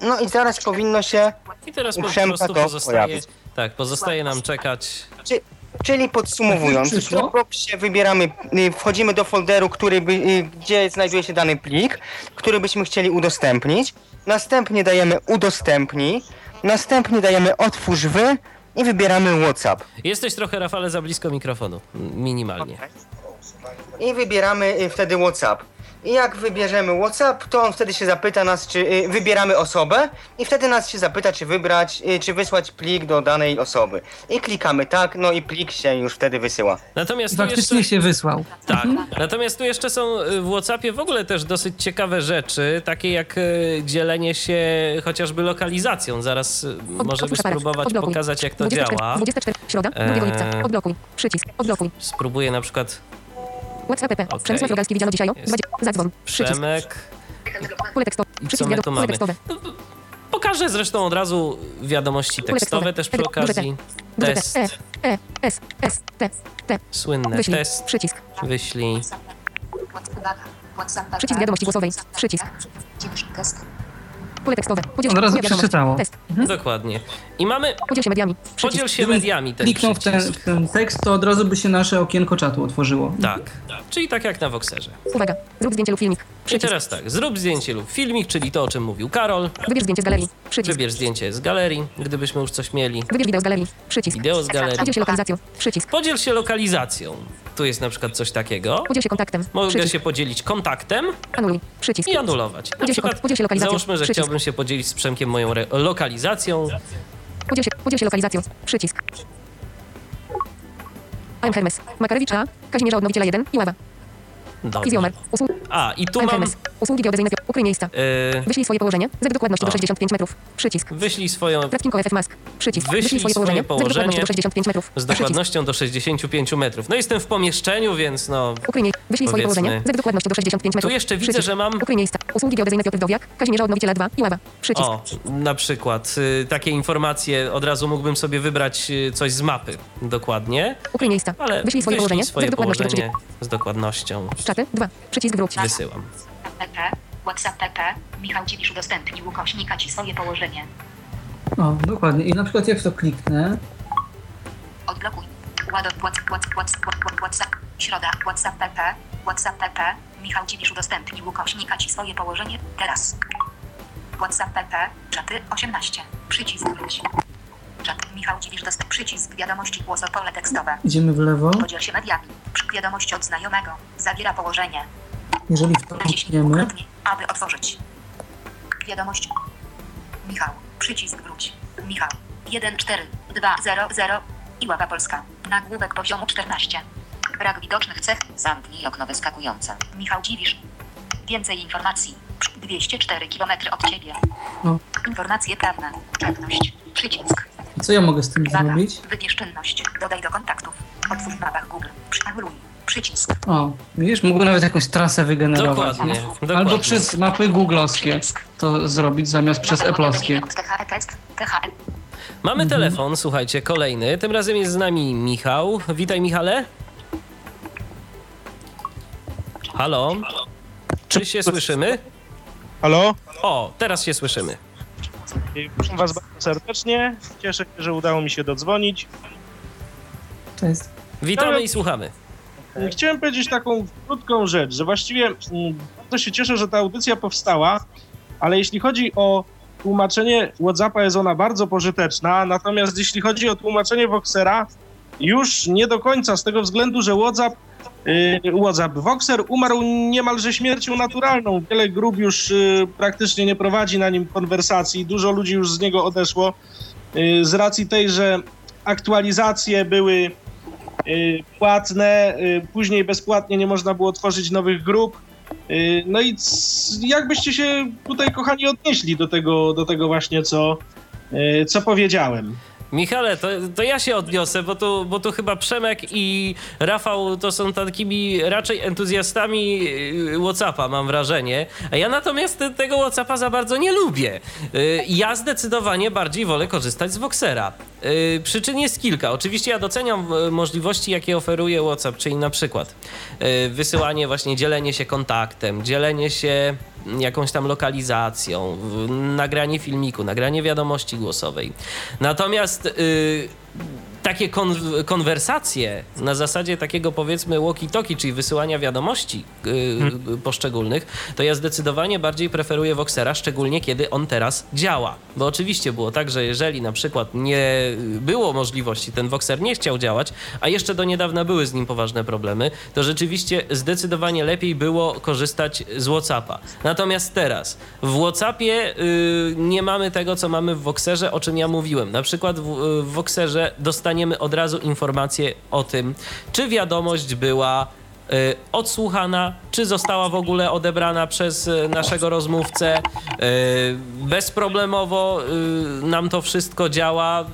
No i zaraz powinno się I teraz po Przemka prostu to pozostaje, pojawi. tak, pozostaje nam czekać. Czy, czyli podsumowując, w Przyszło? Dropboxie wybieramy, y, wchodzimy do folderu, który by, y, gdzie znajduje się dany plik, który byśmy chcieli udostępnić. Następnie dajemy udostępnij, następnie dajemy otwórz wy i wybieramy WhatsApp. Jesteś trochę, Rafale, za blisko mikrofonu. Minimalnie. I wybieramy y, wtedy WhatsApp. I jak wybierzemy WhatsApp, to on wtedy się zapyta nas, czy y, wybieramy osobę i wtedy nas się zapyta, czy wybrać, y, czy wysłać plik do danej osoby. I klikamy tak, no i plik się już wtedy wysyła. Natomiast tu Faktycznie jeszcze... się wysłał. Tak. Natomiast tu jeszcze są y, w WhatsAppie w ogóle też dosyć ciekawe rzeczy, takie jak dzielenie się chociażby lokalizacją. Zaraz Od- możemy spróbować Odblokuj. pokazać, jak to 24, działa. 24. Środa. 2 Eee. lipca. Odblokuj. Przycisk. Odblokuj. Spróbuję na przykład WhatsApp app. Okej. Przemysław Rogalski widziano dzisiaj o Jest. 20. Zadzwon. Przycisk. Przemek. Pole tekstowe. Przycisk pole tekstowe. Pokażę zresztą od razu wiadomości tekstowe też przy okazji. Test. E. E. S. S. T. T. słynny Wyślij. test. Przycisk. Wyślij. Przycisk wiadomości głosowej. Przycisk. Pole tekstowe. Podziel Od razu przeczytało. Test. Dokładnie. I mamy. Podziel się mediami. Podziel Przycisk. się mediami ten Kliknął w ten, w ten tekst, to od razu by się nasze okienko czatu otworzyło. Tak. Czyli tak jak na Voxerze. Uwaga. Zrób zdjęcie lub filmik. I Przycisk. teraz tak, zrób zdjęcie lub filmik, czyli to, o czym mówił Karol. Wybierz zdjęcie z galerii. Przycisk. Wybierz zdjęcie z galerii, gdybyśmy już coś mieli. Wybierz wideo z galerii. Przycisk. Wideo z galerii. Podziel się lokalizacją. Przycisk. Podziel się lokalizacją. Tu jest na przykład coś takiego. Podziel się kontaktem. Mogę Przycisk. się podzielić kontaktem Anuluj. Przycisk. i anulować. Podziel się, podziel się lokalizacją. załóżmy, że Przycisk. chciałbym się podzielić z Przemkiem moją lokalizacją. Podziel się, podziel się lokalizacją. Przycisk. AM Hermes. Makarewicz A. Kazimierza Odnowiciela 1. i Ława. Usług... A, i tu AM mam... Usługi geodezyjne. Ukryj miejsca. Yy, Wyślij swoje położenie. Z dokładności do O. 65 metrów. Przycisk. wyślij swoją Fratkinko FF Mask. Przycisk. Wyślij swoje położenie Z dokładnością do 65 metrów. z dokładnością do 65 metrów. No jestem w pomieszczeniu, więc no... Ukryj miejsca. Wyślij swoje położenie. Z dokładnością do 65 metrów. Tu jeszcze widzę, Przycisk. że mam... Ukryj miejsca. Usługi geodezyjne Piotr Dowiak. Kazimierza Odnowiciela 2. i Ława. Przycisk. O, na przykład y, takie informacje od razu mógłbym sobie wybrać y, coś z mapy. Dokładnie. Ukryj miejsca. Ale Wyślij swoje położenie. swoje Z dokładnością do położenie z dokładnością. Czaty. 2. Przycisk wróć. Wysyłam. PP, WhatsApp PP, Michał Dziwisz udostępnił ukośnika ci swoje położenie. O, dokładnie. I na przykład jak w to kliknę, Odblokuj. WhatsApp, WhatsApp, WhatsApp, WhatsApp, środa, WhatsApp PP, WhatsApp PP, Michał Dziwisz udostępnił ukośnika ci swoje położenie, teraz. WhatsApp PP, czaty 18, przycisk wróć. Czat, Michał Dziwisz dostęp, przycisk wiadomości głosopole tekstowe. idziemy w lewo. Podziel się mediami. Wiadomość od znajomego. Zawiera położenie. Jeżeli w to klikniemy, aby otworzyć. Wiadomość. Michał. Przycisk wróć. Michał. 1 4 2 0 0 i ława polska. Nagłówek poziomu 14. Brak widocznych cech. Zamknij okno wyskakujące. Michał Dziwisz. Więcej informacji. 204 km od ciebie. O. Informacje prawne. Czynność. Przycisk. Co ja mogę z tym Uwaga. zrobić? Wybierz czynność. Dodaj do kontaktów. Otwórz w mapach Google. Przeanuluj. Przycisk. O, widzisz, mógłby nawet jakąś trasę wygenerować. Dokładnie. nie? dokładnie. Albo przez mapy googlowskie to zrobić zamiast przez eplowskie. Test. THE. Mamy Mhm. telefon, słuchajcie, kolejny. Tym razem jest z nami Michał. Witaj, Michale. Halo? Czy się słyszymy? Halo? O, teraz się słyszymy. Witam Was bardzo serdecznie. Cieszę się, że udało mi się dodzwonić. Cześć. Witamy i słuchamy. Chciałem powiedzieć taką krótką rzecz, że właściwie mm, bardzo się cieszę, że ta audycja powstała, ale jeśli chodzi o tłumaczenie WhatsAppa jest ona bardzo pożyteczna, natomiast jeśli chodzi o tłumaczenie Voxera, już nie do końca z tego względu, że WhatsApp, WhatsApp Voxer umarł niemalże śmiercią naturalną. Wiele grup już y, praktycznie nie prowadzi na nim konwersacji, dużo ludzi już z niego odeszło y, z racji tej, że aktualizacje były y, płatne, y, później bezpłatnie nie można było tworzyć nowych grup. Y, No i jak byście się tutaj, kochani, odnieśli do tego, do tego właśnie, co, y, co powiedziałem? Michale, to, to ja się odniosę, bo tu, bo tu chyba Przemek i Rafał to są takimi raczej entuzjastami yy, Whatsappa, mam wrażenie. A ja natomiast te- tego Whatsappa za bardzo nie lubię. Yy, Ja zdecydowanie bardziej wolę korzystać z Voxera. Yy, Przyczyn jest kilka. Oczywiście ja doceniam możliwości, jakie oferuje WhatsApp, czyli na przykład wysyłanie, właśnie dzielenie się kontaktem, dzielenie się jakąś tam lokalizacją, nagranie filmiku, nagranie wiadomości głosowej. Natomiast y, takie kon- konwersacje na zasadzie takiego powiedzmy walkie-talkie, czyli wysyłania wiadomości y, y, poszczególnych, to ja zdecydowanie bardziej preferuję Voxera, szczególnie kiedy on teraz działa. Bo oczywiście było tak, że jeżeli na przykład nie było możliwości, ten Voxer nie chciał działać, a jeszcze do niedawna były z nim poważne problemy, to rzeczywiście zdecydowanie lepiej było korzystać z Whatsappa. Natomiast teraz w Whatsappie y, nie mamy tego, co mamy w Voxerze, o czym ja mówiłem. Na przykład w, w Voxerze dostaniemy od razu informację o tym, czy wiadomość była y, odsłuchana, czy została w ogóle odebrana przez y, naszego rozmówcę. Y, Bezproblemowo nam to wszystko działa.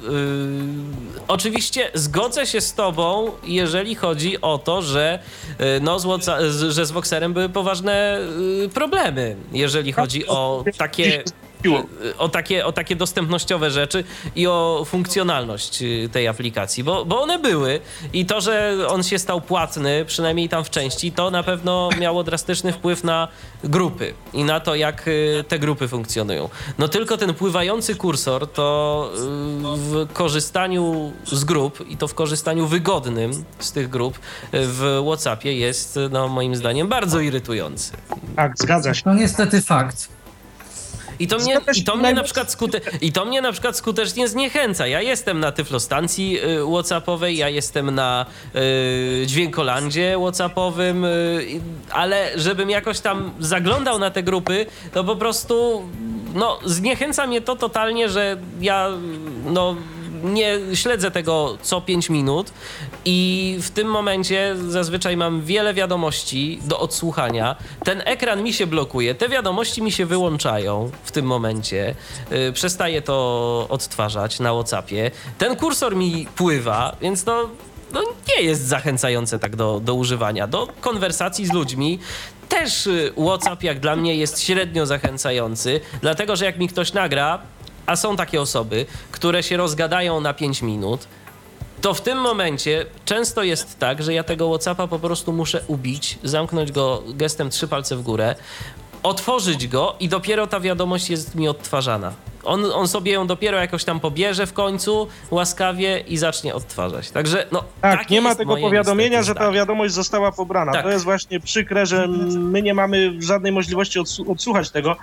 Oczywiście zgodzę się z tobą, jeżeli chodzi o to, że, no, z, że z Voxerem były poważne problemy, jeżeli chodzi o takie o takie, o takie dostępnościowe rzeczy i o funkcjonalność y, tej aplikacji, bo, bo one były i to, że on się stał płatny, przynajmniej tam w części, to na pewno miało drastyczny wpływ na grupy i na to, jak y, te grupy funkcjonują. No tylko ten pływający kursor to y, w korzystaniu z grup i to w korzystaniu wygodnym z tych grup y, w Whatsappie jest no, moim zdaniem bardzo irytujący. Tak, zgadza się. To niestety fakt. I to mnie, i to mnie na przykład skute, i to mnie na przykład skutecznie zniechęca. Ja jestem na tyflostacji y, Whatsappowej, ja jestem na y, dźwiękolandzie Whatsapowym, y, ale żebym jakoś tam zaglądał na te grupy, to po prostu no, zniechęca mnie to totalnie, że ja no nie śledzę tego co 5 minut i w tym momencie zazwyczaj mam wiele wiadomości do odsłuchania. Ten ekran mi się blokuje, te wiadomości mi się wyłączają w tym momencie. Yy, przestaję to odtwarzać na WhatsAppie. Ten kursor mi pływa, więc no no nie jest zachęcające tak do, do używania. Do konwersacji z ludźmi też y, WhatsApp jak dla mnie jest średnio zachęcający, dlatego że jak mi ktoś nagra, a są takie osoby, które się rozgadają na 5 minut, to w tym momencie często jest tak, że ja tego WhatsAppa po prostu muszę ubić, zamknąć go gestem trzy palce w górę, otworzyć go i dopiero ta wiadomość jest mi odtwarzana. On, on sobie ją dopiero jakoś tam pobierze w końcu łaskawie i zacznie odtwarzać. Także no Tak, nie ma tego powiadomienia, że ta wiadomość została pobrana. Tak. To jest właśnie przykre, że my nie mamy żadnej możliwości odsłuchać tego.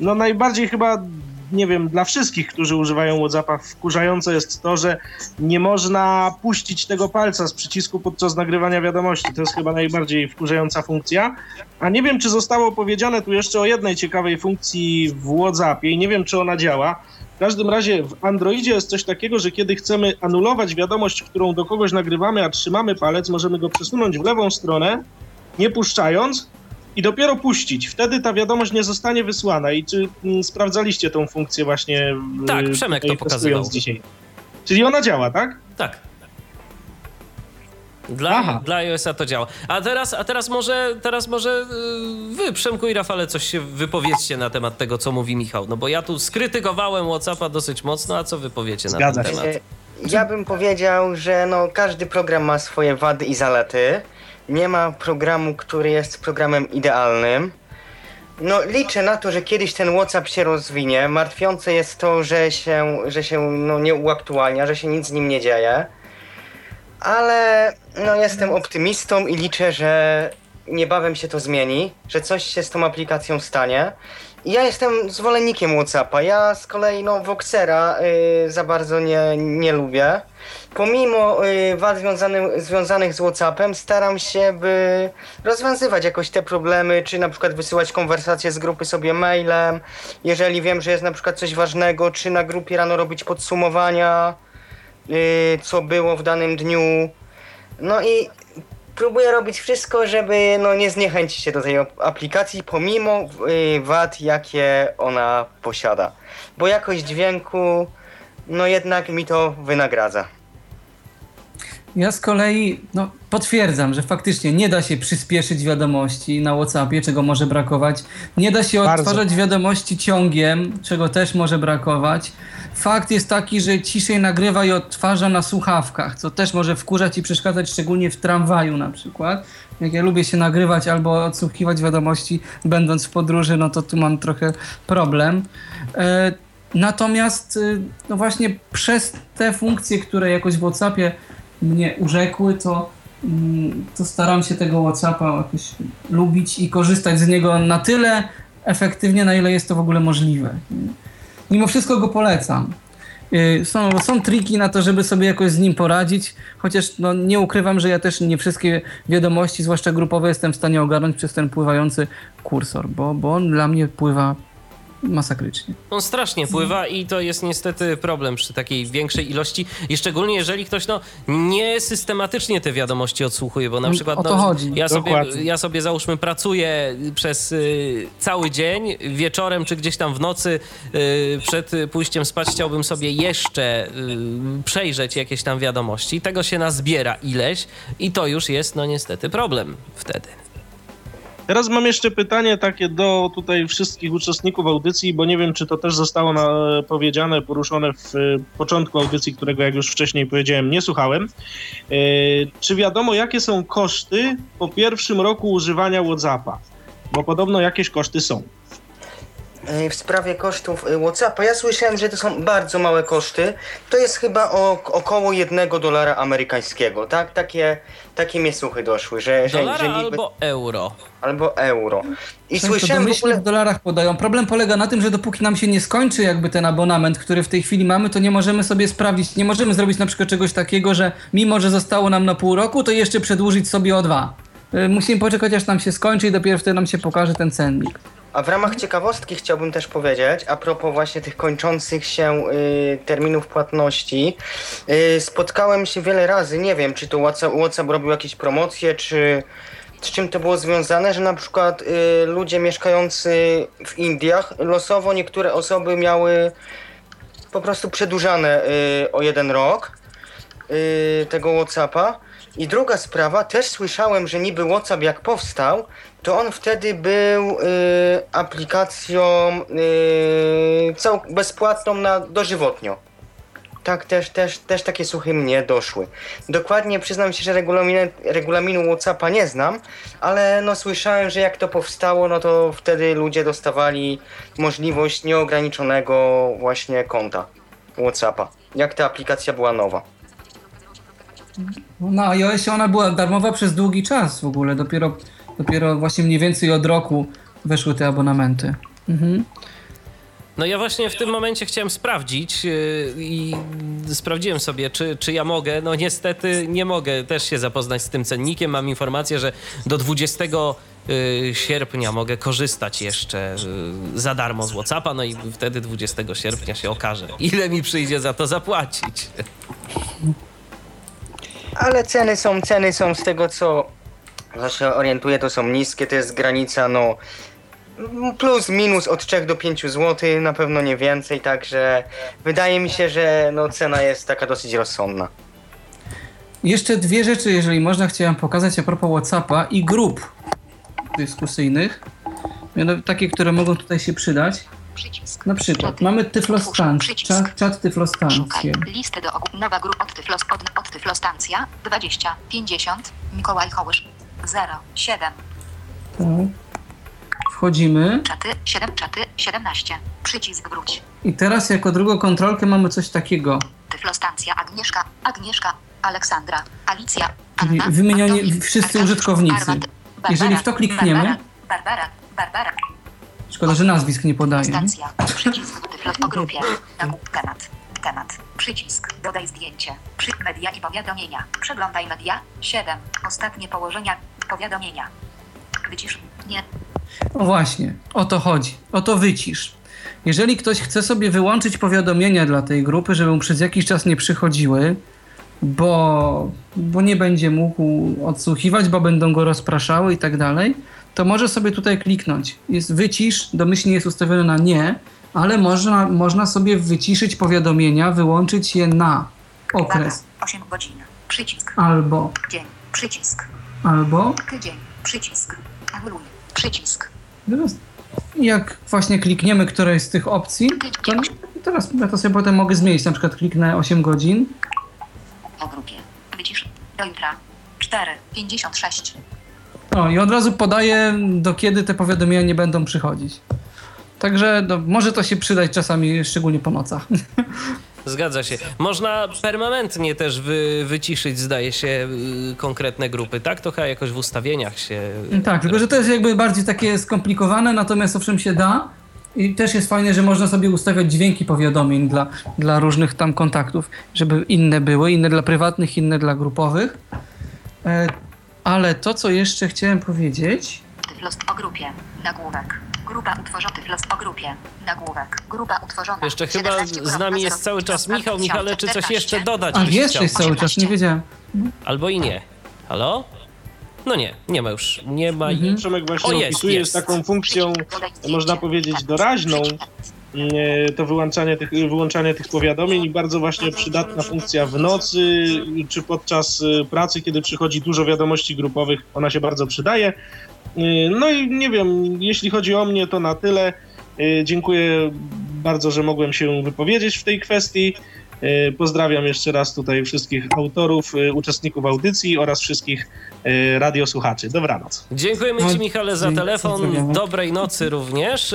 No najbardziej chyba, nie wiem, dla wszystkich, którzy używają WhatsAppa wkurzające jest to, że nie można puścić tego palca z przycisku podczas nagrywania wiadomości. To jest chyba najbardziej wkurzająca funkcja. A nie wiem, czy zostało powiedziane tu jeszcze o jednej ciekawej funkcji w WhatsAppie i nie wiem, czy ona działa. W każdym razie w Androidzie jest coś takiego, że kiedy chcemy anulować wiadomość, którą do kogoś nagrywamy, a trzymamy palec, możemy go przesunąć w lewą stronę, nie puszczając i dopiero puścić. Wtedy ta wiadomość nie zostanie wysłana. I czy mm, sprawdzaliście tą funkcję właśnie? w- Tak, Przemek to pokazywał. dzisiaj? Czyli ona działa, tak? Tak. Dla, dla iOS-a to działa. A teraz, a teraz może, teraz może yy, wy, Przemku i Rafale, coś się wypowiedzcie na temat tego, co mówi Michał. No bo ja tu skrytykowałem WhatsAppa dosyć mocno, a co wy powiecie na ten temat? E, Ja bym powiedział, że no, każdy program ma swoje wady i zalety. Nie ma programu, który jest programem idealnym. No liczę na to, że kiedyś ten WhatsApp się rozwinie. Martwiące jest to, że się, że się no, nie uaktualnia, że się nic z nim nie dzieje. Ale no, jestem optymistą i liczę, że niebawem się to zmieni, że coś się z tą aplikacją stanie Ja jestem zwolennikiem Whatsappa. Ja z kolei no, Voxera y, za bardzo nie, nie lubię. Pomimo y, wad związanych, związanych z Whatsappem staram się, by rozwiązywać jakoś te problemy, czy na przykład wysyłać konwersacje z grupy sobie mailem, jeżeli wiem, że jest na przykład coś ważnego, czy na grupie rano robić podsumowania, y, co było w danym dniu. No i próbuję robić wszystko, żeby no, nie zniechęcić się do tej aplikacji, pomimo y, wad, jakie ona posiada. Bo jakość dźwięku, no jednak mi to wynagradza. Ja z kolei no, potwierdzam, że faktycznie nie da się przyspieszyć wiadomości na WhatsAppie, czego może brakować. Nie da się Bardzo. odtwarzać wiadomości ciągiem, czego też może brakować. Fakt jest taki, że ciszej nagrywa i odtwarza na słuchawkach, co też może wkurzać i przeszkadzać, szczególnie w tramwaju na przykład. Jak ja lubię się nagrywać albo odsłuchiwać wiadomości, będąc w podróży, no to tu mam trochę problem. E, Natomiast, y, no właśnie przez te funkcje, które jakoś w WhatsAppie mnie urzekły, to, mm, to staram się tego WhatsAppa jakoś lubić i korzystać z niego na tyle efektywnie, na ile jest to w ogóle możliwe. Mimo wszystko go polecam. Y, Są, są triki na to, żeby sobie jakoś z nim poradzić, chociaż no, nie ukrywam, że ja też nie wszystkie wiadomości, zwłaszcza grupowe, jestem w stanie ogarnąć przez ten pływający kursor, bo, bo on dla mnie pływa masakrycznie. On strasznie pływa i to jest niestety problem przy takiej większej ilości i szczególnie jeżeli ktoś no, nie systematycznie te wiadomości odsłuchuje, bo na No, przykład o to no, chodzi. Ja, sobie, ja sobie załóżmy pracuję przez y, cały dzień, wieczorem czy gdzieś tam w nocy y, przed pójściem spać chciałbym sobie jeszcze y, przejrzeć jakieś tam wiadomości. Tego się nazbiera ileś i to już jest no niestety problem wtedy. Teraz mam jeszcze pytanie takie do tutaj wszystkich uczestników audycji, bo nie wiem, czy to też zostało na, powiedziane, poruszone w e, początku audycji, którego, jak już wcześniej powiedziałem, nie słuchałem. E, czy wiadomo, jakie są koszty po pierwszym roku używania WhatsAppa? Bo podobno jakieś koszty są. W sprawie kosztów y, Whatsappa, ja słyszałem, że to są bardzo małe koszty. To jest chyba o, około jednego dolara amerykańskiego, tak? Takie, takie mnie słuchy doszły, że... że Dolara że niby- albo euro. albo euro. I Często słyszałem w ogóle... w dolarach podają. Problem polega na tym, że dopóki nam się nie skończy jakby ten abonament, który w tej chwili mamy, to nie możemy sobie sprawdzić, nie możemy zrobić na przykład czegoś takiego, że mimo, że zostało nam na pół roku, to jeszcze przedłużyć sobie o dwa. Y, Musimy poczekać, aż nam się skończy i dopiero wtedy nam się pokaże ten cennik. A w ramach ciekawostki chciałbym też powiedzieć, a propos właśnie tych kończących się y, terminów płatności, y, spotkałem się wiele razy, nie wiem, czy to WhatsApp, WhatsApp robił jakieś promocje, czy z czym to było związane, że na przykład y, ludzie mieszkający w Indiach, losowo niektóre osoby miały po prostu przedłużane y, o jeden rok y, tego Whatsappa. I druga sprawa, też słyszałem, że niby WhatsApp jak powstał, to on wtedy był y, aplikacją y, cał, bezpłatną na dożywotnio. Tak, też, też, też takie słuchy mnie doszły. Dokładnie przyznam się, że regulaminu, regulaminu Whatsappa nie znam, ale no słyszałem, że jak to powstało, no to wtedy ludzie dostawali możliwość nieograniczonego właśnie konta Whatsappa. Jak ta aplikacja była nowa. No, Na iOSie ona była darmowa przez długi czas w ogóle. Dopiero, dopiero właśnie mniej więcej od roku weszły te abonamenty. Mhm. No ja właśnie w tym momencie chciałem sprawdzić yy, i sprawdziłem sobie, czy, czy ja mogę. No niestety nie mogę też się zapoznać z tym cennikiem. Mam informację, że do 20 yy, sierpnia mogę korzystać jeszcze yy, za darmo z Whatsappa, no i wtedy 20 sierpnia się okaże, ile mi przyjdzie za to zapłacić. Ale ceny są, ceny są z tego co co się orientuję, to są niskie, to jest granica no plus minus od 3 do 5 zł, na pewno nie więcej, także wydaje mi się, że no cena jest taka dosyć rozsądna. Jeszcze dwie rzeczy, jeżeli można, chciałem pokazać a propos Whatsappa i grup dyskusyjnych. Mianowicie takie, które mogą tutaj się przydać. Przycisk. Na przykład mamy Tyflostancję, czat, czat Tyflostancję. Szukaj. Listę do ogółu. Nowa grupa od, tyflos, od, od Tyflostancja. 20, 50. Mikołaj Hołysz. 0, 7. Tak. Wchodzimy Czaty, 7, czaty, 17. Przycisk wróć. i teraz jako drugą kontrolkę mamy coś takiego. Tyflostancja Agnieszka, Agnieszka, Aleksandra, Alicja, Czyli Anna, wymienianie Antoni, wszyscy Arkadiusz, użytkownicy. Armand, Barbara, Jeżeli w to klikniemy- Barbara, Barbara, Barbara. Szkoda, że nazwisk nie podaje. Stacja. Przycisk. Tyflo o grupie. Temat. Temat. Przycisk. Dodaj zdjęcie. Przy media i powiadomienia. Przeglądaj media. 7. Ostatnie położenia. Powiadomienia. Wycisz. Nie. No właśnie, o to chodzi. O to wycisz. Jeżeli ktoś chce sobie wyłączyć powiadomienia dla tej grupy, żeby mu przez jakiś czas nie przychodziły, bo, bo nie będzie mógł odsłuchiwać, bo będą go rozpraszały i tak dalej, to może sobie tutaj kliknąć. Jest wycisz, domyślnie jest ustawione na nie, ale można, można sobie wyciszyć powiadomienia, wyłączyć je na okres 8 godzin. Przycisk. albo, Dzień. Przycisk. albo. Tydzień. Przycisk. Anuluj. Przycisk. Teraz jak właśnie klikniemy którejś z tych opcji, to teraz ja to sobie potem mogę zmienić. Na przykład kliknę 8 godzin. O grupie. Wycisz. Do jutra. 4. 56. O, i od razu podaję, do kiedy te powiadomienia nie będą przychodzić. Także no, może to się przydać czasami, szczególnie po nocach. Zgadza się. Można permanentnie też wy, wyciszyć, zdaje się, y, konkretne grupy, tak? To chyba jakoś w ustawieniach się... tak, tylko że to jest jakby bardziej takie skomplikowane, natomiast owszem się da. I też jest fajne, że można sobie ustawiać dźwięki powiadomień dla, dla różnych tam kontaktów, żeby inne były, inne dla prywatnych, inne dla grupowych. E, ale to, co jeszcze chciałem powiedzieć, Tyflos o grupie. Nagłówek. Grupa utworzona. Tyflos o grupie. Nagłówek. Grupa utworzona. Jeszcze chyba 17 z nami jest cały czas Michał. Michale, czy coś jeszcze dodać? a jeszcze jest cały czas, nie wiedziałem. Albo i nie. Halo? No nie, nie ma już. Nie ma. Mhm. Przemek właśnie O, jest, opisuje jest. z taką funkcją, można powiedzieć, doraźną, e, to wyłączanie tych, wyłączanie tych powiadomień i bardzo właśnie przydatna funkcja w nocy czy podczas e, pracy, kiedy przychodzi dużo wiadomości grupowych, ona się bardzo przydaje. E, No i nie wiem, jeśli chodzi o mnie, to na tyle. E, Dziękuję bardzo, że mogłem się wypowiedzieć w tej kwestii. E, Pozdrawiam jeszcze raz tutaj wszystkich autorów, e, uczestników audycji oraz wszystkich e, radiosłuchaczy. Dobranoc. Dziękujemy Ci, Michale, za telefon. Dobrej nocy również.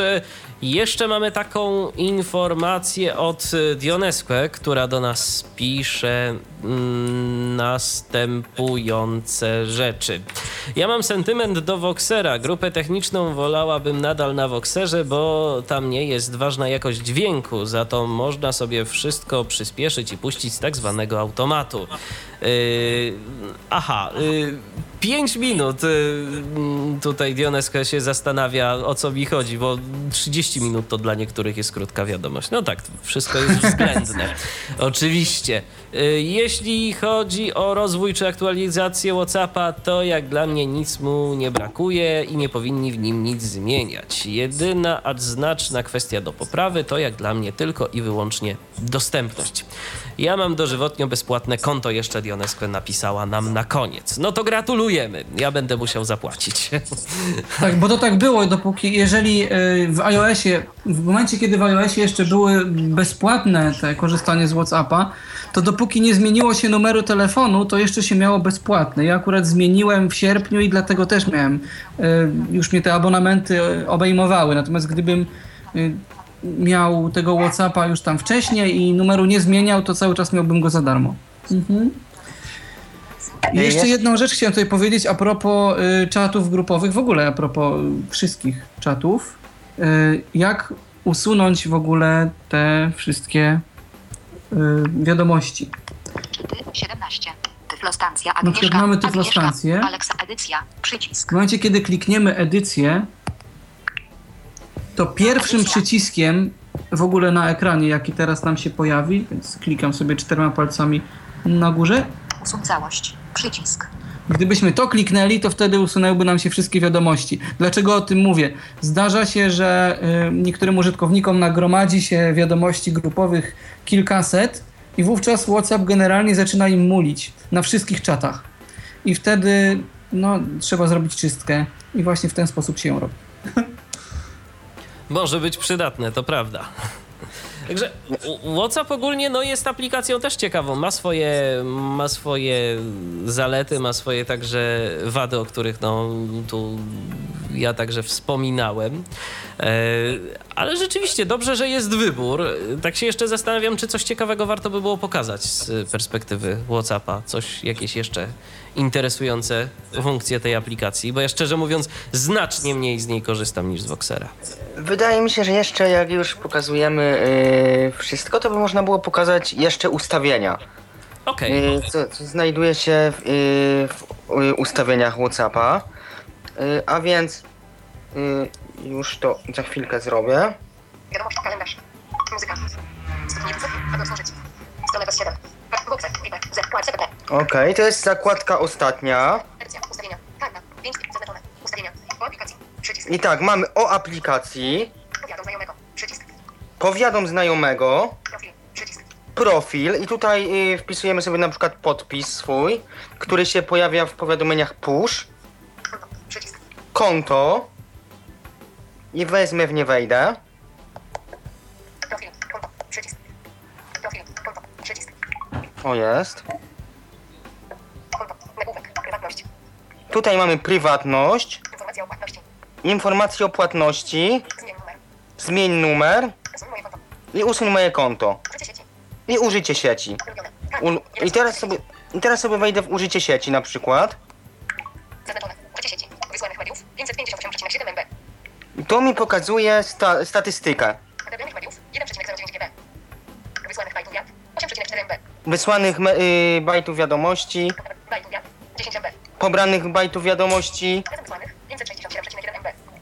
Jeszcze mamy taką informację od Dionesque, która do nas pisze mm, następujące rzeczy. Ja mam sentyment do Voxera. Grupę techniczną wolałabym nadal na Voxerze, bo tam nie jest ważna jakość dźwięku, za to można sobie wszystko przyspieszyć i puścić z tak zwanego automatu. Yy, aha, yy, 5 minut yy, tutaj Dionesko się zastanawia o co mi chodzi, bo 30 minut to dla niektórych jest krótka wiadomość. No tak, wszystko jest względne. Oczywiście. Yy, jeśli chodzi o rozwój czy aktualizację WhatsAppa, to jak dla mnie nic mu nie brakuje i nie powinni w nim nic zmieniać. Jedyna, acz znaczna kwestia do poprawy to jak dla mnie tylko i wyłącznie dostępność. Ja mam dożywotnio bezpłatne konto, jeszcze Dionesque napisała nam na koniec. No to gratulujemy. Ja będę musiał zapłacić. Tak, bo to tak było, dopóki, jeżeli y, w iOSie, w momencie kiedy w iOSie jeszcze były bezpłatne te korzystanie z WhatsAppa, to dopóki nie zmieniło się numeru telefonu, to jeszcze się miało bezpłatne. Ja akurat zmieniłem w sierpniu i dlatego też miałem, y, już mnie te abonamenty obejmowały. Natomiast gdybym y, miał tego WhatsAppa już tam wcześniej i numeru nie zmieniał, to cały czas miałbym go za darmo. Mhm. I jeszcze jedną rzecz chciałem tutaj powiedzieć a propos y, czatów grupowych, w ogóle a propos wszystkich czatów. Jak usunąć w ogóle te wszystkie wiadomości? Czyty 17. Tyflostancja. Na przykład Agnieszka. mamy Agnieszka. tyflostancję. Aleksa. Edycja. Przycisk. W momencie, kiedy klikniemy edycję, to pierwszym przyciskiem w ogóle na ekranie, jaki teraz nam się pojawi, więc klikam sobie czterema palcami na górze, Usuń całość. Przycisk. Gdybyśmy to kliknęli, to wtedy usunęłyby nam się wszystkie wiadomości. Dlaczego o tym mówię? Zdarza się, że y, niektórym użytkownikom nagromadzi się wiadomości grupowych kilkaset i wówczas WhatsApp generalnie zaczyna im mulić na wszystkich czatach. I wtedy no, trzeba zrobić czystkę i właśnie w ten sposób się ją robi. Może być przydatne, to prawda. Także WhatsApp ogólnie no, jest aplikacją też ciekawą. Ma swoje, ma swoje zalety, ma swoje także wady, o których no, tu ja także wspominałem. E, ale rzeczywiście dobrze, że jest wybór. Tak się jeszcze zastanawiam, czy coś ciekawego warto by było pokazać z perspektywy WhatsAppa. Coś, jakieś jeszcze interesujące funkcje tej aplikacji, bo ja szczerze mówiąc znacznie mniej z niej korzystam niż z Voxera. Wydaje mi się, że jeszcze jak już pokazujemy yy, wszystko, to by można było pokazać jeszcze ustawienia. Okej. Yy, co, co znajduje się w, yy, w yy, ustawieniach WhatsAppa. Yy, a więc yy, już to za chwilkę zrobię. Wiadomość, kalendarz. Muzyka. Stopnie widzów, aby otworzyć. Strona 7. Boxer, Viber, Z, Quad, CPP. Okej, to jest zakładka ostatnia. I tak, mamy o aplikacji, znajomego. Powiadom znajomego, Profil. I tutaj y, wpisujemy sobie na przykład podpis swój, który się pojawia w powiadomieniach push, Konto. I wezmę w nie wejdę. O jest. Tutaj mamy prywatność, informacje o płatności, Zmień numer. zmień numer. I usuń moje konto. I użycie sieci. Ul- I teraz sobie, i teraz sobie wejdę w użycie sieci na przykład. Zaznaczone. Użycie sieci. Wysłanych mediów. 558,7 MB. I to mi pokazuje sta- statystykę. Odebranych mediów. 1,09 GB. Wysłanych bajtów wiat. 8,4 MB. Wysłanych me- y, bajtów wiadomości, Bajtów wiat. 10 MB. pobranych bajtów wiadomości, wysłanych 567,1 MB.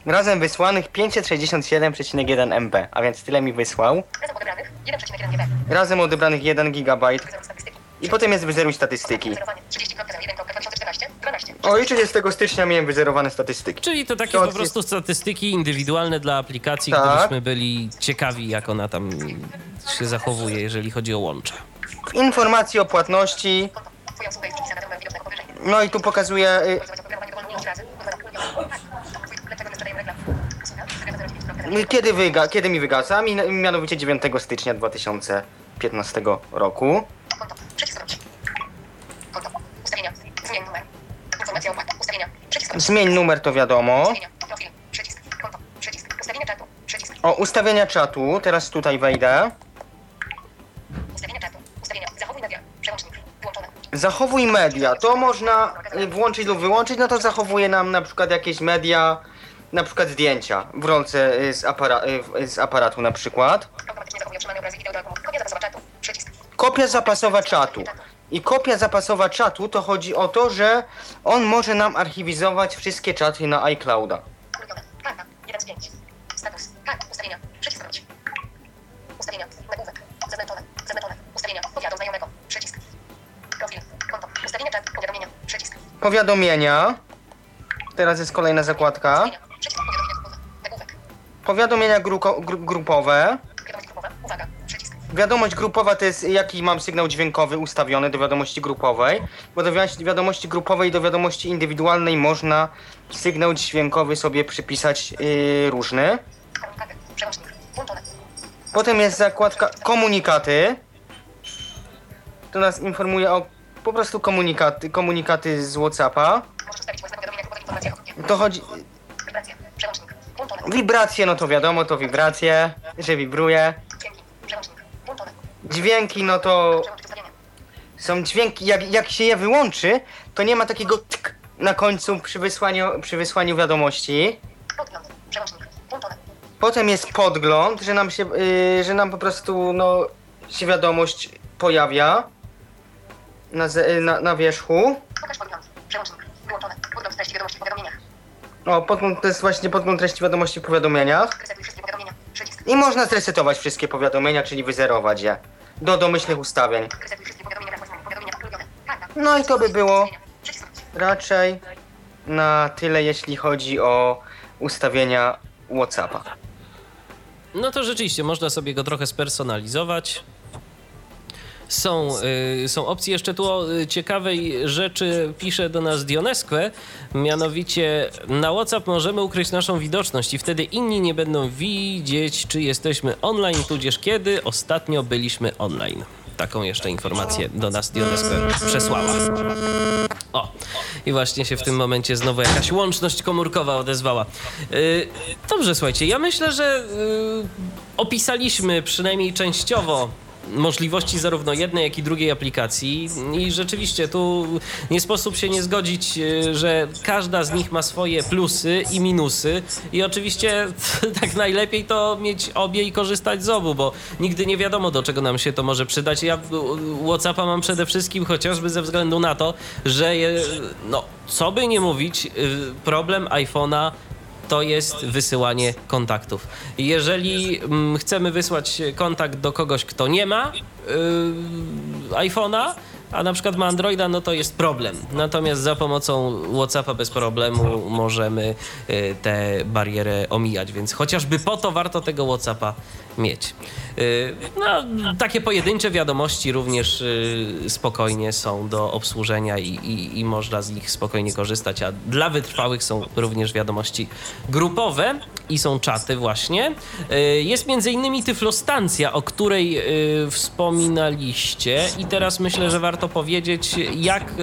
Razem wysłanych 567,1 MB, a więc tyle mi wysłał. Razem odebranych 1,1 GB. Razem odebranych 1 GB i potem jest wyzeruj statystyki. Wyzerowanie 30.01.2014. 12. O i 30 stycznia miałem wyzerowane statystyki. Czyli to takie To po jest- prostu statystyki indywidualne dla aplikacji, Tak. gdybyśmy byli ciekawi, jak ona tam się zachowuje, jeżeli chodzi o łącze. Informacje o płatności, no i tu pokazuje y, Wykorzystywać oprogramowanie dowolną ilość razy. Ulubione. Tak. Dlaczego nie sprzedają reklam? Usługa. Zakaz 09. y, kiedy, wyga- kiedy mi wygasa, Mi- mianowicie 9 stycznia 2015 roku. Zmień numer. To wiadomo. O, ustawienia czatu, teraz tutaj wejdę. Zachowuj media. Zachowuj media, to można włączyć lub wyłączyć, no to zachowuje nam na przykład jakieś media, na przykład zdjęcia w rolce y, z, apara- y, z aparatu na przykład. Kopia zapasowa czatu. I kopia zapasowa czatu to chodzi o to, że on może nam archiwizować wszystkie czaty na iClouda. Ulubione. Karta. 1 z 5. Status. Karta. Ustawienia. Przycisk wróć. Ustawienia. Nagłówek. Zaznaczone. Zaznaczone. Ustawienia. Powiadom znajomego. Przycisk. Profil. Konto. Ustawienia czat. Powiadomienia. Przycisk. Powiadomienia. Teraz jest kolejna zakładka. Ustawienia. Powiadomienia gruko- gru- grupowe. Uwaga. Przycisk. Wiadomość grupowa to jest jaki mam sygnał dźwiękowy ustawiony do wiadomości grupowej, bo do wi- wiadomości grupowej i do wiadomości indywidualnej można sygnał dźwiękowy sobie przypisać yy, różny. Potem jest zakładka komunikaty. To nas informuje o po prostu komunikaty, komunikaty z Whatsappa. Możesz ustawić Wibracje, no to wiadomo, to wibracje, że wibruje. Dźwięki. No to są dźwięki, jak, jak się je wyłączy, to nie ma takiego tk na końcu przy wysłaniu, przy wysłaniu wiadomości. Potem jest podgląd, że nam się, yy, że nam po prostu, no, się wiadomość pojawia na, na, na wierzchu. Pokaż podgląd. Przełącznik. Wyłączone. Podgląd treści wiadomości w powiadomieniach. O, podgląd to jest właśnie podgląd treści wiadomości w powiadomieniach. I można zresetować wszystkie powiadomienia, czyli wyzerować je do domyślnych ustawień. No i to by było raczej na tyle, jeśli chodzi o ustawienia Whatsappa. No to rzeczywiście można sobie go trochę spersonalizować. Są, y, są opcje. Jeszcze tu o y, ciekawej rzeczy pisze do nas Dionesque. Mianowicie na WhatsApp możemy ukryć naszą widoczność i wtedy inni nie będą widzieć, czy jesteśmy online, tudzież kiedy ostatnio byliśmy online. taką jeszcze informację do nas Dionesko przesłała. O, i właśnie się w tym momencie znowu jakaś łączność komórkowa odezwała. Yy, dobrze, słuchajcie, ja myślę, że yy, opisaliśmy przynajmniej częściowo możliwości zarówno jednej, jak i drugiej aplikacji i rzeczywiście tu nie sposób się nie zgodzić, e, że każda z nich ma swoje plusy i minusy i oczywiście tak najlepiej to mieć obie i korzystać z obu, bo nigdy nie wiadomo do czego nam się to może przydać. Ja Whatsappa mam przede wszystkim chociażby ze względu na to, że je, no co by nie mówić, y, problem iPhone'a to jest wysyłanie kontaktów. Jeżeli mm, chcemy wysłać kontakt do kogoś, kto nie ma yy, iPhone'a, a na przykład ma Androida, no to jest problem. Natomiast za pomocą WhatsAppa bez problemu możemy y, tę barierę omijać, więc chociażby po to warto tego WhatsAppa mieć. Y, no, takie pojedyncze wiadomości również y, spokojnie są do obsłużenia i, i, i można z nich spokojnie korzystać, a dla wytrwałych są również wiadomości grupowe i są czaty właśnie. Jest między innymi Tyflostancja, o której wspominaliście i teraz myślę, że warto powiedzieć, jak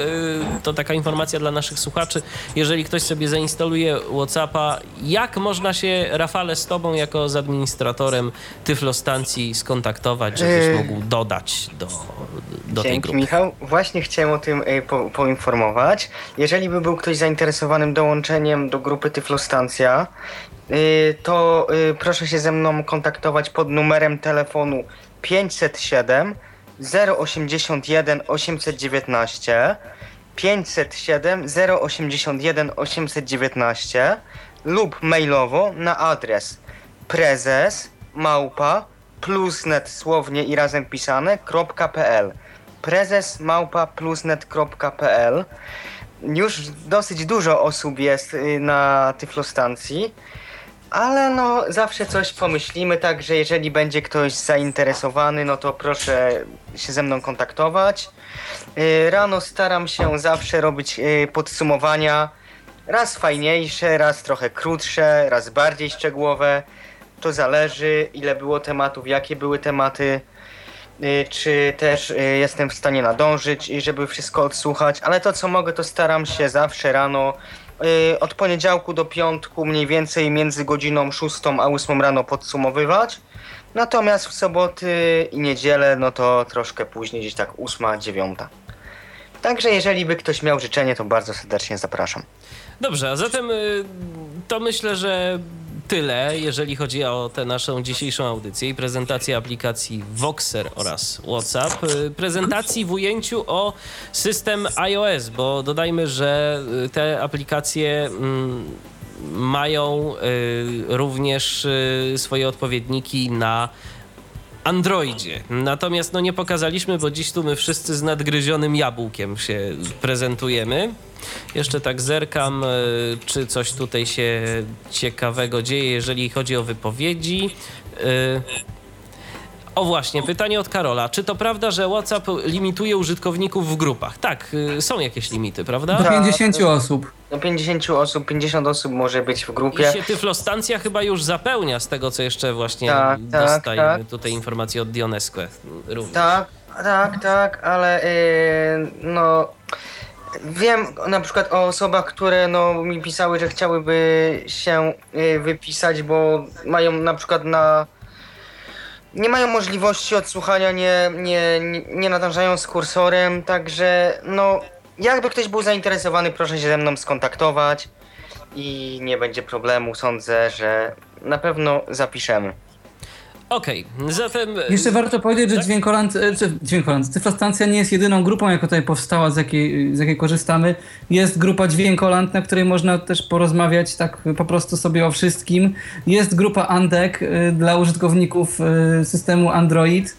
to taka informacja dla naszych słuchaczy, jeżeli ktoś sobie zainstaluje Whatsappa, jak można się Rafale z tobą jako z administratorem Tyflostancji skontaktować, żebyś Yy. mógł dodać do, do tej grupy. Michał. Właśnie chciałem o tym e, po, poinformować. Jeżeli by był ktoś zainteresowanym dołączeniem do grupy Tyflostancja, y, to y, proszę się ze mną kontaktować pod numerem telefonu 507 081 819 507 081 819 lub mailowo na adres prezes małpa plusnet słownie i razem pisane .pl prezes małpa plusnet.pl już dosyć dużo osób jest y, na Tyflostancji, ale no zawsze coś pomyślimy, także jeżeli będzie ktoś zainteresowany, no to proszę się ze mną kontaktować. Y, Rano staram się zawsze robić y, podsumowania, raz fajniejsze, raz trochę krótsze, raz bardziej szczegółowe. To zależy, ile było tematów, jakie były tematy, y, czy też y, jestem w stanie nadążyć i żeby wszystko odsłuchać, ale to co mogę, to staram się zawsze rano, y, od poniedziałku do piątku, mniej więcej między godziną 6 a 8 rano podsumowywać. Natomiast w soboty i niedzielę, no to troszkę później, gdzieś tak 8, 9. Także jeżeli by ktoś miał życzenie, to bardzo serdecznie zapraszam. Dobrze, a zatem to myślę, że tyle, jeżeli chodzi o tę naszą dzisiejszą audycję i prezentację aplikacji Voxer oraz WhatsApp. Y, Prezentacji w ujęciu o system iOS, bo dodajmy, że y, te aplikacje mm, mają y, również y, swoje odpowiedniki na Androidzie. Natomiast no nie pokazaliśmy, bo dziś tu my wszyscy z nadgryzionym jabłkiem się prezentujemy. Jeszcze tak zerkam, y, czy coś tutaj się ciekawego dzieje, jeżeli chodzi o wypowiedzi. Y, O właśnie, pytanie od Karola. Czy to prawda, że WhatsApp limituje użytkowników w grupach? Tak, y, są jakieś limity, prawda? Do 50 osób. Do 50 osób, 50 osób może być w I grupie. się Tyflostancja chyba już zapełnia z tego, co jeszcze właśnie Tak, tak, dostajemy tak. tutaj informacje od Dionesque również. Tak, tak, tak, ale yy, no wiem na przykład o osobach, które no mi pisały, że chciałyby się yy, wypisać, bo mają na przykład na nie mają możliwości odsłuchania, nie, nie, nie, nadążają z kursorem, także no jakby ktoś był zainteresowany, proszę się ze mną skontaktować i nie będzie problemu, sądzę, że na pewno zapiszemy. Okej, zatem... Jeszcze warto powiedzieć, że Tak? Dźwiękoland, e, czy Dźwiękoland, Cyfrostancja nie jest jedyną grupą, jaka tutaj powstała, z jakiej, z jakiej korzystamy. Jest grupa Dźwiękoland, na której można też porozmawiać tak po prostu sobie o wszystkim. Jest grupa Andek e, dla użytkowników e, systemu Android,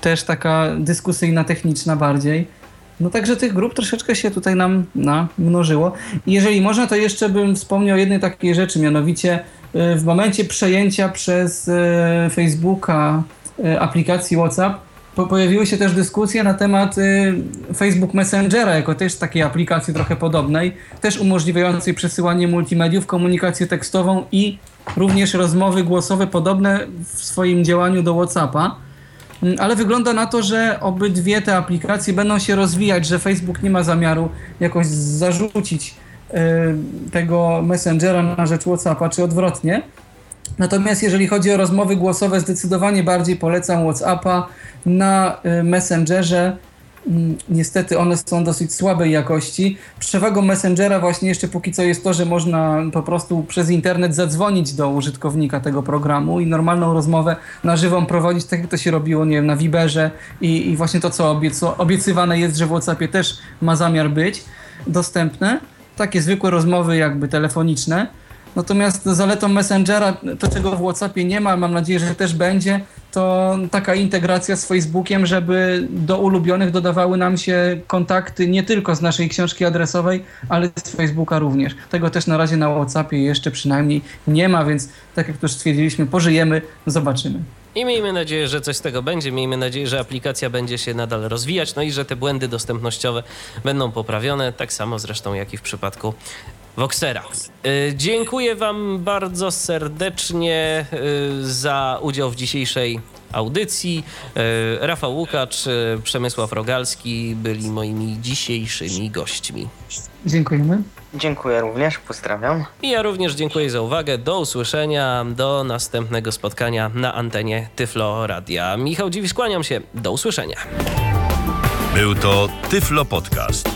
też taka dyskusyjna, techniczna bardziej. No także tych grup troszeczkę się tutaj nam namnożyło. Jeżeli można, to jeszcze bym wspomniał jednej takiej rzeczy, mianowicie y, w momencie przejęcia przez y, Facebooka y, aplikacji WhatsApp po, pojawiły się też dyskusje na temat Facebook Messengera, jako też takiej aplikacji trochę podobnej, też umożliwiającej przesyłanie multimediów, komunikację tekstową i również rozmowy głosowe podobne w swoim działaniu do WhatsAppa. Mm, Ale wygląda na to, że obydwie te aplikacje będą się rozwijać, że Facebook nie ma zamiaru jakoś zarzucić y, tego Messengera na rzecz WhatsAppa, czy odwrotnie. Natomiast jeżeli chodzi o rozmowy głosowe, zdecydowanie bardziej polecam WhatsAppa na y, Messengerze. Niestety one są dosyć słabej jakości. Przewagą Messengera właśnie jeszcze póki co jest to, że można po prostu przez internet zadzwonić do użytkownika tego programu i normalną rozmowę na żywą prowadzić, tak jak to się robiło, nie wiem, na Viberze i, i właśnie to, co obiecywane jest, że w WhatsAppie też ma zamiar być dostępne. Takie zwykłe rozmowy jakby telefoniczne. Natomiast zaletą Messengera, to czego w WhatsAppie nie ma, mam nadzieję, że też będzie, to taka integracja z Facebookiem, żeby do ulubionych dodawały nam się kontakty nie tylko z naszej książki adresowej, ale z Facebooka również. Tego też na razie na WhatsAppie jeszcze przynajmniej nie ma, więc tak jak już stwierdziliśmy, pożyjemy, zobaczymy. I miejmy nadzieję, że coś z tego będzie. Miejmy nadzieję, że aplikacja będzie się nadal rozwijać, no i że te błędy dostępnościowe będą poprawione, tak samo zresztą jak i w przypadku Voxera. Y, Dziękuję Wam bardzo serdecznie y, za udział w dzisiejszej audycji. Y, Rafał Łukacz, Przemysław Rogalski byli moimi dzisiejszymi gośćmi. Dziękujemy. Dziękuję również, pozdrawiam. I ja również dziękuję za uwagę. Do usłyszenia, do następnego spotkania na antenie Tyflo Radia. Michał Dziwisz, kłaniam się. Do usłyszenia. Był to Tyflo Podcast.